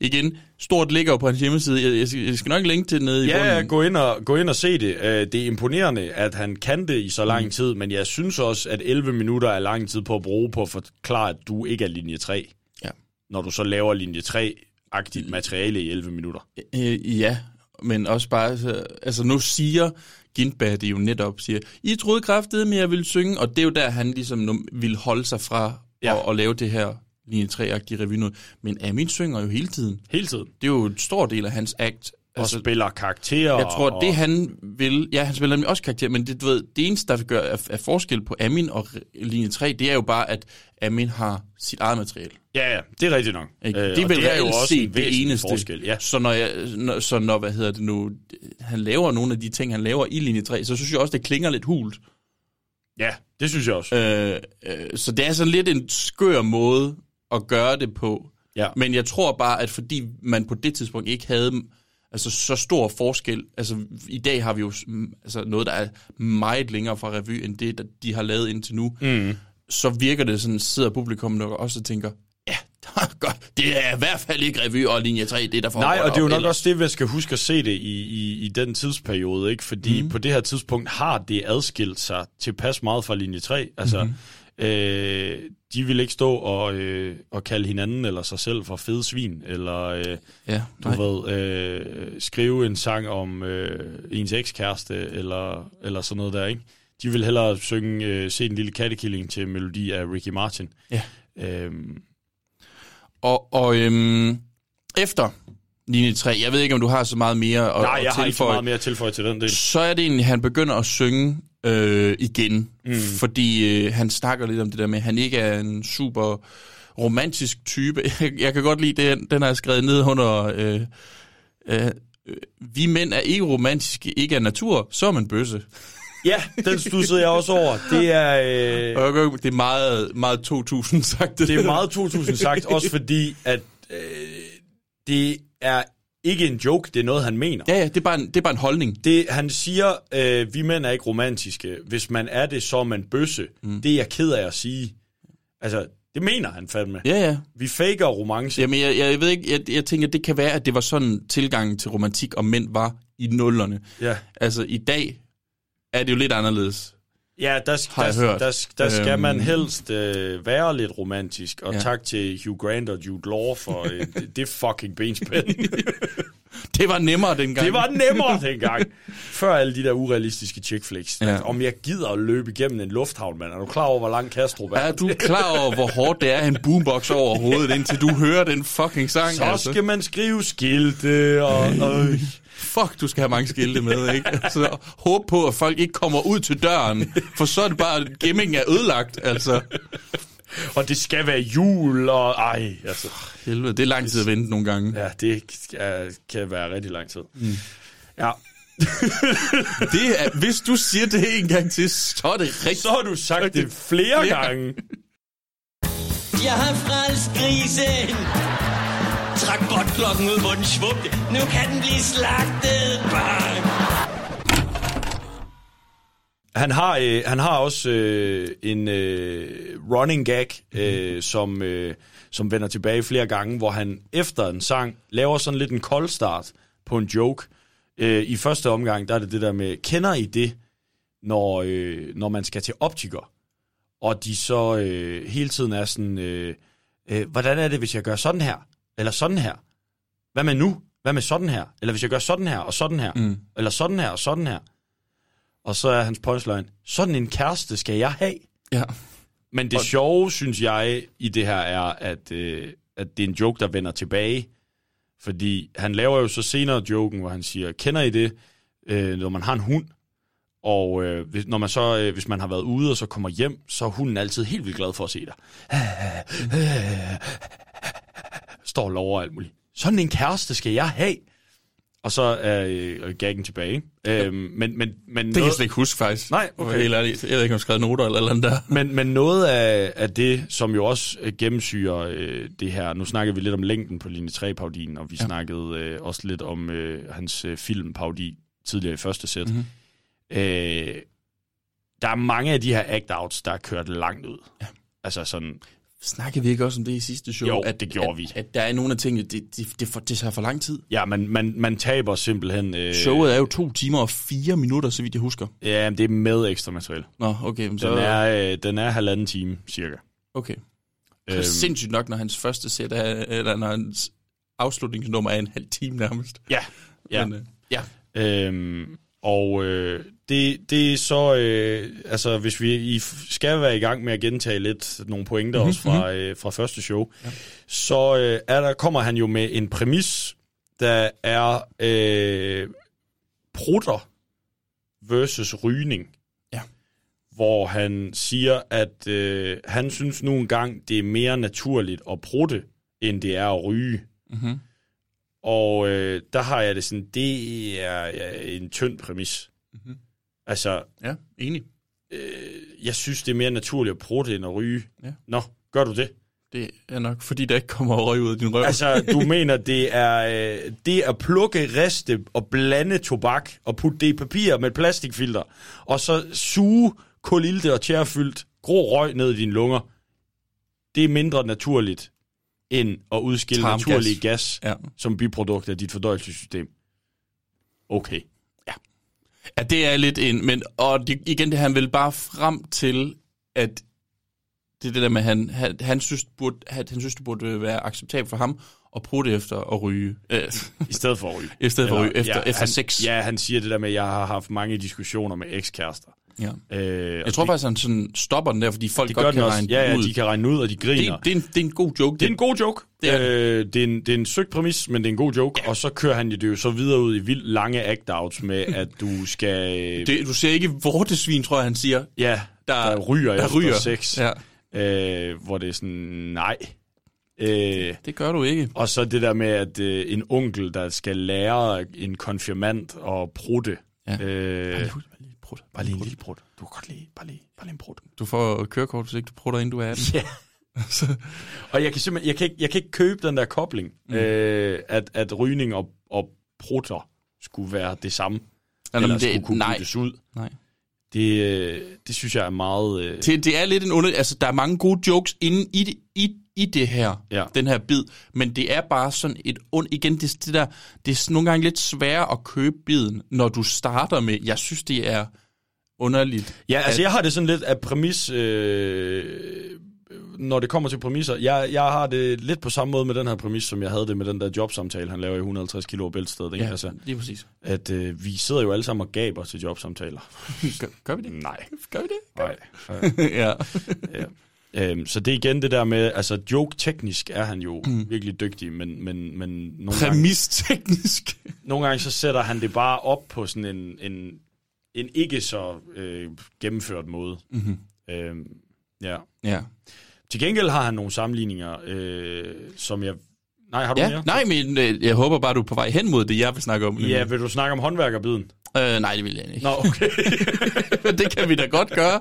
igen, stort ligger jo på hans hjemmeside. Jeg, jeg, skal, jeg skal nok linke til nede i Ja, ja, bunden. gå ind, og, gå ind og se det. Øh, Det er imponerende, at han kan det i så Mm. lang tid, men jeg synes også, at 11 minutter er lang tid på at bruge på at forklare, at du ikke er linje 3. Ja. Når du så laver linje 3-agtigt materiale i 11 minutter. Øh, ja, men også bare... Altså nu siger Gintberg jo netop, siger, I troede kraftedet, men jeg ville synge, og det er jo der, han ligesom ville holde sig fra Ja. at, at lave det her linje 3-agtige revy nu. Men Amin synger jo hele tiden. Hele tiden. Det er jo en stor del af hans act. Og spiller karakterer. Jeg tror, og, det han vil... Ja, han spiller nemlig også karakter, men det, du ved, det eneste, der gør er, er forskel på Amin og linje 3, det er jo bare, at Amin har sit eget materiale. Ja, ja, det er rigtigt nok. Ikke? Øh, det vel det er jo også en det eneste. forskel. Ja. Så når, jeg, når, så når, hvad hedder det nu, han laver nogle af de ting, han laver i linje 3, så synes jeg også, det klinger lidt hult. ja, det synes jeg også. Øh, øh, så det er sådan lidt en skør måde at gøre det på. Ja. Men jeg tror bare, at fordi man på det tidspunkt ikke havde altså, så stor forskel, altså i dag har vi jo altså, noget, der er meget længere fra revy, end det, der de har lavet indtil nu, Mm. Så virker det sådan, sidder publikum nok også og tænker, ja, godt, det er i hvert fald ikke revy og linje 3, det der foregår Nej, og det er jo nok deroppe også det, vi skal huske at se det i, i, i den tidsperiode, ikke? Fordi mm. på det her tidspunkt har det adskilt sig tilpas meget fra linje 3. Altså, mm. øh, de vil ikke stå og, øh, og kalde hinanden eller sig selv for fede svin, eller øh, Ja, du ved, øh, skrive en sang om øh, ens ekskæreste, eller, eller sådan noget der, ikke? De vil hellere synge øh, Se den lille kattekilling til melodi af Ricky Martin. Ja. Øhm, Og, og øhm, efter linje 3, jeg ved ikke, om du har så meget mere at, nej, at jeg har ikke så tilføje. meget mere at tilføje til den del. så er det egentlig, at han begynder at synge øh, igen. Mm. Fordi øh, han snakker lidt om det der med, at han ikke er en super romantisk type. Jeg, jeg kan godt lide det, den har jeg skrevet ned under... Øh, øh, vi mænd er ikke romantiske, ikke af natur, så er man bøsse. Ja, den stussede jeg også over. Det er... Øh, Det er meget, meget 2000 sagt. Det er meget 2000 sagt, også fordi, at øh, det er ikke en joke, det er noget, han mener. Ja, ja, det er bare en, det er bare en holdning. Det, han siger, øh, vi mænd er ikke romantiske. Hvis man er det, så er man bøsse. Mm. Det er jeg ked af at sige. Altså, det mener han fandme. Ja, ja. Vi faker romance. Jamen, jeg, jeg ved ikke, jeg, jeg tænker, det kan være, at det var sådan tilgangen til romantik og mænd var i nullerne. Ja, Altså, i dag er det jo lidt anderledes. ja der, der, hørt. der, der skal Øhm. man helst øh, være lidt romantisk. Og Ja. tak til Hugh Grant og Jude Law for øh, det, det fucking benspænd. Det var nemmere dengang. Det var nemmere dengang. Før alle de der urealistiske chick flicks. Ja. Ja. Om jeg gider at løbe igennem en lufthavn, mand. Er du klar over, hvor lang Kastrup er? Er du klar over, hvor hårdt det er en boombox over hovedet, indtil du hører den fucking sang? Så altså? skal man skrive skilte og... Øh. Fuck, du skal have mange skilte med, ikke? Altså, håb på, at folk ikke kommer ud til døren, for så er det bare, at gemmingen er ødelagt, altså. Og det skal være jul, og ej, altså. Helvede, det er lang tid at vente nogle gange. Ja, det kan være rigtig lang tid. Mm. Ja, Det er, hvis du siger det en gang til, så er det rigtigt. så har du sagt det flere Flere gange. Jeg har frelst grisen. Træk botklokken ud, hvor den svugte. Nu kan den blive slagtet. Bang! Han har, øh, han har også øh, en øh, running gag, øh, som, øh, som vender tilbage flere gange, hvor han efter en sang laver sådan lidt en kold start på en joke. Øh, I første omgang, der er det det der med, kender I det, når, øh, når man skal til optiker, og de så øh, hele tiden er sådan, øh, øh, hvordan er det, hvis jeg gør sådan her, eller sådan her? Hvad med nu? Hvad med sådan her? Eller hvis jeg gør sådan her, og sådan her, Mm. eller sådan her, og sådan her. Og så er hans punchline, sådan en kæreste skal jeg have. Ja. Men det Og- sjove, synes jeg, i det her er, at, øh, at det er en joke, der vender tilbage. Fordi han laver jo så senere joken, hvor han siger, kender I det, øh, når man har en hund, og øh, hvis, når man så, øh, hvis man har været ude og så kommer hjem, så er hunden altid helt vildt glad for at se dig. Står og lover alt muligt. Sådan en kæreste skal jeg have. Og så er øh, gaggen tilbage. Øhm, men, men, men Det kan jeg slet ikke huske, faktisk. Nej, okay. okay. Helt ærligt. Jeg ved ikke, om jeg har skrevet noter eller noget der. Men, men noget af, af det, som jo også øh, gennemsyrer øh, det her, nu snakkede vi lidt om længden på linje 3 paudien og vi Ja. ja. snakkede øh, også lidt om øh, hans øh, film paudi tidligere i første sæt. Mhm. Mm-hmm. Øh, der er mange af de her act-outs, der er kørt langt ud. Ja. Altså sådan, Snakkede vi ikke også om det i sidste show? Jo, det gjorde at, vi. At der er nogle af tingene, det, det, det, for, det tager for lang tid. ja, man, man, man taber simpelthen... Øh, Showet er jo to timer og fire minutter, så vidt jeg husker. Ja, men det er med ekstra materiale. Nå, okay. Men så, Den er, øh, den er halvanden time, cirka. Okay. Øhm. Sindssygt nok, når hans første sæt er, eller når hans afslutningsnummer er en halv time nærmest. Ja, ja. Men, øh, ja. Øhm, og øh, det, det er så, øh, altså hvis vi I skal være i gang med at gentage lidt nogle pointer Mhm, mm-hmm. også fra, øh, fra første show, ja. så øh, er der, kommer han jo med en præmis, der er øh, prutter versus rygning. Ja. Hvor han siger, at øh, han synes nu engang, det er mere naturligt at prutte, end det er at ryge. Mm-hmm. Og øh, der har jeg det sådan, det er en tynd præmis. Mhm. Altså, Ja, enig. øh, jeg synes, det er mere naturligt at prutte end at ryge. Ja. Nå, gør du det? Det er nok, fordi der ikke kommer røg ud af din røv. Altså, du mener, det er øh, det at plukke, riste og blande tobak og putte det i papir med et plastikfilter, og så suge kolilte og tjærfyldt grå røg ned i dine lunger, det er mindre naturligt end at udskille Tarmgas. naturlig gas Ja. som biprodukt af dit fordøjelsessystem. Okay. Ja, det er lidt en... Men, og det, igen, det han vil bare frem til, at det er det der med, at han, han, han, synes, burde, han, han synes, det burde være acceptabelt for ham at bruge det efter at ryge. Øh, I stedet for at ryge. I stedet for at ryge, efter- efter han, sex. Ja, han siger det der med, at jeg har haft mange diskussioner med ekskærester. Ja. Øh, Jeg tror faktisk, han sådan stopper den der, fordi folk det godt kan også. regne Ja, ja, ud. de kan regne ud, og de griner. det, det, er en, det er en god joke. Det er en god joke. Det er øh, det, er en, det er en søgt præmis, men det er en god joke. Ja. Og så kører han det jo så videre ud i vildt lange act-outs med, at du skal... det, du ser ikke vortesvin, tror jeg, han siger. ja, Der, der ryger der efter ryger. sex. Ja, Øh, hvor det er sådan, nej. Øh, det gør du ikke. og så det der med, at øh, en onkel, der skal lære en konfirmand at prutte. Ja. Øh, Lige, lige prut. bare lige en lille prut. Du kan godt lide, bare lige, bare lige en prut. Du får kørekort, hvis ikke du prutter, inden du er 18. Ja. Og jeg kan simpelthen, jeg kan ikke, jeg kan ikke købe den der kobling, mm. øh, at, at rygning og, og prutter skulle være det samme. Eller men det- skulle kunne nej. ud. Nej. Det, øh, det synes jeg er meget... Øh, Det, det er lidt en under... Altså, der er mange gode jokes inde i det, i, i det her, Ja. den her bid, men det er bare sådan et... Und, igen, det, det der... Det er nogle gange lidt sværere at købe biden, når du starter med... Jeg synes, det er underligt. ja, altså at- jeg har det sådan lidt af præmis... Øh, når det kommer til præmisser. Jeg, jeg har det lidt på samme måde med den her præmis, som jeg havde det med den der jobsamtale, han laver i 150 kilo bæltsted. Ikke? Ja, Altså, lige præcis. at øh, vi sidder jo alle sammen og gaber til jobsamtaler. Gør, gør vi det? Nej. Gør vi det? Nej. ja. ja. Øhm, så det er igen det der med, altså joke-teknisk er han jo mm. virkelig dygtig, men, men, men nogle, gange, Præmis-teknisk. nogle gange så sætter han det bare op på sådan en, en, en ikke så øh, gennemført måde. Mhm. Øhm, ja. Ja. Til gengæld har han nogle sammenligninger, øh, som jeg... Nej, har du ja. mere? Nej, men øh, jeg håber bare, du er på vej hen mod det, jeg vil snakke om. Ja, vil du snakke om håndværkerbiden? Øh, nej, det vil jeg ikke. Nå, okay. det kan vi da godt gøre.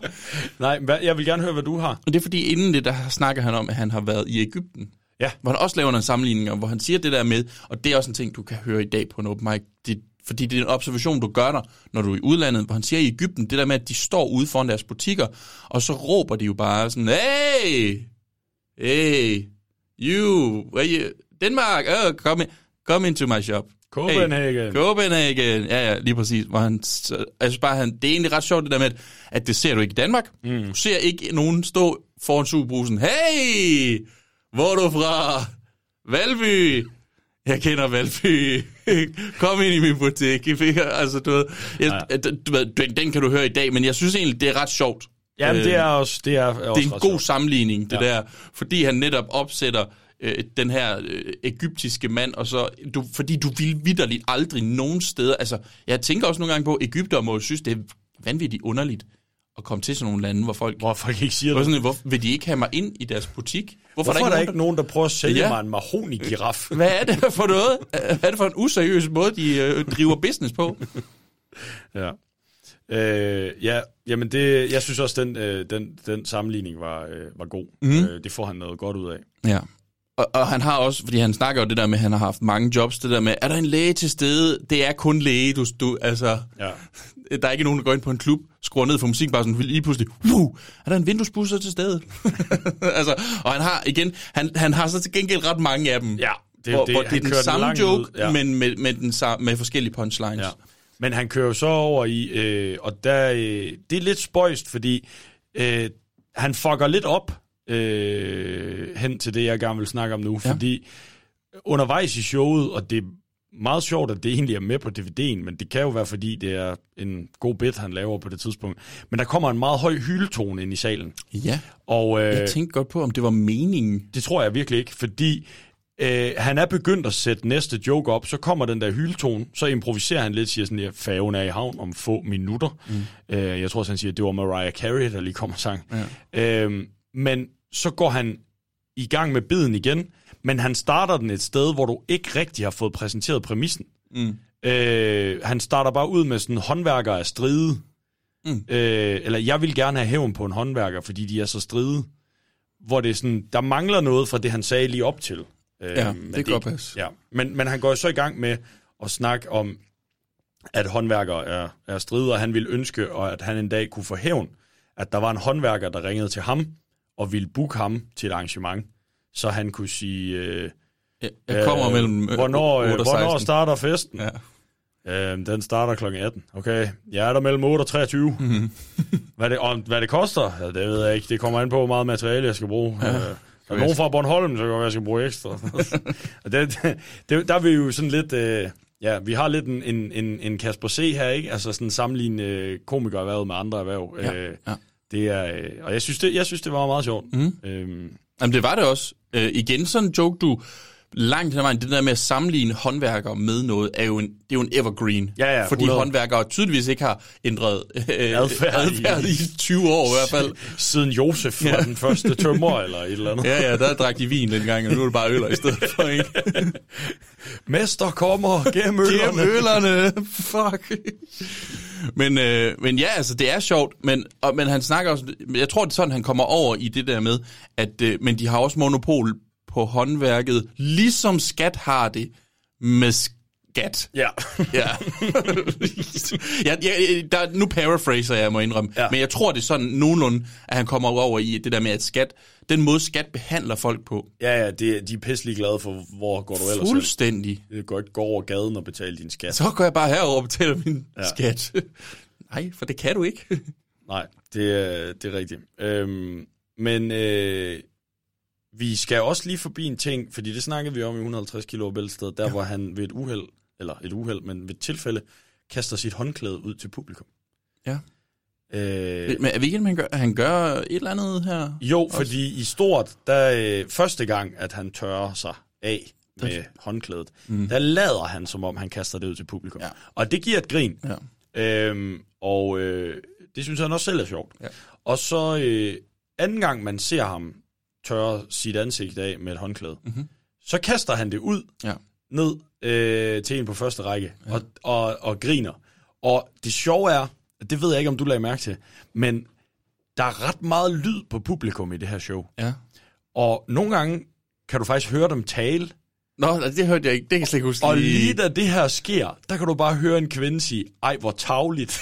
Nej, hvad, jeg vil gerne høre, hvad du har. Og det er fordi, inden det, der snakker han om, at han har været i Ægypten. Ja. Hvor han også laver nogle sammenligninger, hvor han siger det der med, og det er også en ting, du kan høre i dag på en open mic, det fordi det er en observation, du gør dig, når du er i udlandet, hvor han siger i Ægypten, det der med, at de står ude foran deres butikker, og så råber de jo bare sådan, hey, hey, you, where you, Denmark, oh, come, in, come into my shop. Copenhagen. Hey, Copenhagen, ja, ja, lige præcis. Hvor han, så, jeg synes bare, han, det er egentlig ret sjovt det der med, at, at det ser du ikke i Danmark. Mm. Du ser ikke nogen stå foran superbrusen, hey, hvor er du fra? Valby. Jeg kender Valby. Kom ind i min butik. Altså, du ved, jeg, ja. du ved, den, den kan du høre i dag, men jeg synes egentlig, det er ret sjovt. Jamen, det er også det er, det er en god sammenligning, det ja. der, fordi han netop opsætter øh, den her øh, egyptiske mand, og så, du, fordi du vil vidderligt aldrig nogen steder, altså, jeg tænker også nogle gange på, at Ægypter må synes, det er vanvittigt underligt at komme til sådan nogle lande, hvor folk... Hvor folk ikke siger hvor det. sådan, hvor, vil de ikke have mig ind i deres butik? Hvorfor, Hvorfor er der ikke nogen, nogen, der prøver at sælge Ja. mig en mahoni-giraf? der... Hvad er det for noget? Hvad er det for en useriøs måde, de øh, driver business på? Ja. Øh, ja, jamen det, jeg synes også, den, øh, den, den sammenligning var, øh, var god. Mm. Øh, det får han noget godt ud af. Ja. Og, og han har også, fordi han snakker jo det der med, at han har haft mange jobs, det der med, er der en læge til stede? Det er kun læge, du, du altså... Ja. Der er ikke nogen, der går ind på en klub, skruer ned for musik, bare sådan lige pludselig, wow, er der en vinduespusser til stede? altså, og han har, igen, han, han har så til gengæld ret mange af dem. Ja, det, hvor, det- hvor det er den samme joke, ud, ja. men med, med, den, med forskellige punchlines. Ja. Men han kører jo så over i, øh, og der, øh, det er lidt spøjst, fordi øh, han fucker lidt op øh, hen til det, jeg gerne vil snakke om nu. Ja. Fordi undervejs i showet, og det er meget sjovt, at det egentlig er med på DVD'en, men det kan jo være, fordi det er en god bit, han laver på det tidspunkt. Men der kommer en meget høj hyletone ind i salen. Ja, Og, øh, jeg tænkte godt på, om det var meningen. det tror jeg virkelig ikke, fordi øh, han er begyndt at sætte næste joke op, så kommer den der hyletone, så improviserer han lidt, siger sådan, at færgen er i havn om få minutter. Mm. Øh, jeg tror også, han siger, at det var Mariah Carey, der lige kom og sang. Ja. Øh, men så går han i gang med biden igen, men han starter den et sted, hvor du ikke rigtig har fået præsenteret præmissen. Mm. Øh, han starter bare ud med sådan, håndværker er stride. Mm. Øh, eller jeg vil gerne have hævn på en håndværker, fordi de er så stride. Hvor det er sådan, der mangler noget fra det, han sagde lige op til. Øh, Ja, men det kan godt passe. Ja. Men, men han går jo så i gang med at snakke om, at håndværker er, er stride, og han ville ønske, og at han en dag kunne få hævn, at der var en håndværker, der ringede til ham, og ville booke ham til et arrangement, så han kunne sige... Øh, Jeg, kommer øh, mellem øh, hvornår, 8 øh, hvornår 16. starter festen? Ja. Øhm, den starter kl. 18. Okay, jeg er der mellem 8 og 23. Mhm. Mm-hmm. hvad, det, og, hvad det koster? Ja, det ved jeg ikke. Det kommer an på, hvor meget materiale jeg skal bruge. Ja. Øh, der er nogen fra Bornholm, så kan jeg skal bruge ekstra. og det, det, der er vi jo sådan lidt... Øh, ja, vi har lidt en, en, en, en Kasper C. her, ikke? Altså sådan sammenligne øh, komikererhvervet med andre erhverv. Ja, Øh, ja. Det er, øh, og jeg synes det, jeg synes, det var meget sjovt. Mhm. Øhm, Jamen, det var det også. Øh, igen, sådan en joke, du langt hen ad vejen, det der med at sammenligne håndværkere med noget, er jo en, det er jo en evergreen. Ja, ja, fordi 100. håndværkere tydeligvis ikke har ændret øh, Adfærd i- adfærd i 20 år i hvert fald. siden Josef var Ja. den første tømmer, eller et eller andet. Ja, ja, der drak de vin dengang, og nu er det bare øl i stedet for, ikke? Mester kommer gennem øllerne. Gennem ølerne, fuck. Men, øh, men ja, altså, det er sjovt, men, og, men han snakker også, jeg tror, det er sådan, han kommer over i det der med, at, øh, men de har også monopol på håndværket, ligesom skat har det med skat. Ja. Ja. ja, ja der, nu paraphraser jeg, må indrømme. Ja. Men jeg tror, det er sådan nogenlunde, at han kommer over i det der med, at skat, den måde skat behandler folk på. Ja, ja, det, de er pisselig glade for, hvor går du ellers. Fuldstændig. Det går ikke gå over gaden og betale din skat. Så går jeg bare herover og betaler min ja. Skat. Nej, for det kan du ikke. Nej, det er, det er rigtigt. Øhm, men øh, vi skal også lige forbi en ting, fordi det snakkede vi om i 150 kilo Bælsted, der ja. hvor han ved et uheld, eller et uheld, men ved et tilfælde, kaster sit håndklæde ud til publikum. Ja. Øh, Men er vi ikke, at han gør, han gør et eller andet her? jo, fordi i stort, der øh, første gang, at han tørrer sig af med håndklædet, mm. der lader han, som om han kaster det ud til publikum. Ja. Og det giver et grin. Ja. Øhm, og øh, det synes han også selv er sjovt. Ja. Og så øh, anden gang, man ser ham tørre sit ansigt af med et håndklæde, Mhm. så kaster han det ud Ja. Ned øh, til en på første række ja. og, og, og griner. Og det sjove er, det ved jeg ikke, om du lagde mærke til, men der er ret meget lyd på publikum i det her show. Ja. Og nogle gange kan du faktisk høre dem tale, Nå, det hørte jeg ikke. Det kan jeg slet ikke huske. Og lige da det her sker, der kan du bare høre en kvinde sige, ej, hvor tavligt.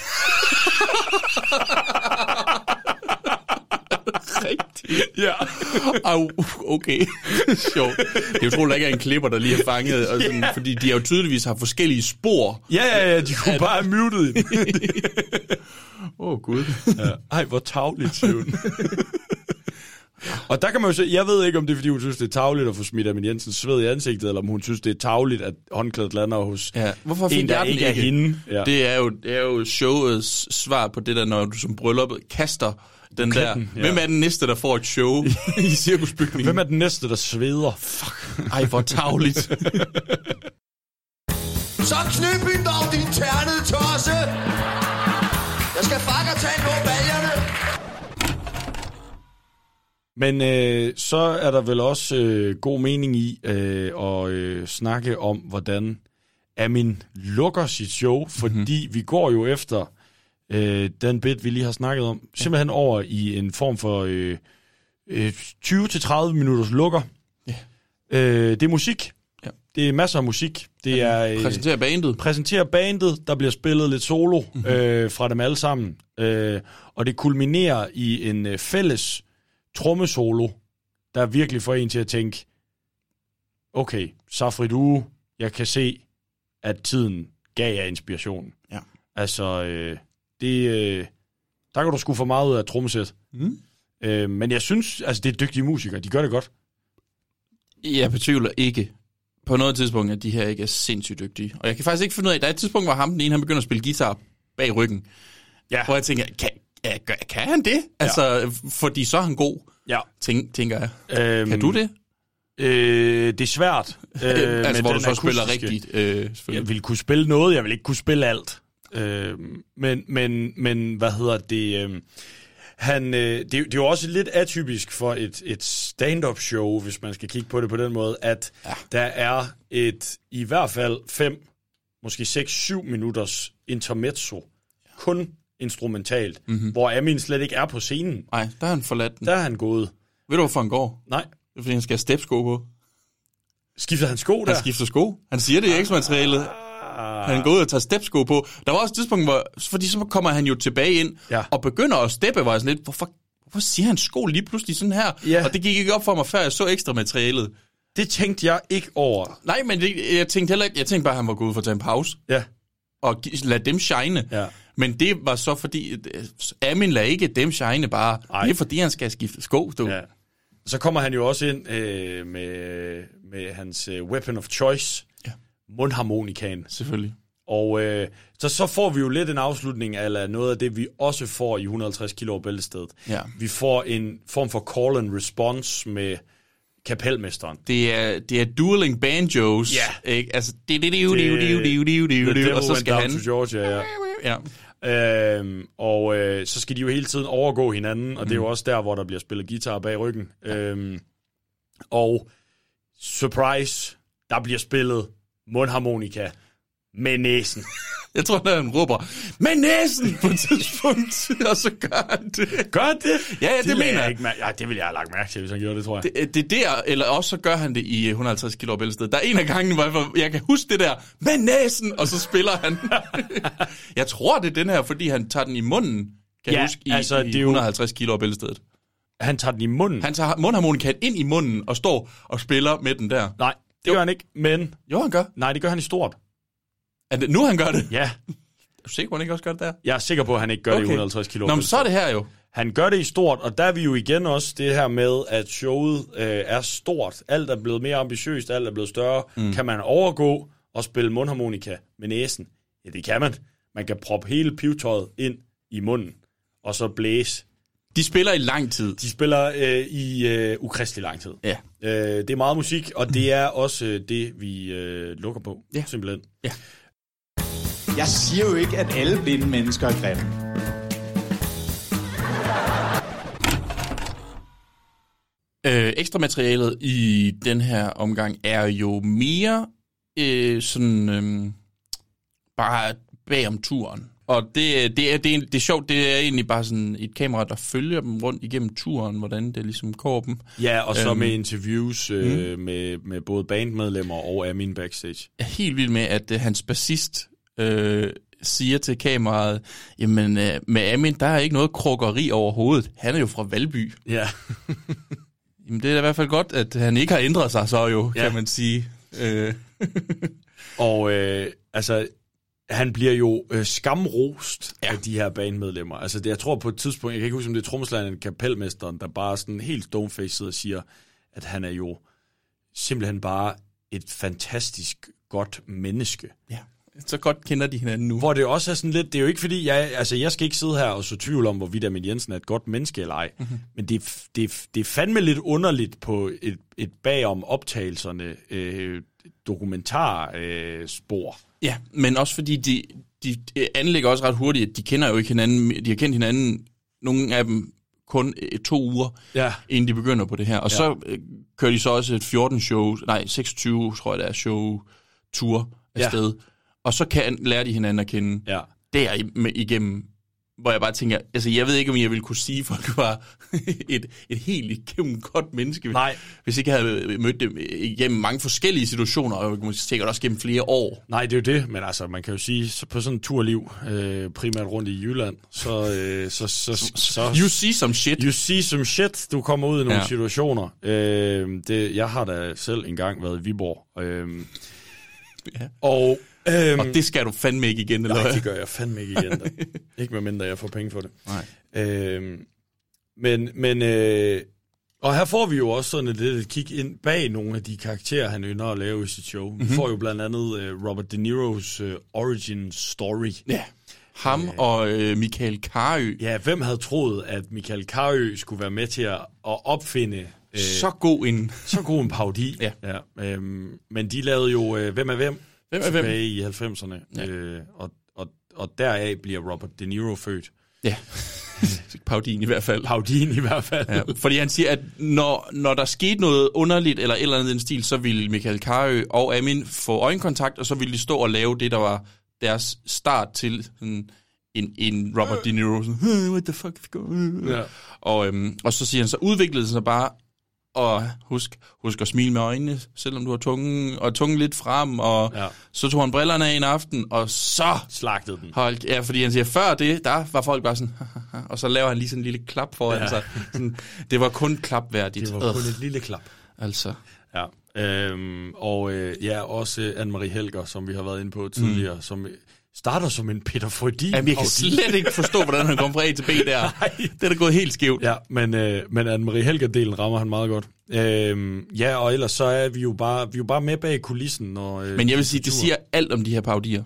rigtigt. ja. Au, okay. Sjovt. Det er utroligt, at der ikke er en klipper, der lige er fanget. Og sådan, Ja. Fordi de har jo tydeligvis har forskellige spor. Ja, ja, ja, de kunne bare have muted. Åh, oh, gud. ja. Ej, hvor tavligt, hun. Og der kan man jo se, jeg ved ikke, om det er, fordi hun synes, det er tavligt at få smidt Amin Jensens sved i ansigtet, eller om hun synes, det er tavligt, at håndklædet lander hos Ja. Hvorfor en, der ikke er hende. Ja. Det, er jo, det er jo showets svar på det der, når du som bryllup kaster den Buketten, der. ja. Hvem er den næste, der får et show i cirkusbygningen? Hvem er den næste, der sveder? Fuck. Ej, hvor tavligt. Så knip hende dog, din ternede tosse! Jeg skal fuck og tage nogle baljerne! Men øh, så er der vel også øh, god mening i øh, at øh, snakke om, hvordan Amin lukker sit show, fordi mm-hmm. vi går jo efter øh, den bit, vi lige har snakket om, simpelthen over i en form for øh, øh, 20-30 minutters lukker. Ja. Øh, det er musik. Ja. Det er masser af musik. Det er øh, Præsenterer bandet. præsenterer bandet, der bliver spillet lidt solo mm-hmm. øh, fra dem alle sammen. Øh, og det kulminerer i en øh, fælles trommesolo, der virkelig får en til at tænke, okay, Safri du, jeg kan se, at tiden gav jer inspiration. Ja. Altså, øh, det, øh, der kan du sgu for meget ud af trommesæt. Mm. Øh, men jeg synes, altså det er dygtige musikere, de gør det godt. Jeg betvivler ikke på noget tidspunkt, at de her ikke er sindssygt dygtige. Og jeg kan faktisk ikke finde ud af, der er et tidspunkt, hvor ham den ene, han begynder at spille guitar bag ryggen. Ja. Hvor jeg tænker, kan, ja, kan han det? Altså, fordi så er han god, Ja. tænk, tænker jeg. Øhm, Kan du det? Øh, det er svært. Øh, altså, hvor du den så spiller akustiske- rigtigt, øh, Jeg selvfølgelig. vil kunne spille noget, jeg vil ikke kunne spille alt. Øh, men, men, men, hvad hedder det? Øh, han, øh, det, det er jo også lidt atypisk for et, et stand-up show, hvis man skal kigge på det på den måde, at ja. der er et i hvert fald fem, måske 6-7 minutters intermezzo, kun instrumentalt, mm-hmm. hvor Amin slet ikke er på scenen. Nej, der har han forladt den. Der er han gået. Ved du, hvorfor han går? Nej, Det er, fordi han skal have stepsko på. skifter han sko der? Han skifter sko. Han siger det i ekstra-materialet. Han går ud og tager stepsko på. Der var også et tidspunkt, hvor, fordi så kommer han jo tilbage ind Ja. og begynder at steppe, hvor jeg sådan lidt, hvorfor, hvorfor siger han sko lige pludselig sådan her? Ja. Og det gik ikke op for mig, før jeg så ekstra materialet. Det tænkte jeg ikke over. Nej, men det, jeg tænkte heller ikke, jeg tænkte bare, at han var gået ud for at tage en pause Ja. og lade dem shine. Ja. Men det var så fordi, øh, Amin lader ikke dem shine bare. Ej. Det er fordi, han skal skifte sko, du. Ja. Så kommer han jo også ind øh, med, med hans øh, weapon of choice. Mundharmonikaen. Selvfølgelig. Og øh, så, så får vi jo lidt en afslutning af noget af det, vi også får i 150 kilo bæltestedet. Ja. Vi får en form for call and response med kapelmesteren. Det er, det er dueling banjos. Ja. Ikke? Altså, det, det, det, det, det, det, det, det, det, og så skal han... Georgia, ja. Ja. Øhm, og øh, så skal de jo hele tiden overgå hinanden, og det er Mm. jo også der, hvor der bliver spillet guitar bag ryggen. Øhm, og surprise, der bliver spillet mundharmonika med næsen. Jeg tror, at han råber, med næsen på et tidspunkt, og så gør han det. Gør han det? Ja, ja, det, det mener jeg ikke ja, det ville jeg have lagt mærke til, hvis han gjorde det, tror jeg. Det, det er der, eller også så gør han det i 150 kilo bæltested. Der er en af gangene, hvor jeg, kan huske det der, med næsen, og så spiller han. jeg tror, det er den her, fordi han tager den i munden, kan Ja, jeg huske, i, altså, i det er jo- 150 kilo bæltestedet. Han tager den i munden. Han tager mundharmonikaen ind i munden og står og spiller med den der. Nej, det gør han ikke, men... Jo, han gør. Nej, det gør han i stort. Er det nu, han gør det? Ja, Er du sikker, på, han ikke også gør det der? jeg er sikker på, at han ikke gør okay. det i 150 kilo. Nå, men så er det her jo. Han gør det i stort, og der er vi jo igen også det her med, at showet øh, er stort. Alt er blevet mere ambitiøst, alt er blevet større. Mm. Kan man overgå og spille mundharmonika med næsen? Ja, det kan man. Man kan proppe hele pivetøjet ind i munden, og så blæse. De spiller i lang tid. De spiller øh, i øh, ukristelig lang tid. Ja. Øh, det er meget musik, og det er også øh, det, vi øh, lukker på, Ja. simpelthen. Jeg siger jo ikke, at alle blinde mennesker er grimme. Øh, ekstra materialet i den her omgang er jo mere øh, sådan øh, bare bag om turen. Og det, det, er, det, er, det er sjovt, det er egentlig bare sådan et kamera, der følger dem rundt igennem turen, hvordan det ligesom går dem. Ja, og så Øhm, med interviews øh, med, med både bandmedlemmer og Amin backstage. er helt vild med, at øh, hans bassist øh, siger til kameraet, jamen øh, med Amin, der er ikke noget krukkeri overhovedet. Han er jo fra Valby. Ja. Jamen det er da i hvert fald godt, at han ikke har ændret sig så jo, Ja. kan man sige. Øh, Og øh, altså, han bliver jo øh, skamrost ja. af de her bandmedlemmer. Altså, det, jeg tror på et tidspunkt, jeg kan ikke huske, om det er trommeslageren kapelmesteren, der bare sådan helt stoneface sidder og siger, at han er jo simpelthen bare et fantastisk godt menneske. ja. Så godt kender de hinanden nu. Hvor det også er sådan lidt, det er jo ikke fordi, jeg, altså jeg skal ikke sidde her og så tvivl om, hvorvidt Amin Jensen er et godt menneske eller ej, mm-hmm. men det, er- det, det er fandme lidt underligt på et, et bagom optagelserne øh, dokumentar øh, spor. Ja, men også fordi de, de, de anlægger også ret hurtigt, at de kender jo ikke hinanden. De har kendt hinanden, nogle af dem kun øh, to uger, Ja. inden de begynder på det her. Og Ja. så øh, kører de så også et 14 show, nej 26 tror jeg det er, show tour afsted. Ja. Og så kan, lærer de hinanden at kende Ja. der igennem, hvor jeg bare tænker, altså jeg ved ikke, om jeg ville kunne sige, at folk var et, et helt igennem godt menneske, Nej. hvis ikke jeg havde mødt dem igennem mange forskellige situationer, og måske sikkert også gennem flere år. Nej, det er jo det, men altså, man kan jo sige, så på sådan en turliv, øh, primært rundt i Jylland, så, øh, så, så, så, You see some shit. You see some shit. Du kommer ud i nogle. Ja. situationer. Øh, det, jeg har da selv engang været i Viborg. Øh, Ja. og, øh, Og det skal du fandme ikke igen, eller nej, det gør jeg fandme ikke igen. Da. ikke medmindre jeg får penge for det. Nej. Øh, men, men øh, og her får vi jo også sådan et lidt kig ind bag nogle af de karakterer, han ynder at lave i sit show. Mm-hmm. Vi får jo blandt andet øh, Robert De Niro's øh, origin story. Ja. Ham og øh, Michael Karø. Ja, hvem havde troet, at Michael Karø skulle være med til at, at opfinde øh, Så god en... så god en parodi. Ja. ja øhm, men de lavede jo øh, Hvem er hvem? Hvem er hvem? Tilbage i 90'erne. Ja. Øh, og, og, og deraf bliver Robert De Niro født. Ja. Parodien i hvert fald. Parodien i hvert fald. Ja, fordi han siger, at når, når der skete noget underligt, eller et eller andet i den stil, så ville Michael Karø og Amin få øjenkontakt, og så ville de stå og lave det, der var deres start til sådan en, en Robert De Niro. Sådan, "Hey, what the fuck is going on?" Ja. Og, øhm, og så siger han, så udviklede det sig bare, og husk, husk at smile med øjnene, selvom du har tungen, og tungen lidt frem, og Ja. så tog han brillerne af en aften, og så Slagtede den. Hold, ja, fordi han siger, før det, der var folk bare sådan, og så laver han lige sådan en lille klap foran Ja. sig. Sådan, det var kun klapværdigt. Det var kun et lille klap. Altså, Ja. Øhm, og øh, ja, også Anne-Marie Helger, som vi har været inde på tidligere, mm. som starter som en Peter Frødin. jamen, jeg kan slet ikke forstå, hvordan han kom fra A til B der. Det er da gået helt skævt. Ja, men, øh, men Anne-Marie Helger-delen rammer han meget godt. Øhm, ja, og ellers så er vi jo bare, vi er jo bare med bag kulissen. Når, øh, Men jeg vil sige, det siger alt om de her parodier.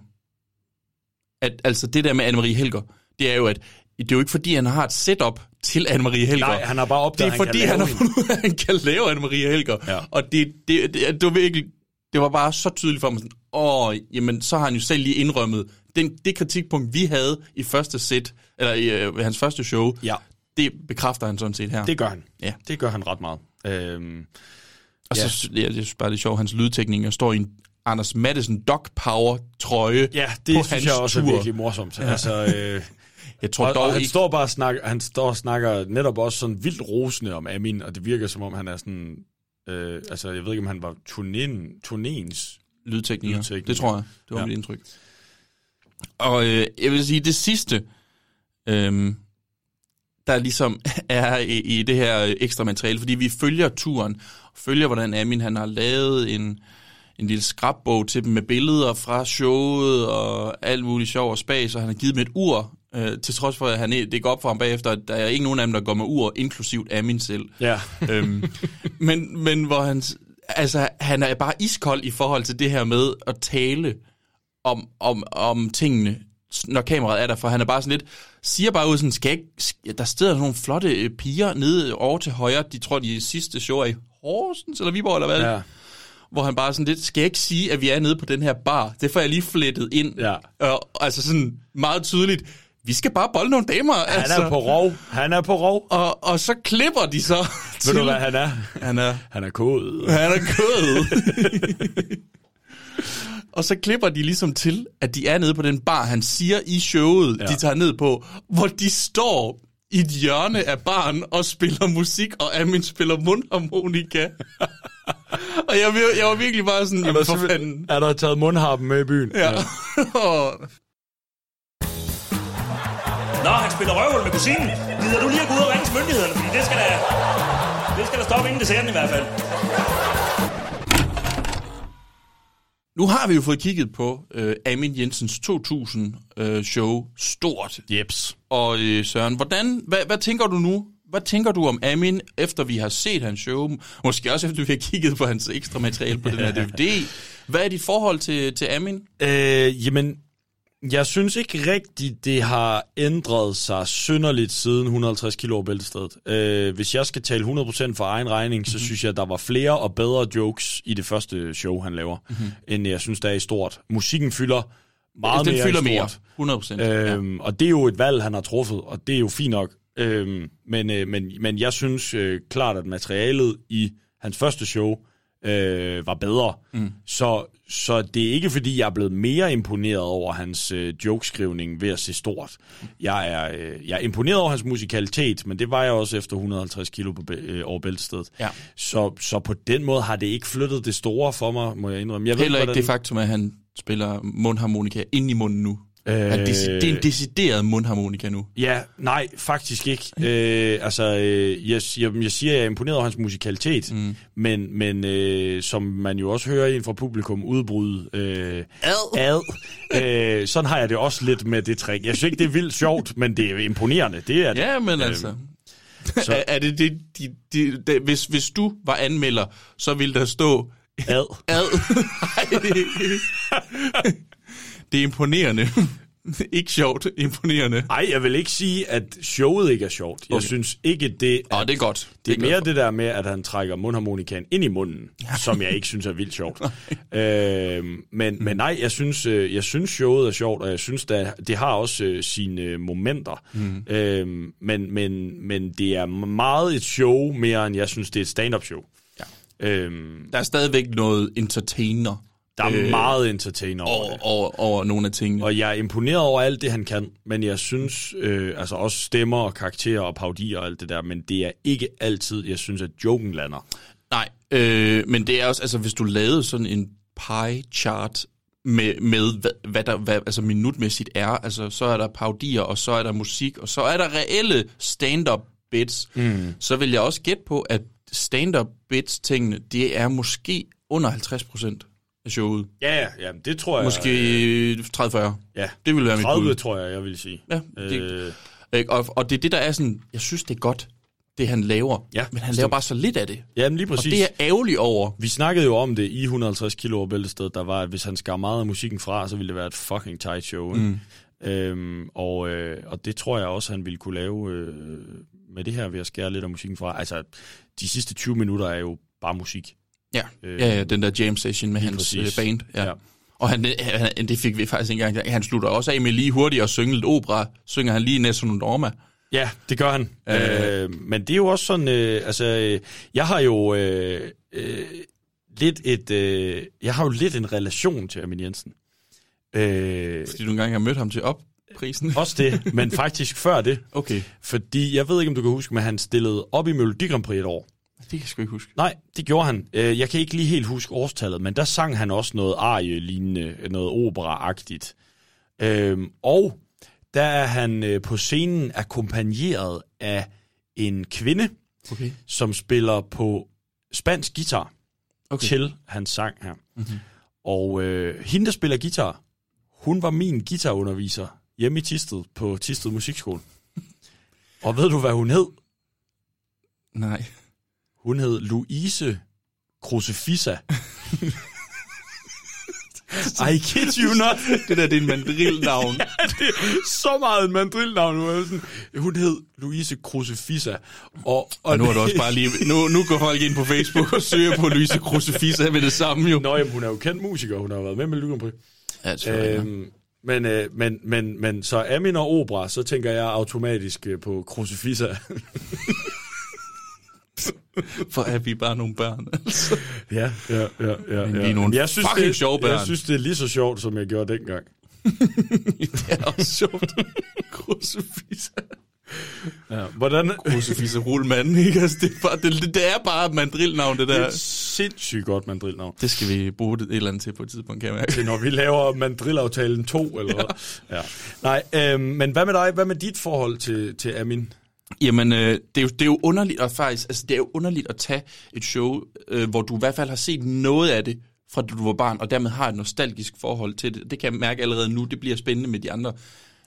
At, altså det der med Anne-Marie Helger, det er jo, at det er jo ikke fordi, han har et setup til Anne-Marie Helger. Nej, han har bare det opdaget, er fordi, han har fundet ud af, at han kan lave Anne-Marie Helger. Ja. Og det, det, det, det, var virkelig, det var bare så tydeligt for mig. Sådan, Åh, jamen, så har han jo selv lige indrømmet, den, det kritikpunkt, vi havde i første sæt, eller i øh, hans første show, Ja, det bekræfter han sådan set her. det gør han. Ja. Det gør han ret meget. Øhm, og ja. så ja, jeg synes bare, det er sjovt, hans lydtekniker står i en Anders Madsen Dog Power trøje ja, det på synes hans jeg også tur. er virkelig morsomt. Ja. Altså, øh, Jeg tror og, dog og han ikke... står bare og snakker, han står og snakker netop også sådan vildt rosende om Amin, og det virker som om han er sådan, øh, altså jeg ved ikke om han var turnéen, turnéens lydtekniker. Lydtekniker. Det tror jeg. Det var Ja. mit indtryk. Og øh, jeg vil sige, det sidste, øh, der ligesom er i, i det her ekstra materiale, fordi vi følger turen, følger hvordan Amin han har lavet en, en lille skrabbog til dem med billeder fra showet og alt muligt sjov og spas, og han har givet dem et ur, øh, til trods for, at han, det går op for ham bagefter, at der er ikke nogen af dem, der går med ur, inklusivt Amin selv. Ja. øhm, men, men hvor han, altså, han er bare iskold i forhold til det her med at tale om, om, om tingene, når kameraet er der, for han er bare sådan lidt, siger bare ud sådan, skal ikke, der sidder nogle flotte øh, piger nede over til højre, de tror, de sidste show er i Horsens, eller Viborg, eller hvad? Ja. Hvor han bare sådan lidt, skal jeg ikke sige, at vi er nede på den her bar? Det får jeg lige flettet ind. Ja. Og, altså sådan meget tydeligt, vi skal bare bolle nogle damer. Han altså. er på rov. Han er på rov. Og, og så klipper de så Ved du, hvad han er? Han er, Han er kod. han er kød. Og så klipper de ligesom til, at de er nede på den bar, han siger i showet, ja. Ja. de tager ned på, hvor de står i et hjørne af baren og spiller musik, og Amin spiller mundharmonika. og jeg, jeg var virkelig bare sådan, jamen for fanden. er der taget mundharpen med i byen? Ja. Nå, han spiller røvhul med kusinen. Gider du lige at gå ud og ringe til myndighederne, fordi det skal da, det skal da stoppe inden desserten i hvert fald. Nu har vi jo fået kigget på øh, Amin Jensens 2000 øh, show Stort. Jeps. Og øh, Søren, hvordan, hvad, hvad tænker du nu? Hvad tænker du om Amin, efter vi har set hans show? Måske også efter vi har kigget på hans ekstra materiale på den her DVD. Hvad er dit forhold til, til Amin? Øh, jamen, jeg synes ikke rigtigt, det har ændret sig synderligt siden 150 kilo bæltestedet. Øh, hvis jeg skal tale 100% for egen regning, Mhm. så synes jeg, der var flere og bedre jokes i det første show, han laver, Mhm. mm-hmm. end jeg synes, der er i stort. Musikken fylder meget Den mere fylder mere, stort. 100%. Øhm, Og det er jo et valg, han har truffet, og det er jo fint nok. Øhm, men, øh, men, men jeg synes øh, klart, at materialet i hans første show øh, var bedre. Mm. Så, så det er ikke, fordi jeg er blevet mere imponeret over hans øh, jokeskrivning ved at se stort. Jeg er, øh, jeg er imponeret over hans musikalitet, men det var jeg også efter 150 kilo på, øh, over bæltestedet. Ja. Så, så på den måde har det ikke flyttet det store for mig, må jeg indrømme. Jeg Heller ikke hvordan- det faktum, at han spiller mundharmonika ind i munden nu. Øh, det, det er en decideret mundharmonika nu. Ja, nej, faktisk ikke. Øh, altså, øh, jeg, jeg, jeg siger, at jeg er imponeret over hans musikalitet, mm. men, men øh, som man jo også hører en fra publikum udbryde øh, ad, ad øh, sådan har jeg det også lidt med det trick. Jeg synes ikke, det er vildt sjovt, men det er imponerende. Det er det. Ja, men Øh, altså... så- er, er det det, de, de, de, hvis, hvis du var anmelder, så ville der stå... Ad. Ad. Det, er imponerende. ikke sjovt, imponerende. Nej, jeg vil ikke sige, at showet ikke er sjovt. Jeg Okay. synes ikke, det Åh, det er godt. Det er mere det der med, at han trækker mundharmonikaen ind i munden, som jeg ikke synes er vildt sjovt. øh, men, men nej, jeg synes, øh, jeg synes showet er sjovt, og jeg synes, det, det har også øh, sine øh, momenter. Mm. Øh, men, men, men det er meget et show, mere end jeg synes, det er et stand-up show. Ja. Øh, Der er stadigvæk noget entertainer der er Øh, meget entertainer over det. over, over, over nogle af tingene. Og jeg er imponeret over alt det, han kan, men jeg synes, øh, altså også stemmer og karakterer og paudier og alt det der, men det er ikke altid, jeg synes, at joken lander. Nej, øh, men det er også, altså hvis du lavede sådan en pie chart med, med hvad, hvad der hvad, altså minutmæssigt er, altså så er der paudier, og så er der musik, og så er der reelle stand-up bits, mm. så vil jeg også gætte på, at stand-up bits tingene, det er måske under 50 procent af showet. Ja, ja, ja, det tror jeg. Måske 30-40. Ja, Det vil være mit 30 bud. tror jeg, jeg vil sige. Ja, det, Øh, Ikke? Og, og det er det, der er sådan, jeg synes, det er godt, det han laver. Ja, men han bestemt. laver bare så lidt af det. Jamen lige Og præcis. det er ærgerlig over. Vi snakkede jo om det i 150 kilo over bæltestedet, der var, at hvis han skar meget af musikken fra, så ville det være et fucking tight show. Mm. Øhm, og, øh, og det tror jeg også, han ville kunne lave øh, med det her ved at skære lidt af musikken fra. Altså, de sidste 20 minutter er jo bare musik. Ja, Øh, ja, ja den der jam session med hans øh, præcis. band. Ja. Ja. Og han, han, det fik vi faktisk ikke engang. Han slutter også af med lige hurtigt at synge lidt opera. Synger han lige Nessun Norma. Ja, det gør han. Øh. Øh, men det er jo også sådan, øh, altså, øh, jeg har jo øh, øh, lidt et, øh, jeg har jo lidt en relation til Amin Jensen. Øh, Fordi du engang har mødt ham til opprisen. også det, men faktisk før det. Okay, Fordi, jeg ved ikke, om du kan huske, men han stillede op i Melodi Grand Prix et år. Det kan jeg sgu ikke huske. Nej, det gjorde han. Øh, Jeg kan ikke lige helt huske årstallet, men der sang han også noget arie-lignende, noget opera-agtigt. Øhm, Og der er han øh, på scenen akkompagneret af en kvinde, Okay. som spiller på spansk guitar Okay. til hans sang her. Mm-hmm. Og øh, hende, der spiller guitar, hun var min guitarunderviser hjemme i Tisted på Tisted Musikskole. Og ved du, hvad hun hed? Nej. Hun hed Louise Crucifissa. I kid you not. Det der, det er en mandrilnavn. det er så meget en mandrilnavn. Hun, hun hed Louise Crucifissa. Og, og, Og nu er du også bare lige... Nu, nu går folk ind på Facebook og søger på Louise Crucifissa med det samme jo. Nå, jamen, hun er jo kendt musiker. Hun har været med med Lykken på. Ja, det ja. Øhm, men, øh, men, men, men så Amin og opera, så tænker jeg automatisk øh, på Crucifissa. For er vi bare nogle børn, altså. Ja, ja, ja. ja, Men ja. vi er nogle jeg synes, fucking det, sjove børn. Jeg synes, det er lige så sjovt, som jeg gjorde dengang. det er også sjovt. Crucifix. Ja. Hvordan... Crucifix og rullmanden, ikke? Altså, det, er bare, det, det er bare mandrilnavn, det Det er der. et sindssygt godt mandrilnavn. Det skal vi bruge et eller andet til på et tidspunkt, kan jeg mærke. Det når vi laver mandrilaftalen 2, eller hvad? Ja. Nej, øhm, men hvad med dig? Hvad med dit forhold til, til Amin? Jamen, øh, det, er jo, det er jo underligt, og faktisk, altså, det er jo underligt at tage et show, øh, hvor du i hvert fald har set noget af det, fra da du var barn, og dermed har et nostalgisk forhold til det. Det kan jeg mærke allerede nu, det bliver spændende med de andre.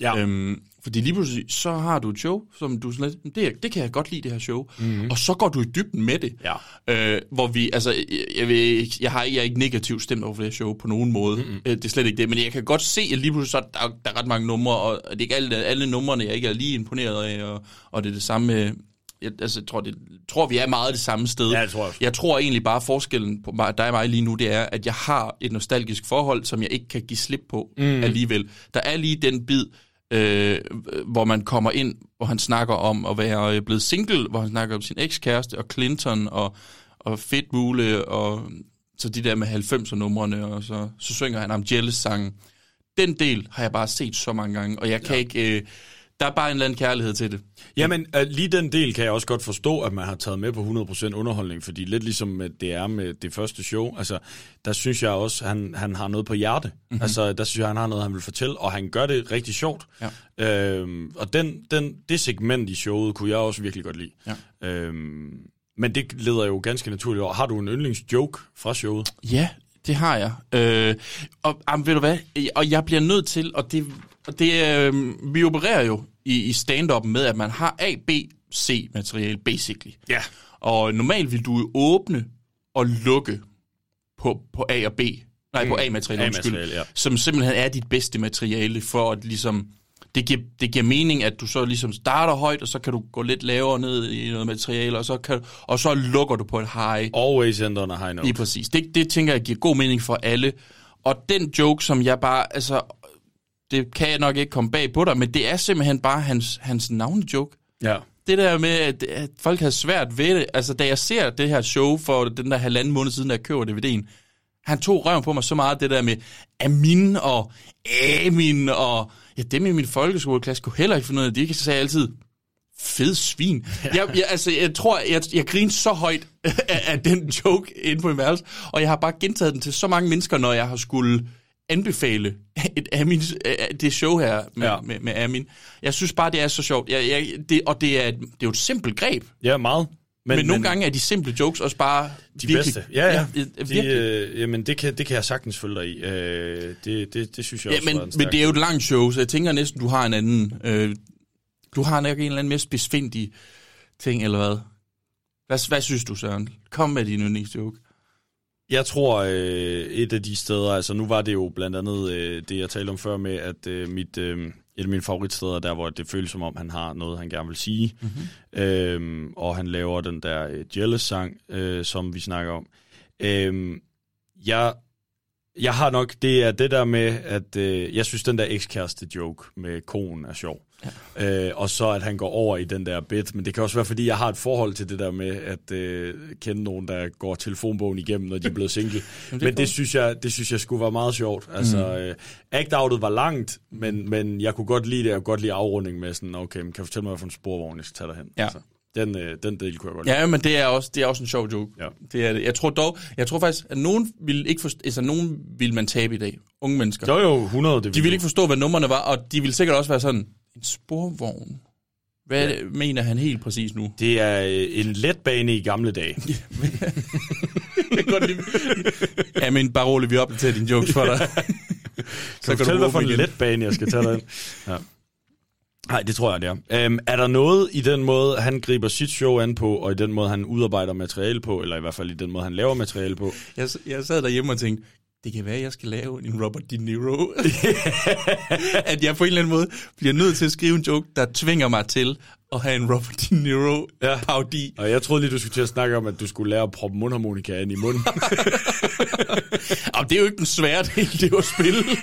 Ja. Øhm, fordi lige pludselig, så har du et show, som du sådan lidt, det, det kan jeg godt lide, det her show. Mm-hmm. Og så går du i dybden med det. Ja. Øh, hvor vi, altså, jeg, jeg, vil, jeg, har, jeg er ikke negativt stemt over for det her show på nogen måde. Mm-hmm. Øh, det er slet ikke det, men jeg kan godt se, at lige pludselig så er der, der er ret mange numre, og det er ikke alle, alle numrene, jeg ikke er lige imponeret af, og, og det er det samme med, jeg, altså, jeg tror, det, tror, vi er meget det samme sted. Ja, tror jeg også. Jeg tror egentlig bare, forskellen på mig, dig og mig lige nu, det er, at jeg har et nostalgisk forhold, som jeg ikke kan give slip på mm. alligevel. Der er lige den bid, øh, hvor man kommer ind, hvor han snakker om at være blevet single, hvor han snakker om sin ekskæreste, og Clinton, og, og Fedtmule, og så de der med 90'er-numrene, og så, så synger han om Jealous-sangen. Den del har jeg bare set så mange gange, og jeg kan ja. ikke... Øh, der er bare en eller anden kærlighed til det. Jamen, uh, lige den del kan jeg også godt forstå, at man har taget med på 100% underholdning, fordi lidt ligesom det er med det første show, altså, der synes jeg også, han, han har noget på hjerte. Mm-hmm. Altså, der synes jeg, han har noget, han vil fortælle, og han gør det rigtig sjovt. Ja. Øhm, og den, den, det segment i showet kunne jeg også virkelig godt lide. Ja. Øhm, men det leder jo ganske naturligt over. Har du en yndlingsjoke fra showet? Ja, det har jeg. Øh, og jamen, ved du hvad? Og jeg bliver nødt til, og det, og det øh, vi opererer jo i, i stand-up med, at man har A, B, C materiale, basically. Ja. Og normalt vil du jo åbne og lukke på, på A og B. Nej, på A-materiale, undskyld. A-materiale, ja. Som simpelthen er dit bedste materiale for at ligesom... Det giver, det giver mening, at du så ligesom starter højt, og så kan du gå lidt lavere ned i noget materiale, og så, kan, og så lukker du på et high. Always end on a high note. Lige præcis. Det, det tænker jeg giver god mening for alle. Og den joke, som jeg bare, altså, det kan jeg nok ikke komme bag på dig, men det er simpelthen bare hans, hans navnejoke. Ja. Det der med, at, at folk har svært ved det. Altså, da jeg ser det her show for den der halvanden måned siden, da jeg køber DVD'en, han tog røven på mig så meget, det der med Amin og Amin og... Ja, dem i min folkeskoleklasse kunne heller ikke finde ud af det. De sige altid, fed svin. Jeg, jeg, altså, jeg tror, jeg, jeg griner så højt af, af den joke inde på min værelse, og jeg har bare gentaget den til så mange mennesker, når jeg har skulle anbefale et Amin, det show her med, Ja. med, med Amin. Jeg synes bare, det er så sjovt. Jeg, jeg, det, og det er, et- det er jo et simpelt greb. Ja, meget. Men, men nogle gange er de simple jokes også bare De virkelig, bedste. Ja, ja. ja de, virkelig. øh, jamen, det kan, det kan jeg sagtens følge dig i. Øh, det, det, det synes jeg Ja, også men, var en men det er jo et langt show, så jeg tænker næsten, du har en anden... Øh, du har nok en eller anden mere spidsfindig ting, eller hvad? Hvad, hvad synes du, Søren? Kom med din yndlingsjoke. Jeg tror, øh, et af de steder, altså nu var det jo blandt andet øh, det, jeg talte om før med, at øh, mit, øh, et af mine favoritsteder, der hvor det føles som om, han har noget, han gerne vil sige. Mm-hmm. Øh, og han laver den der øh, Jealous-sang, øh, som vi snakker om. Øh, jeg, jeg har nok, det er det der med, at øh, jeg synes, den der ekskæreste joke med konen er sjov. Ja. Øh, og så at han går over i den der bit. Men det kan også være, fordi jeg har et forhold til det der med at øh, kende nogen, der går telefonbogen igennem, når de er blevet single. det men det synes, jeg, det synes jeg skulle være meget sjovt. Altså, mm. øh, act-outet var langt, men, men jeg kunne godt lide det. Jeg kunne godt lide afrunding med sådan, okay, men kan du fortælle mig, hvad for en sporvogn, jeg skal tage derhen? Ja. Altså, den, øh, den del kunne jeg godt lide. Ja, men det er også, det er også en sjov joke. Ja. Det er det. Jeg tror dog, jeg tror faktisk, at nogen vil ikke forstå, altså nogen vil man tabe i dag. Unge mennesker. Jo, jo, 100. Det De vil ikke forstå, hvad numrene var, og de vil sikkert også være sådan, en sporvogn. Hvad ja. mener han helt præcis nu? Det er øh, en letbane i gamle dage. Jeg kan godt lide. Ja, men bare rolig, vi opdaterer dine jokes for dig. Kan du fortælle, hvad for en letbane, jeg skal tage dig ind? Ja. Nej, det tror jeg, det er. Øhm, er der noget i den måde, han griber sit show an på, og i den måde, han udarbejder materiale på, eller i hvert fald i den måde, han laver materiale på? Jeg, jeg sad derhjemme og tænkte, det kan være, at jeg skal lave en Robert De Niro. at jeg på en eller anden måde bliver nødt til at skrive en joke, der tvinger mig til at have en Robert De Niro Ja. parodi. Og jeg troede lige, du skulle til at snakke om, at du skulle lære at proppe mundharmonika ind i munden. Og det er jo ikke den svære del, det er jo at spille.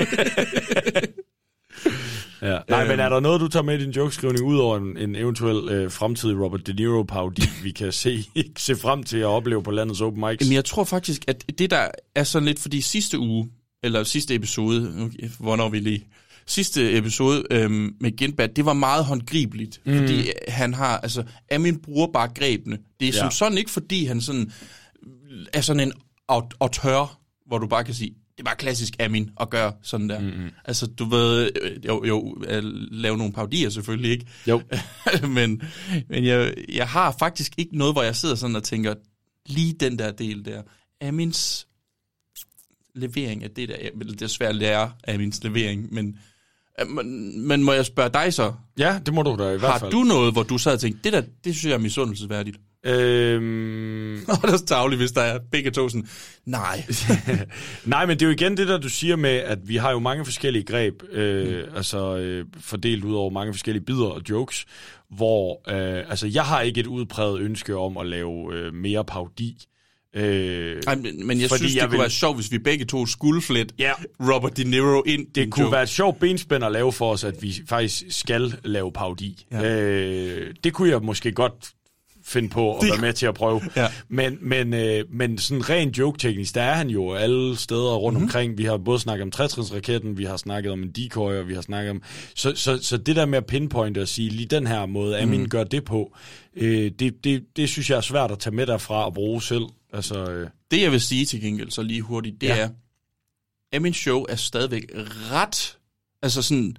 Ja. Nej, Øhm. men er der noget, du tager med i din jokeskrivning, ud over en, en eventuel øh, fremtidig Robert De Niro-parodi, vi kan se, se frem til at opleve på landets open mics? Jamen, jeg tror faktisk, at det der er sådan lidt, fordi sidste uge, eller sidste episode, nu, hvornår vi lige, sidste episode øhm, med Genbad, det var meget håndgribeligt, mm. fordi han har, altså, Amin bruger bare grebene. Det er Ja. som sådan ikke, fordi han sådan er sådan en aut- auteur, hvor du bare kan sige, det bare klassisk Amin at gøre sådan der. Mm-hmm. Altså, du ved, øh, jo, jo at lave nogle parodier selvfølgelig, ikke? Jo. men men jeg, jeg har faktisk ikke noget, hvor jeg sidder sådan og tænker, lige den der del der. Amins levering af det der, det er svært at lære Amins levering, men, øh, men, men må jeg spørge dig så? Ja, det må du da i hvert Har fald. du noget, hvor du sad og tænkte, det der, det synes jeg er misundelsesværdigt? Øhm, Og det er så tavligt, hvis der er begge to sådan, nej. Nej, men det er jo igen det der, du siger med, at vi har jo mange forskellige greb, øh, mm. altså øh, fordelt ud over mange forskellige bidder og jokes, hvor, øh, altså jeg har ikke et udpræget ønske om at lave øh, mere parodi. Øh, Ej, men, men jeg synes, det jeg kunne vil- være sjovt, hvis vi begge to skulle flette Ja. Robert De Niro ind. det kunne joke. være et sjovt benspænd at lave for os, at vi faktisk skal lave parodi. Ja. Ja. Øh, det kunne jeg måske godt finde på at Det- være med til at prøve. Ja. Men, men, øh, men sådan rent joke-teknisk, der er han jo alle steder rundt Mhm. mm-hmm. omkring. Vi har både snakket om trætrinsraketten, vi har snakket om en decoy, og vi har snakket om... Så, så, så det der med at pinpointe og sige, lige den her måde, Amin mm. gør det på, øh, det, det, det synes jeg er svært at tage med derfra og bruge selv. Altså, øh, Det, jeg vil sige til gengæld, så lige hurtigt, det ja. Er, at min show er stadigvæk ret, altså sådan,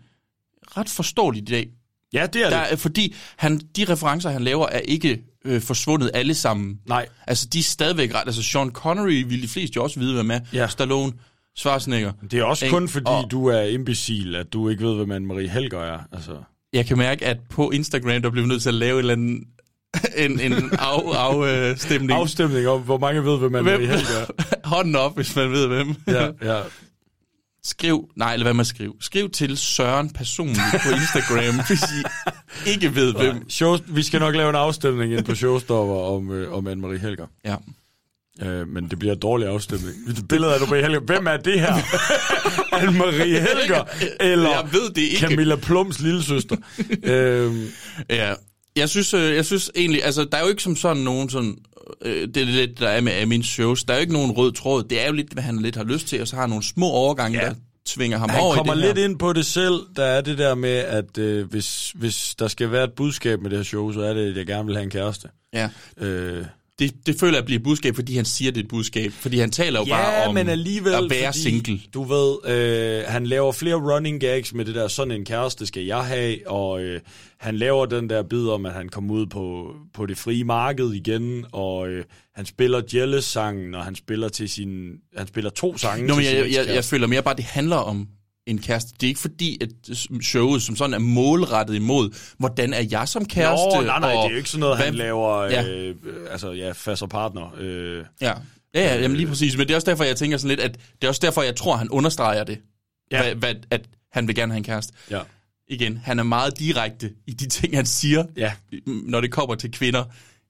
ret forståeligt i dag. Ja, det er Der det. er, fordi han, de referencer, han laver, er ikke øh, forsvundet alle sammen. Nej, Altså, de er stadigvæk ret. Altså, Sean Connery vil de fleste jo også vide, hvem er. Ja. Stallone, Schwarzenegger. det er også Ikke? kun fordi, Og- du er imbecil, at du ikke ved, hvem Anne-Marie Helger er. Altså. Jeg kan mærke, at på Instagram, der bliver vi nødt til at lave en eller anden en, en af, afstemning. Afstemning om, hvor mange ved, hvem Anne-Marie Hvem? Helger er. Hånden op, hvis man ved hvem. Ja, ja. Skriv, nej, eller hvad man skriver. Skriv til Søren personligt på Instagram, hvis I ikke ved hvem. Show, vi skal nok lave en afstemning ind på Showstopper om, øh, om Anne-Marie Helger. Ja. Øh, men det bliver en dårlig afstemning. Billedet af Anne-Marie Helger. Hvem er det her? Anne-Marie Helger? Eller Jeg ved det ikke. Camilla Plums lille søster? øhm, Ja. Jeg synes, øh, jeg synes egentlig, altså, der er jo ikke som sådan nogen sådan, øh, det er lidt, der er med Amins shows, der er jo ikke nogen rød tråd. Det er jo lidt, hvad han lidt har lyst til, og så har han nogle små overgange, ja. der tvinger ham han over kommer i det lidt her. ind på det selv. Der er det der med, at øh, hvis, hvis der skal være et budskab med det her show, så er det, at jeg gerne vil have en kæreste. Ja. Øh, Det, det føler jeg bliver et budskab, fordi han siger, det er et budskab. Fordi han taler jo bare om men alligevel, at være fordi, single. Du ved, øh, han laver flere running gags med det der, sådan en kæreste skal jeg have, og øh, han laver den der bid om, at han kommer ud på, på det frie marked igen, og øh, han spiller Jealous-sangen, og han spiller til sin, han spiller to sange Nå, men jeg, jeg, jeg ekskæreste. føler mere bare, det handler om en kæreste. Det er ikke fordi, at showet som sådan er målrettet imod, hvordan er jeg som kæreste? Nå, nej, nej, og det er jo ikke sådan noget, han hvad- laver, Ja. øh, øh, altså ja, fast og partner. Øh, Ja, ja, ja jamen lige præcis. Men det er også derfor, jeg tænker sådan lidt, at det er også derfor, jeg tror, han understreger det. Ja. Hvad, hvad, at han vil gerne have en kæreste. ja. Igen, han er meget direkte i de ting, han siger, Ja. når det kommer til kvinder.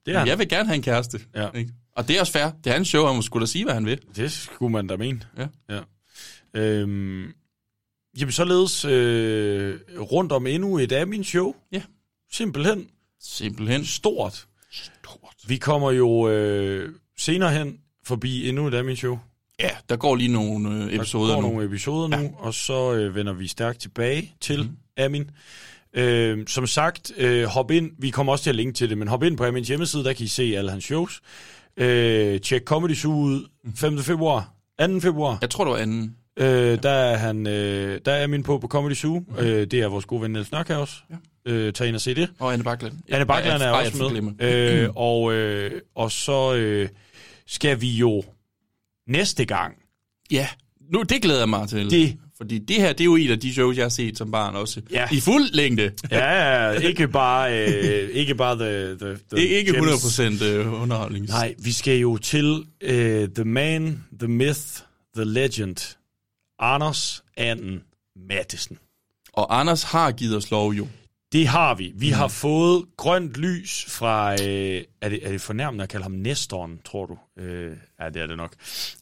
Det er han. Jeg vil gerne have en kæreste. Ja. Ikke? Og det er også fair. Det er hans show, han må sgu da sige, hvad han vil. Det skulle man da mene. Ja. ja. Øhm, jamen, således øh, rundt om endnu et af min show. Ja. Simpelthen Simpelthen. stort. Stort. Vi kommer jo øh, senere hen forbi endnu et af min show. Ja, der går lige nogle øh, episoder der går nu. nogle episoder nu, og så øh, vender vi stærkt tilbage til mm. Amin. Øh, som sagt, øh, hop ind, vi kommer også til at linke til det, men hop ind på Amins hjemmeside, der kan I se alle hans shows. Øh, tjek Comedy Zoo ud 5. februar, 2. februar. Jeg tror, det var anden. Øh, der er han, øh, der er Amin på på Comedy Zoo. Mm. Øh, det er vores gode ven Niels Nørkhaus. Ja. Øh, tag ind og se det. Og Anne Bakland. Anne Bakland er også med. Øh, og, øh, og så øh, skal vi jo næste gang. Ja, nu det glæder jeg mig til. Det. Fordi det her, det er jo et af de shows, jeg har set som barn også. Ja. I fuld længde. Ja, ikke bare, øh, ikke bare the, the, the Ikke, ikke gems. 100% øh, underholdning. Nej, vi skal jo til øh, The Man, The Myth, The Legend. Anders Anden Mattesen. Og Anders har givet os lov jo. Det har vi. Vi mm. har fået grønt lys fra... Øh, er, det, er det fornærmende at kalde ham Nestoren, tror du? Øh, ja, det er det nok.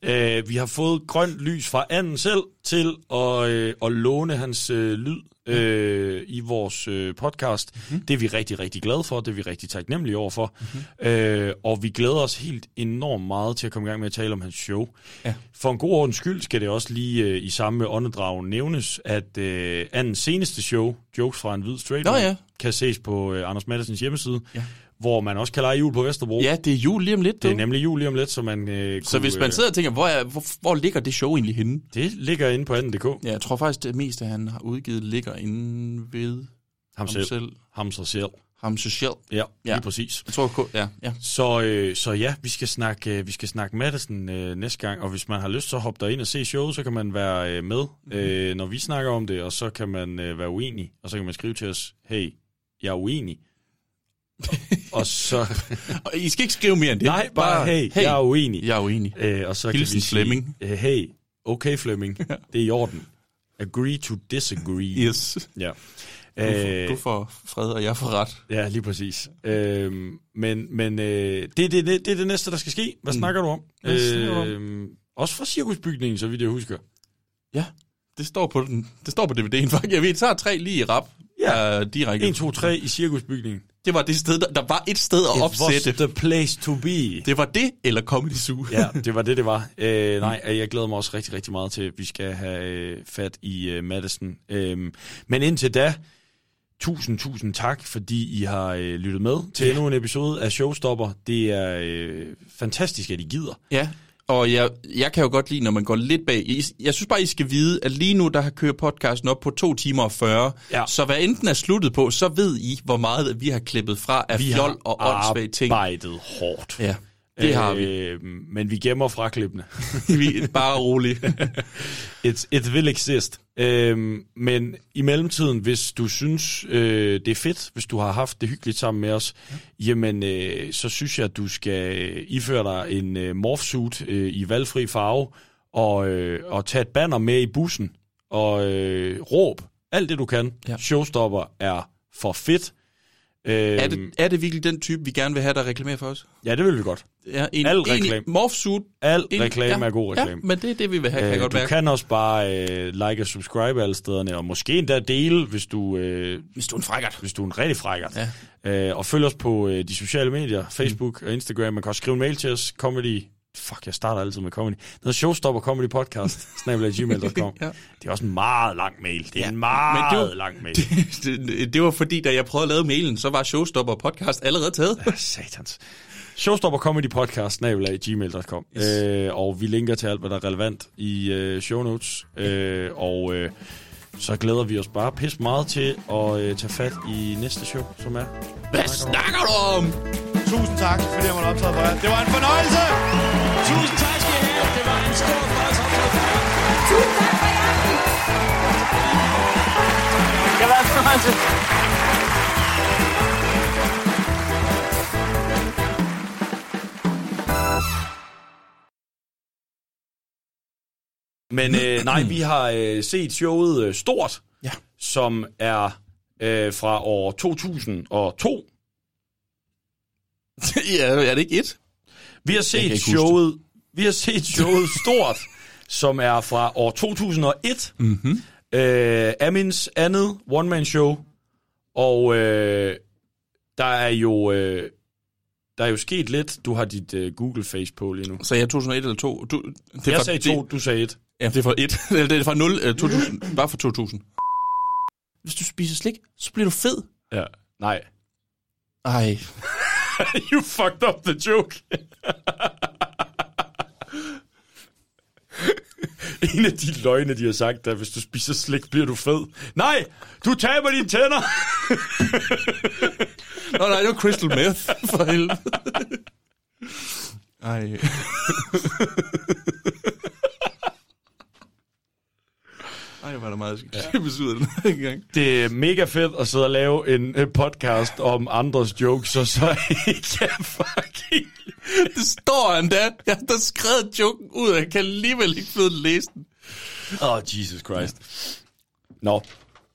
Øh, vi har fået grønt lys fra anden selv til at, øh, at låne hans øh, lyd øh, i vores øh, podcast. Mm-hmm. Det er vi rigtig, rigtig glade for. Det er vi rigtig taknemmelige over for. Mm-hmm. Øh, og vi glæder os helt enormt meget til at komme i gang med at tale om hans show. Ja. For en god ordens skyld skal det også lige øh, i samme åndedrag nævnes, at øh, andens seneste show, Jokes fra en hvid straight Nå ja. kan ses på øh, Anders Mattesens hjemmeside, Ja. Hvor man også kan lege jul på Vesterbro. Ja, det er jul lige om lidt. Det er nemlig jul lige om lidt, så man øh, Så hvis man sidder og tænker, hvor, er, hvor, hvor ligger det show egentlig henne? Det ligger inde på anden.dk. Ja, jeg tror faktisk, det meste, han har udgivet, ligger inde ved Ham selv. selv. Ham sig selv. Ham sig selv. Ja, lige Ja. præcis. Jeg tror, ja, ja. Så, øh, så ja, vi skal snakke, øh, vi skal snakke Madison øh, næste gang, og hvis man har lyst, så hop der ind og se showet, så kan man være øh, med, øh, når vi snakker om det, og så kan man øh, være uenig, og så kan man skrive til os, hey, jeg er uenig. og så... Og I skal ikke skrive mere end det. Nej, bare, hey, hey, jeg er uenig. Jeg er uenig. Øh, og så Hilsen kan vi sige, Flemming. øh, hey, okay Flemming, det er i orden. Agree to disagree. Yes. Ja. Du, får, du får fred, og jeg får ret. Ja, lige præcis. Øhm, men men øh, det, det, det, det er det næste, der skal ske. Hvad Mm. snakker du om? Snakker om? Øhm, også fra cirkusbygningen, så vidt jeg husker. Ja, det står på, den, det står på DVD'en faktisk. Jeg ved, tager tre lige i rap. Ja. Uh, direkte. 1, 2, 3 i cirkusbygningen. Det var det sted, der, der var et sted at It opsætte. was the place to be. Det var det, eller Comedy Zoo. ja, det var det, det var. Øh, nej, jeg glæder mig også rigtig, rigtig meget til, at vi skal have øh, fat i øh, Madison. Øhm, men indtil da, tusind, tusind tak, fordi I har øh, lyttet med til endnu en episode af Showstopper. Det er øh, fantastisk, at I gider. Ja, og jeg, jeg kan jo godt lide, når man går lidt bag. Jeg synes bare, I skal vide, at lige nu, der har kørt podcasten op på 2 timer og 40. Ja. Så hvad enten er sluttet på, så ved I, hvor meget vi har klippet fra af Vi fjol har og åndssvage ting. arbejdet hårdt. Ja, det har vi. Øh, men vi gemmer fra klippene. vi er bare roligt. it, it will exist. Øhm, men i mellemtiden, hvis du synes, øh, det er fedt, hvis du har haft det hyggeligt sammen med os, ja. jamen, øh, så synes jeg, at du skal iføre dig en øh, morphsuit øh, i valgfri farve, og, øh, og tage et banner med i bussen, og øh, råb alt det, du kan. Ja. Showstopper er for fedt. Øhm, er, det, er det virkelig den type, vi gerne vil have, der reklamerer for os? Ja, det vil vi godt. Ja, en, Al en reklame. morphsuit. Al En- reklame ja, er god reklame. Ja, men det er det, vi vil have, kan Øh, godt du mærke. kan også bare øh, like og subscribe alle stederne, og måske endda dele, hvis du, øh, Hvis du er en frækkert. hvis du er en rigtig frækkert. Ja. Øh, og følg os på øh, de sociale medier, Facebook og Instagram. Man kan også skrive en mail til os, comedy... Fuck, jeg starter altid med comedy. Det hedder Showstopper Comedy Podcast, gmail.com. Ja. Det er også en meget lang mail. Det er Ja, en men meget det var- lang mail. det, det, det var fordi, da jeg prøvede at lave mailen, så var Showstopper podcast allerede taget. Ja, satans. Showstopper Comedy Podcast, gmail.com. Yes. Øh, og vi linker til alt, hvad der er relevant i øh, show notes. Øh, og øh, så glæder vi os bare pis meget til at øh, tage fat i næste show, som er... Hvad snakker du om? Tusind tak, fordi jeg måtte optræde for jer. Det var en fornøjelse! Tusind tak skal I have. Det var en stor fornøjelse jer. Tusind tak for aften. Det været en fornøjelse. Men øh, nej, vi har øh, set showet øh, Stort, Ja. som er øh, fra år 2002. ja, er det ikke et? Vi har set showet, vi har set showet Stort, som er fra år 2001. Mm-hmm. Øh, Amins andet one-man-show. Og øh, der er jo... Øh, der er jo sket lidt. Du har dit øh, Google-face på lige nu. Så jeg 2001 eller 2? Du, det Jeg var- sagde to, du sagde et. Ja, det er fra 1. Eller det er fra 0, uh, 2000. Bare fra 2000. Hvis du spiser slik, så bliver du fed. Ja, nej. Ej. you fucked up the joke. en af de løgne, de har sagt, er, hvis du spiser slik, bliver du fed. Nej, du taber dine tænder. Nå nej, det var crystal meth. For helvede. Ej. Ej, var der meget, klippes ud af den her gang. Det er mega fedt at sidde og lave en podcast om andres jokes, og så ikke jeg fucking... Det står endda. Jeg har skrevet joken ud, og jeg kan alligevel ikke finde læse den. Oh, Jesus Christ. Nå,